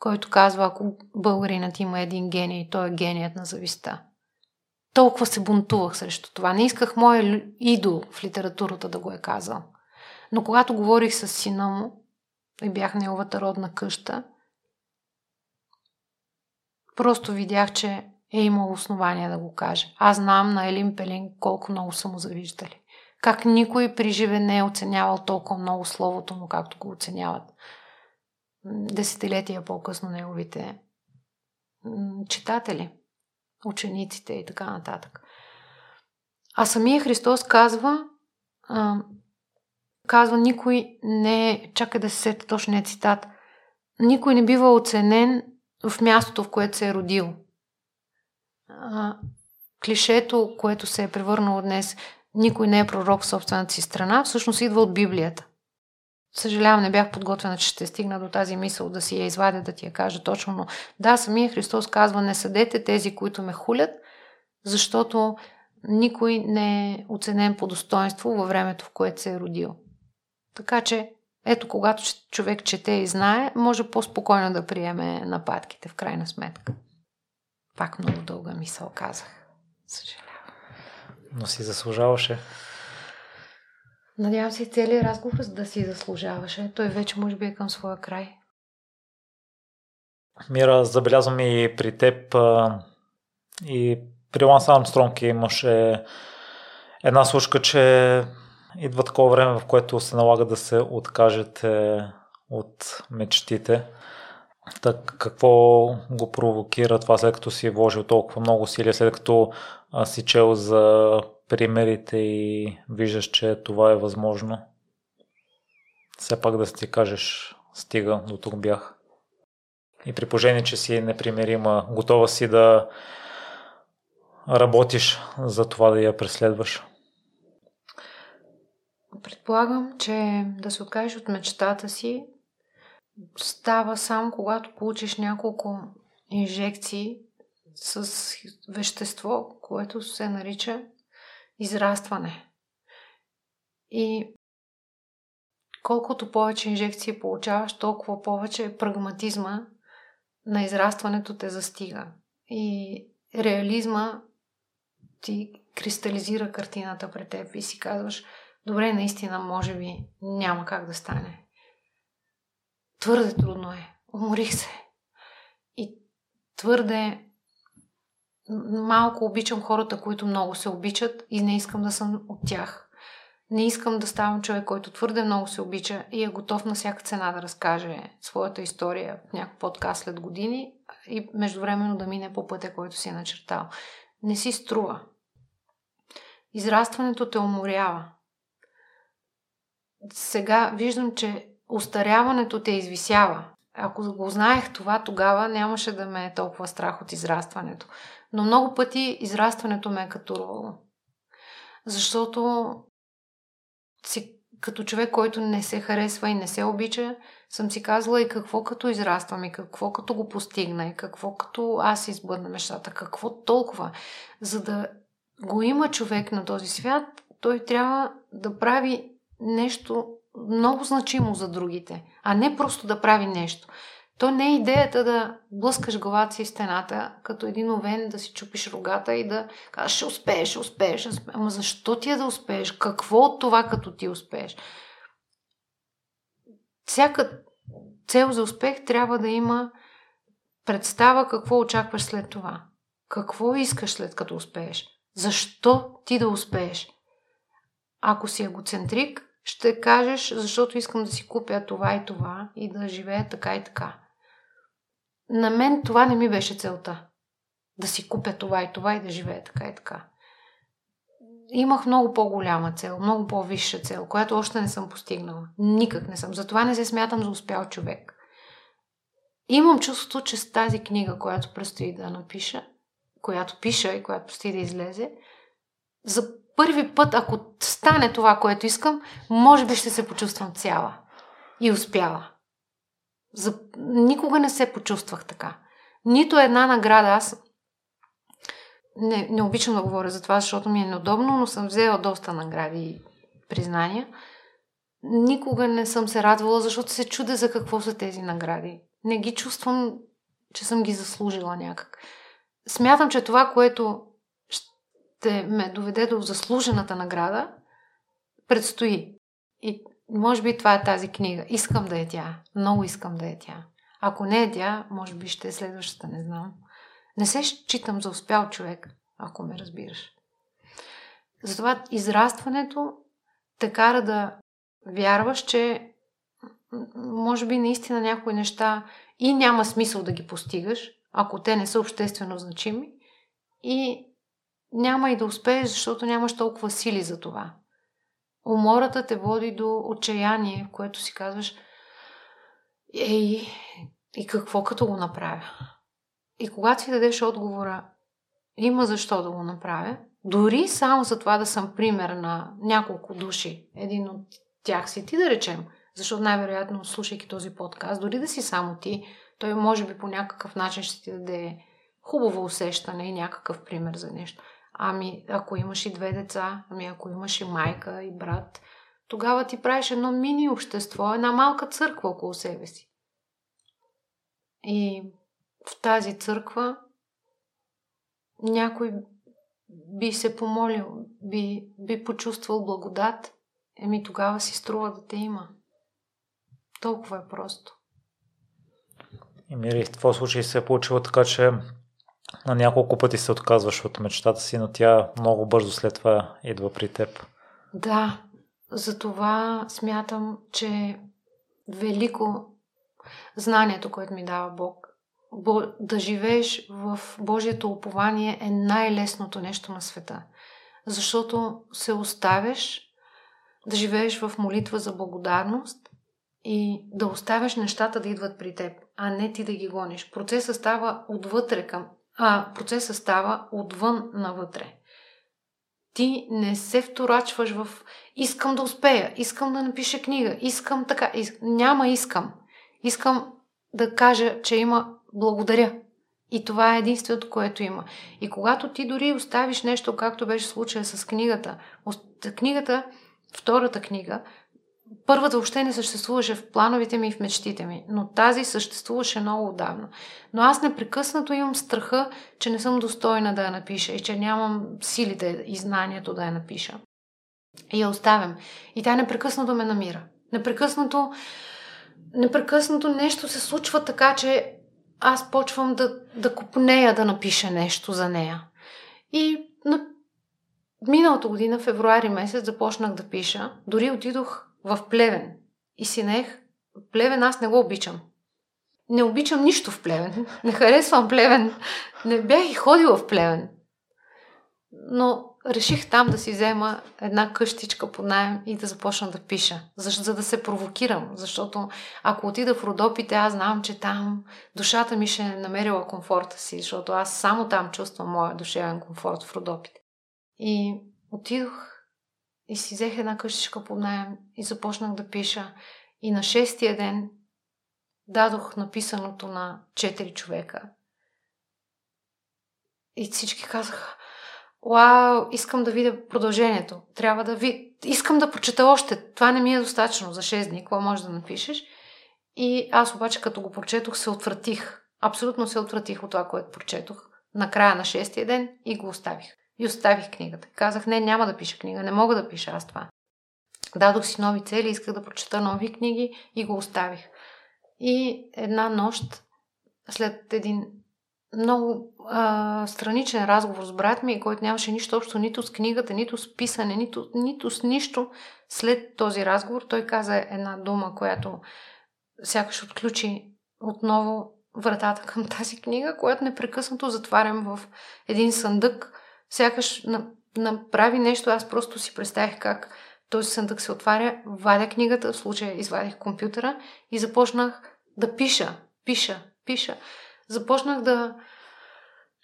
който казва, ако българинът има един гений, той е геният на зависта. Толкова се бунтувах срещу това. Не исках моя идол в литературата да го е казал. Но когато говорих с сина му и бях неговата родна къща, просто видях, че е имал основание да го каже. Аз знам на Елин Пелин колко много са му завиждали. Как никой при живе не е оценявал толкова много словото му, както го оценяват. Десетилетия по-късно неговите читатели, учениците и така нататък. А самия Христос казва, казва, никой не чакай да се сета точния цитат, никой не бива оценен в мястото, в което се е родил клишето, което се е превърнало днес, никой не е пророк в собствената си страна, всъщност идва от Библията. Съжалявам, не бях подготвена, че ще стигна до тази мисъл да си я извадя, да ти я кажа точно, но да, самия Христос казва, не съдете тези, които ме хулят, защото никой не е оценен по достоинство във времето, в което се е родил. Така че, ето, когато човек чете и знае, може по-спокойно да приеме нападките, в крайна сметка. Пак много дълга мисъл казах. Съжалявам. Но си заслужаваше. Надявам се целият разговор да си заслужаваше. Той вече може би е към своя край. Мира, забелязвам и при теб и при Ланс Армстронг имаше една слушка, че идва такова време, в което се налага да се откажете от мечтите. Так, какво го провокира това, след като си вложил толкова много силия, след като си чел за примерите и виждаш, че това е възможно? Все пак да си кажеш, стига, до тук бях. И при положение, че си непримирима, готова си да работиш за това да я преследваш. Предполагам, че да се откажеш от мечтата си става само когато получиш няколко инжекции с вещество, което се нарича израстване. И колкото повече инжекции получаваш, толкова повече прагматизма на израстването те застига. И реализма ти кристализира картината пред теб и си казваш, добре, наистина, може би няма как да стане. Твърде трудно е. Уморих се. И твърде малко обичам хората, които много се обичат и не искам да съм от тях. Не искам да ставам човек, който твърде много се обича и е готов на всяка цена да разкаже своята история в някакъв подкаст след години и междувременно да мине по пътя, който си е начертал. Не си струва. Израстването те уморява. Сега виждам, че устаряването те извисява. Ако го знаех това, тогава нямаше да ме е толкова страх от израстването. Но много пъти израстването ме е катурвало. Защото си, като човек, който не се харесва и не се обича, съм си казала и какво като израствам, и какво като го постигна, и какво като аз избърна мечтата, какво толкова. За да го има човек на този свят, той трябва да прави нещо много значимо за другите, а не просто да прави нещо. То не е идеята да блъскаш главата си в стената, като един овен да си чупиш рогата и да кажеш, ще успееш, ще успееш. Ама защо ти е да успееш? Какво от това, като ти успееш? Всяка цел за успех трябва да има представа какво очакваш след това. Какво искаш след като успееш? Защо ти да успееш? Ако си егоцентрик, ще кажеш, защото искам да си купя това и това и да живея така и така. На мен това не ми беше целта. Да си купя това и това и да живея така и така. Имах много по-голяма цел, много по-висша цел, която още не съм постигнала. Никак не съм. Затова не се смятам за успял човек. Имам чувството, че с тази книга, която предстои да напиша, която пиша и която предстои да излезе, за първи път, ако стане това, което искам, може би ще се почувствам цяла и успяла. За... Никога не се почувствах така. Нито една награда. Аз не, не обичам да говоря за това, защото ми е неудобно, но съм взела доста награди и признания. Никога не съм се радвала, защото се чудя за какво са тези награди. Не ги чувствам, че съм ги заслужила някак. Смятам, че това, което ще ме доведе до заслужената награда, предстои. И може би това е тази книга. Искам да е тя. Много искам да е тя. Ако не е тя, може би ще е следващата, не знам. Не се считам за успял човек, ако ме разбираш. Затова израстването те кара да вярваш, че може би наистина някои неща и няма смисъл да ги постигаш, ако те не са обществено значими, и няма и да успееш, защото нямаш толкова сили за това. Умората те води до отчаяние, в което си казваш Ей, и какво като го направя? И когато си дадеш отговора, има защо да го направя, дори само за това да съм пример на няколко души, един от тях си ти да речем, защото най-вероятно, слушайки този подкаст, дори да си само ти, той може би по някакъв начин ще ти даде хубаво усещане и някакъв пример за нещо. Ами, ако имаш и две деца, ами ако имаш и майка и брат, тогава ти правиш едно мини общество, една малка църква около себе си. И в тази църква някой би се помолил, би, би почувствал благодат, еми тогава си струва да те има. Толкова е просто. И Мири, в твой случай се е получило така, че на няколко пъти се отказваш от мечтата си, но тя много бързо след това идва при теб. Да, затова смятам, че велико знанието, което ми дава Бог, да живееш в Божието упование е най-лесното нещо на света. Защото се оставяш да живееш в молитва за благодарност и да оставяш нещата да идват при теб, а не ти да ги гониш. Процесът става отвътре към а, процесът става отвън навътре. Ти не се вторачваш в искам да успея, искам да напиша книга, искам така. Иск... Няма искам. Искам да кажа, че има благодаря. И това е единственото, което има. И когато ти дори оставиш нещо, както беше случая с книгата, книгата, втората книга, Първата въобще не съществуваше в плановете ми и в мечтите ми, но тази съществуваше много отдавна. Но аз непрекъснато имам страха, че не съм достойна да я напиша и че нямам силите и знанието да я напиша. И я оставям. И тя непрекъснато ме намира. Непрекъснато, непрекъснато нещо се случва така, че аз почвам да, да купнея да напиша нещо за нея. И на миналата година, февруари месец, започнах да пиша. Дори отидох в Плевен. И си наех, Плевен аз не го обичам. Не обичам нищо в Плевен. Не харесвам Плевен. Не бях и ходила в Плевен. Но реших там да си взема една къщичка по найем и да започна да пиша, за, за да се провокирам. Защото ако отида в Родопите, аз знам, че там душата ми ще е намерила комфорта си, защото аз само там чувствам моя душевен комфорт в Родопите. И отидох и си взех една къщичка под найем и започнах да пиша. И на шестия ден дадох написаното на четири човека. И всички казаха, Вау, искам да видя продължението. Трябва да ви... Искам да прочета още. Това не ми е достатъчно за 6 дни. Какво можеш да напишеш? И аз обаче, като го прочетох, се отвратих. Абсолютно се отвратих от това, което прочетох. На края на шестия ден и го оставих. И оставих книгата. Казах, не, няма да пиша книга, не мога да пиша аз това. Дадох си нови цели, исках да прочета нови книги и го оставих. И една нощ, след един много а, страничен разговор с брат ми, който нямаше нищо общо нито с книгата, нито с писане, нито, нито с нищо. След този разговор той каза една дума, която сякаш отключи отново вратата към тази книга, която непрекъснато затварям в един съндък. Сякаш направи нещо, аз просто си представих как този съндък се отваря, вадя книгата, в случая извадих компютъра и започнах да пиша, пиша, пиша. Започнах да,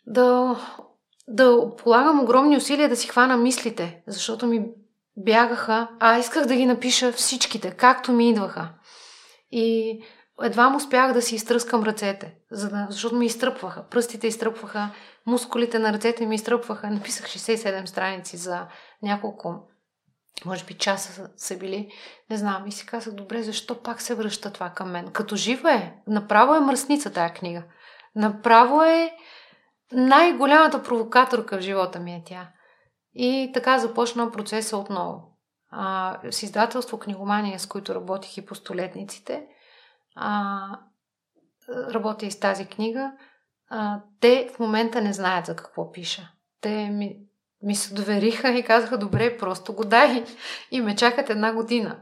да, да полагам огромни усилия да си хвана мислите, защото ми бягаха, а исках да ги напиша всичките, както ми идваха. И едва му успях да си изтръскам ръцете, за да, защото ми изтръпваха. Пръстите изтръпваха, мускулите на ръцете ми изтръпваха. Написах 67 страници за няколко, може би часа са били. Не знам. И си казах, добре, защо пак се връща това към мен? Като жива е. Направо е мръсница тая книга. Направо е най-голямата провокаторка в живота ми е тя. И така започна процеса отново. А, с издателство Книгомания, с които работих и по столетниците, а, работя и с тази книга, а, те в момента не знаят за какво пиша. Те ми, ми се довериха и казаха, добре, просто го дай. И ме чакат една година.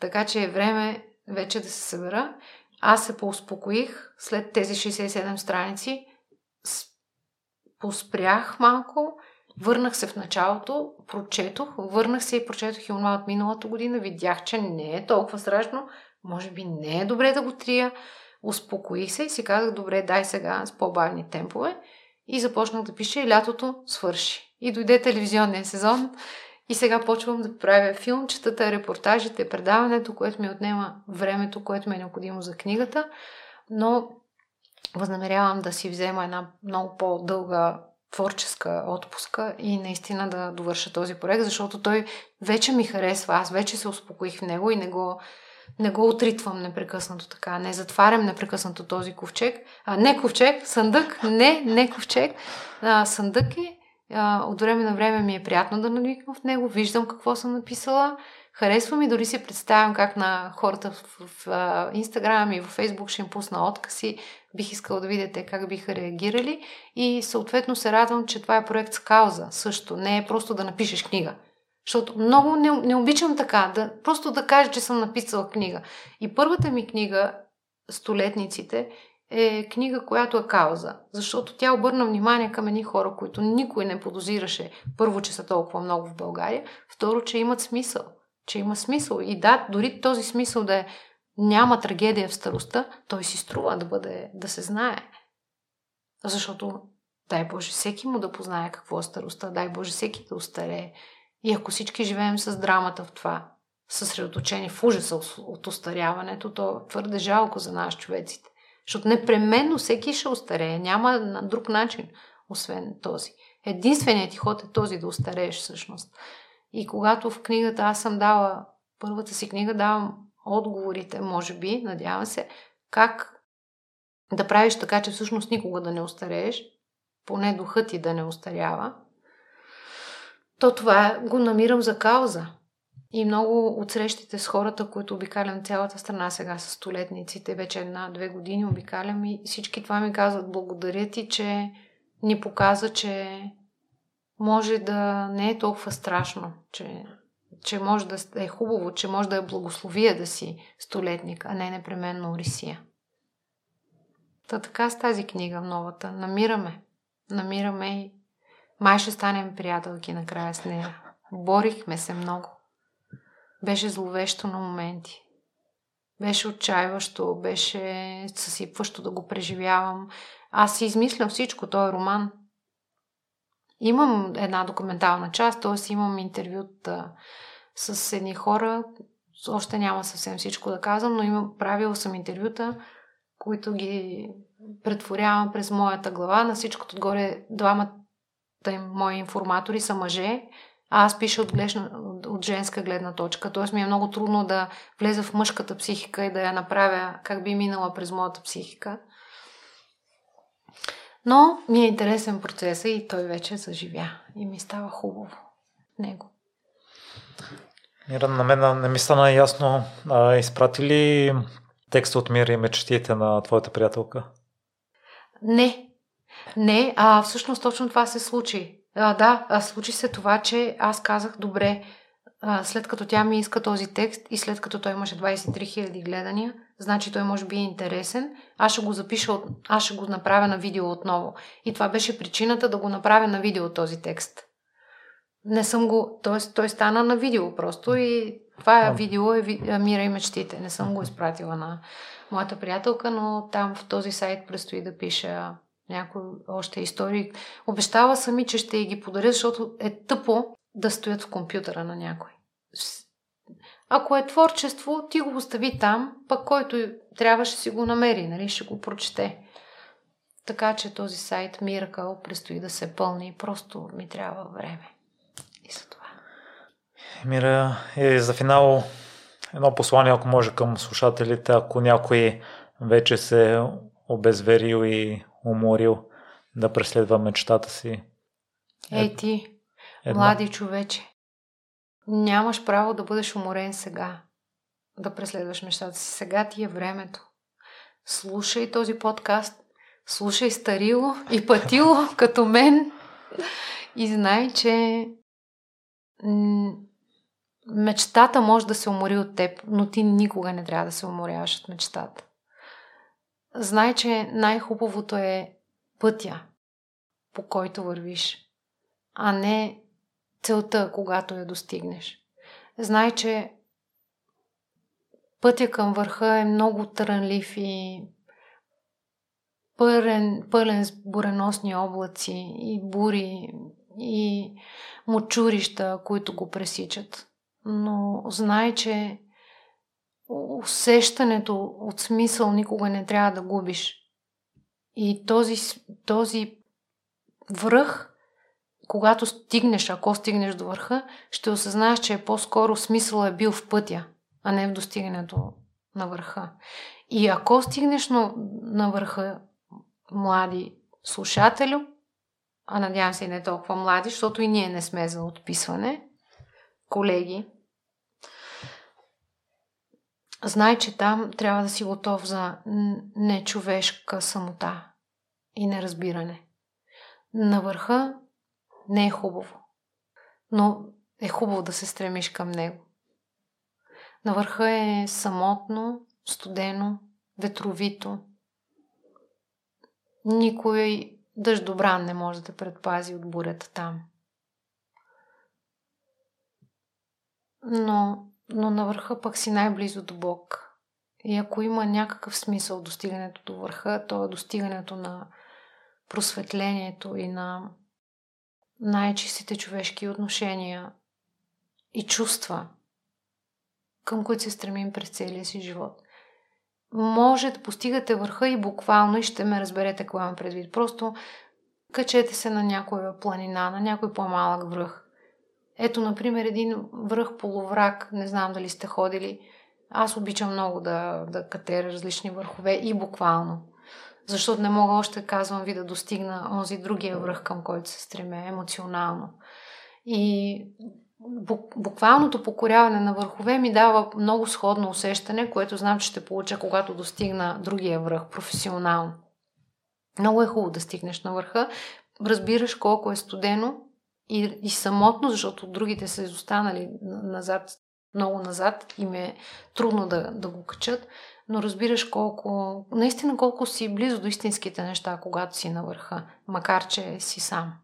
Така че е време вече да се събера. Аз се поуспокоих след тези 67 страници. Поспрях малко, върнах се в началото, прочетох, върнах се и прочетох и от миналата година. Видях, че не е толкова страшно. Може би не е добре да го трия. Успокоих се и си казах, добре, дай сега с по-бавни темпове. И започнах да пиша и лятото свърши. И дойде телевизионния сезон и сега почвам да правя филмчетата, репортажите, предаването, което ми отнема времето, което ми е необходимо за книгата, но възнамерявам да си взема една много по-дълга творческа отпуска и наистина да довърша този проект, защото той вече ми харесва. Аз вече се успокоих в него и не го не го отритвам непрекъснато така, не затварям непрекъснато този ковчег. А, не ковчег, съндък, не, не ковчег. А, съндък е. А, от време на време ми е приятно да навиквам в него, виждам какво съм написала, харесва ми, дори си представям как на хората в, в, в Инстаграм и в Фейсбук ще им пусна откази, бих искала да видите как биха реагирали и съответно се радвам, че това е проект с кауза също, не е просто да напишеш книга. Защото много не, не обичам така, да, просто да кажа, че съм написала книга. И първата ми книга, Столетниците, е книга, която е кауза. Защото тя обърна внимание към едни хора, които никой не подозираше. Първо, че са толкова много в България. Второ, че имат смисъл. Че има смисъл. И да, дори този смисъл да е няма трагедия в старостта, той си струва да бъде, да се знае. Защото, дай Боже, всеки му да познае какво е старостта, дай Боже, всеки да устарее. И ако всички живеем с драмата в това, съсредоточени в ужаса от устаряването, то е твърде жалко за нас, човеците. Защото непременно всеки ще устарее. Няма на друг начин, освен този. Единственият ти ход е този да устарееш всъщност. И когато в книгата аз съм дала, първата си книга давам отговорите, може би, надявам се, как да правиш така, че всъщност никога да не устарееш, поне духът ти да не устарява, то това го намирам за кауза. И много от срещите с хората, които обикалям цялата страна сега с столетниците, вече една-две години обикалям и всички това ми казват благодаря ти, че ни показа, че може да не е толкова страшно, че, че може да е хубаво, че може да е благословия да си столетник, а не непременно Орисия. Та така с тази книга новата. Намираме. Намираме и май ще станем приятелки накрая с нея. Борихме се много. Беше зловещо на моменти. Беше отчаиващо, беше съсипващо да го преживявам. Аз си измислям всичко, той е роман. Имам една документална част, т.е. имам интервюта с едни хора. Още няма съвсем всичко да казвам, но имам, правила съм интервюта, които ги претворявам през моята глава. На всичкото отгоре двамата им мои информатори са мъже, а аз пиша от, гледна, от женска гледна точка. Тоест ми е много трудно да влеза в мъжката психика и да я направя как би минала през моята психика. Но ми е интересен процес и той вече заживя. И ми става хубаво него. Мира, на мен не ми стана ясно. А, изпрати ли текста от Мира и мечтите на твоята приятелка? Не. Не, а всъщност точно това се случи. А, да, случи се това, че аз казах, добре, а, след като тя ми иска този текст и след като той имаше 23 000 гледания, значи той може би е интересен, аз ще го запиша, аз ще го направя на видео отново. И това беше причината да го направя на видео този текст. Не съм го, т.е. той стана на видео просто и това е видео е Мира и мечтите. Не съм го изпратила на моята приятелка, но там в този сайт предстои да пиша някои още истории. Обещава сами, че ще ги подаря, защото е тъпо да стоят в компютъра на някой. Ако е творчество, ти го остави там, пък който трябва ще си го намери, нали, ще го прочете. Така че този сайт Miracle предстои да се пълни. Просто ми трябва време. И за това. Мира, и за финал едно послание, ако може към слушателите, ако някой вече се обезверил и уморил да преследва мечтата си. Ей ти, Едно. млади човече, нямаш право да бъдеш уморен сега, да преследваш мечтата си. Сега ти е времето. Слушай този подкаст, слушай Старило и Патило като мен и знай, че мечтата може да се умори от теб, но ти никога не трябва да се уморяваш от мечтата. Знай, че най-хубавото е пътя, по който вървиш, а не целта, когато я достигнеш. Знай, че пътя към върха е много трънлив и пълен, пълен с буреносни облаци и бури и мочурища, които го пресичат. Но знай, че усещането от смисъл никога не трябва да губиш. И този, този връх, когато стигнеш, ако стигнеш до върха, ще осъзнаеш, че е по-скоро смисъл е бил в пътя, а не в достигането на върха. И ако стигнеш на, на върха, млади слушателю, а надявам се и не толкова млади, защото и ние не сме за отписване, колеги, знай, че там трябва да си готов за нечовешка самота и неразбиране. На върха не е хубаво, но е хубаво да се стремиш към него. На върха е самотно, студено, ветровито. Никой дъжд добран не може да предпази от бурята там. Но но на върха пък си най-близо до Бог. И ако има някакъв смисъл достигането до върха, то е достигането на просветлението и на най-чистите човешки отношения и чувства, към които се стремим през целия си живот. Може да постигате върха и буквално и ще ме разберете какво имам предвид. Просто качете се на някоя планина, на някой по-малък връх ето, например, един връх полуврак, не знам дали сте ходили. Аз обичам много да, да катеря различни върхове и буквално. Защото не мога още, казвам ви, да достигна онзи другия връх, към който се стремя емоционално. И буквалното покоряване на върхове ми дава много сходно усещане, което знам, че ще получа, когато достигна другия връх професионално. Много е хубаво да стигнеш на върха. Разбираш колко е студено, и, и самотно, защото другите са изостанали назад, много назад и ми е трудно да, да го качат, но разбираш колко, наистина колко си близо до истинските неща, когато си на върха, макар че си сам.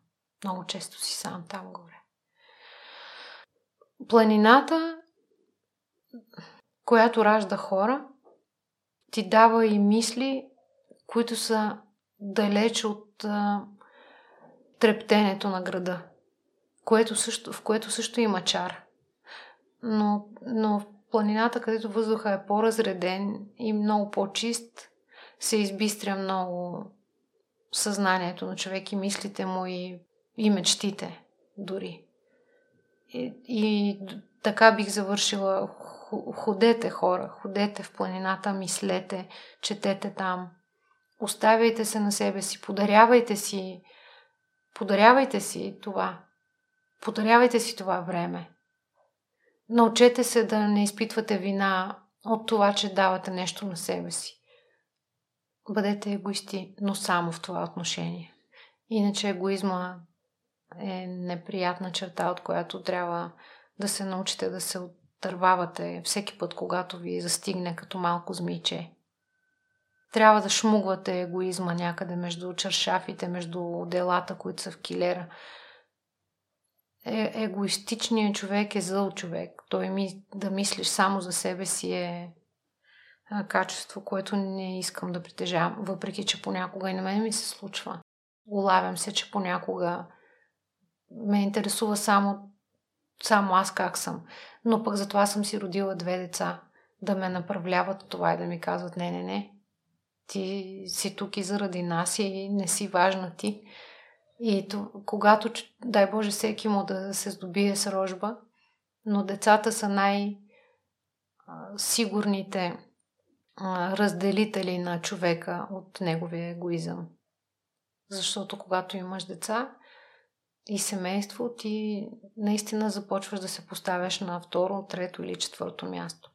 Много често си сам там горе. Планината, която ражда хора, ти дава и мисли, които са далеч от а, трептенето на града което също, в което също има чар. Но, но в планината, където въздуха е по-разреден и много по-чист, се избистря много съзнанието на човек и мислите му и, и мечтите дори. И, и така бих завършила. Ходете хора, ходете в планината, мислете, четете там. Оставяйте се на себе си, подарявайте си, подарявайте си това. Подарявайте си това време. Научете се да не изпитвате вина от това, че давате нещо на себе си. Бъдете егоисти, но само в това отношение. Иначе егоизма е неприятна черта, от която трябва да се научите да се отървавате всеки път, когато ви застигне като малко змийче. Трябва да шмугвате егоизма някъде между чершафите, между делата, които са в килера. Е, егоистичният човек е зъл човек. Той ми, да мислиш само за себе си е качество, което не искам да притежавам, въпреки че понякога и на мен ми се случва. Улавям се, че понякога ме интересува само, само аз как съм. Но пък затова съм си родила две деца. Да ме направляват това и да ми казват не, не, не. Ти си тук и заради нас и не си важна ти. И то, когато, дай Боже, всеки му да се здобие с рожба, но децата са най-сигурните разделители на човека от неговия егоизъм. Защото когато имаш деца и семейство, ти наистина започваш да се поставяш на второ, трето или четвърто място.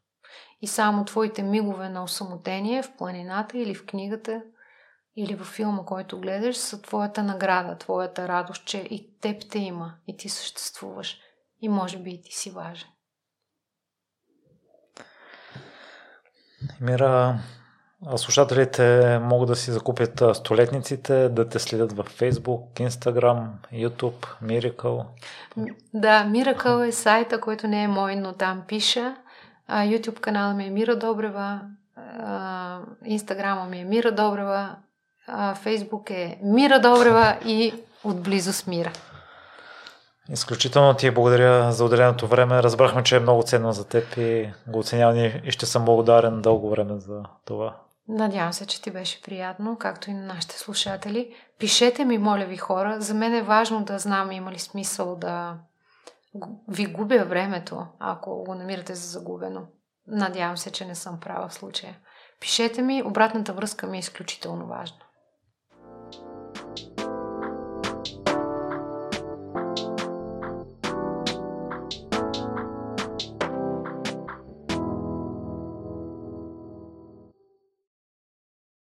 И само твоите мигове на осамотение в планината или в книгата или в филма, който гледаш, са твоята награда, твоята радост, че и теб те има, и ти съществуваш. И може би и ти си важен. Мира, слушателите могат да си закупят столетниците, да те следят в Facebook, Instagram, YouTube, Miracle. Да, Miracle е сайта, който не е мой, но там пиша. YouTube канала ми е Мира Добрева, Инстаграма ми е Мира Добрева, Фейсбук е Мира Добрева и отблизо с Мира. Изключително ти благодаря за отделеното време. Разбрахме, че е много ценно за теб и го оценявам и ще съм благодарен дълго време за това. Надявам се, че ти беше приятно, както и на нашите слушатели. Пишете ми, моля ви хора. За мен е важно да знам има ли смисъл да ви губя времето, ако го намирате за загубено. Надявам се, че не съм права в случая. Пишете ми, обратната връзка ми е изключително важна.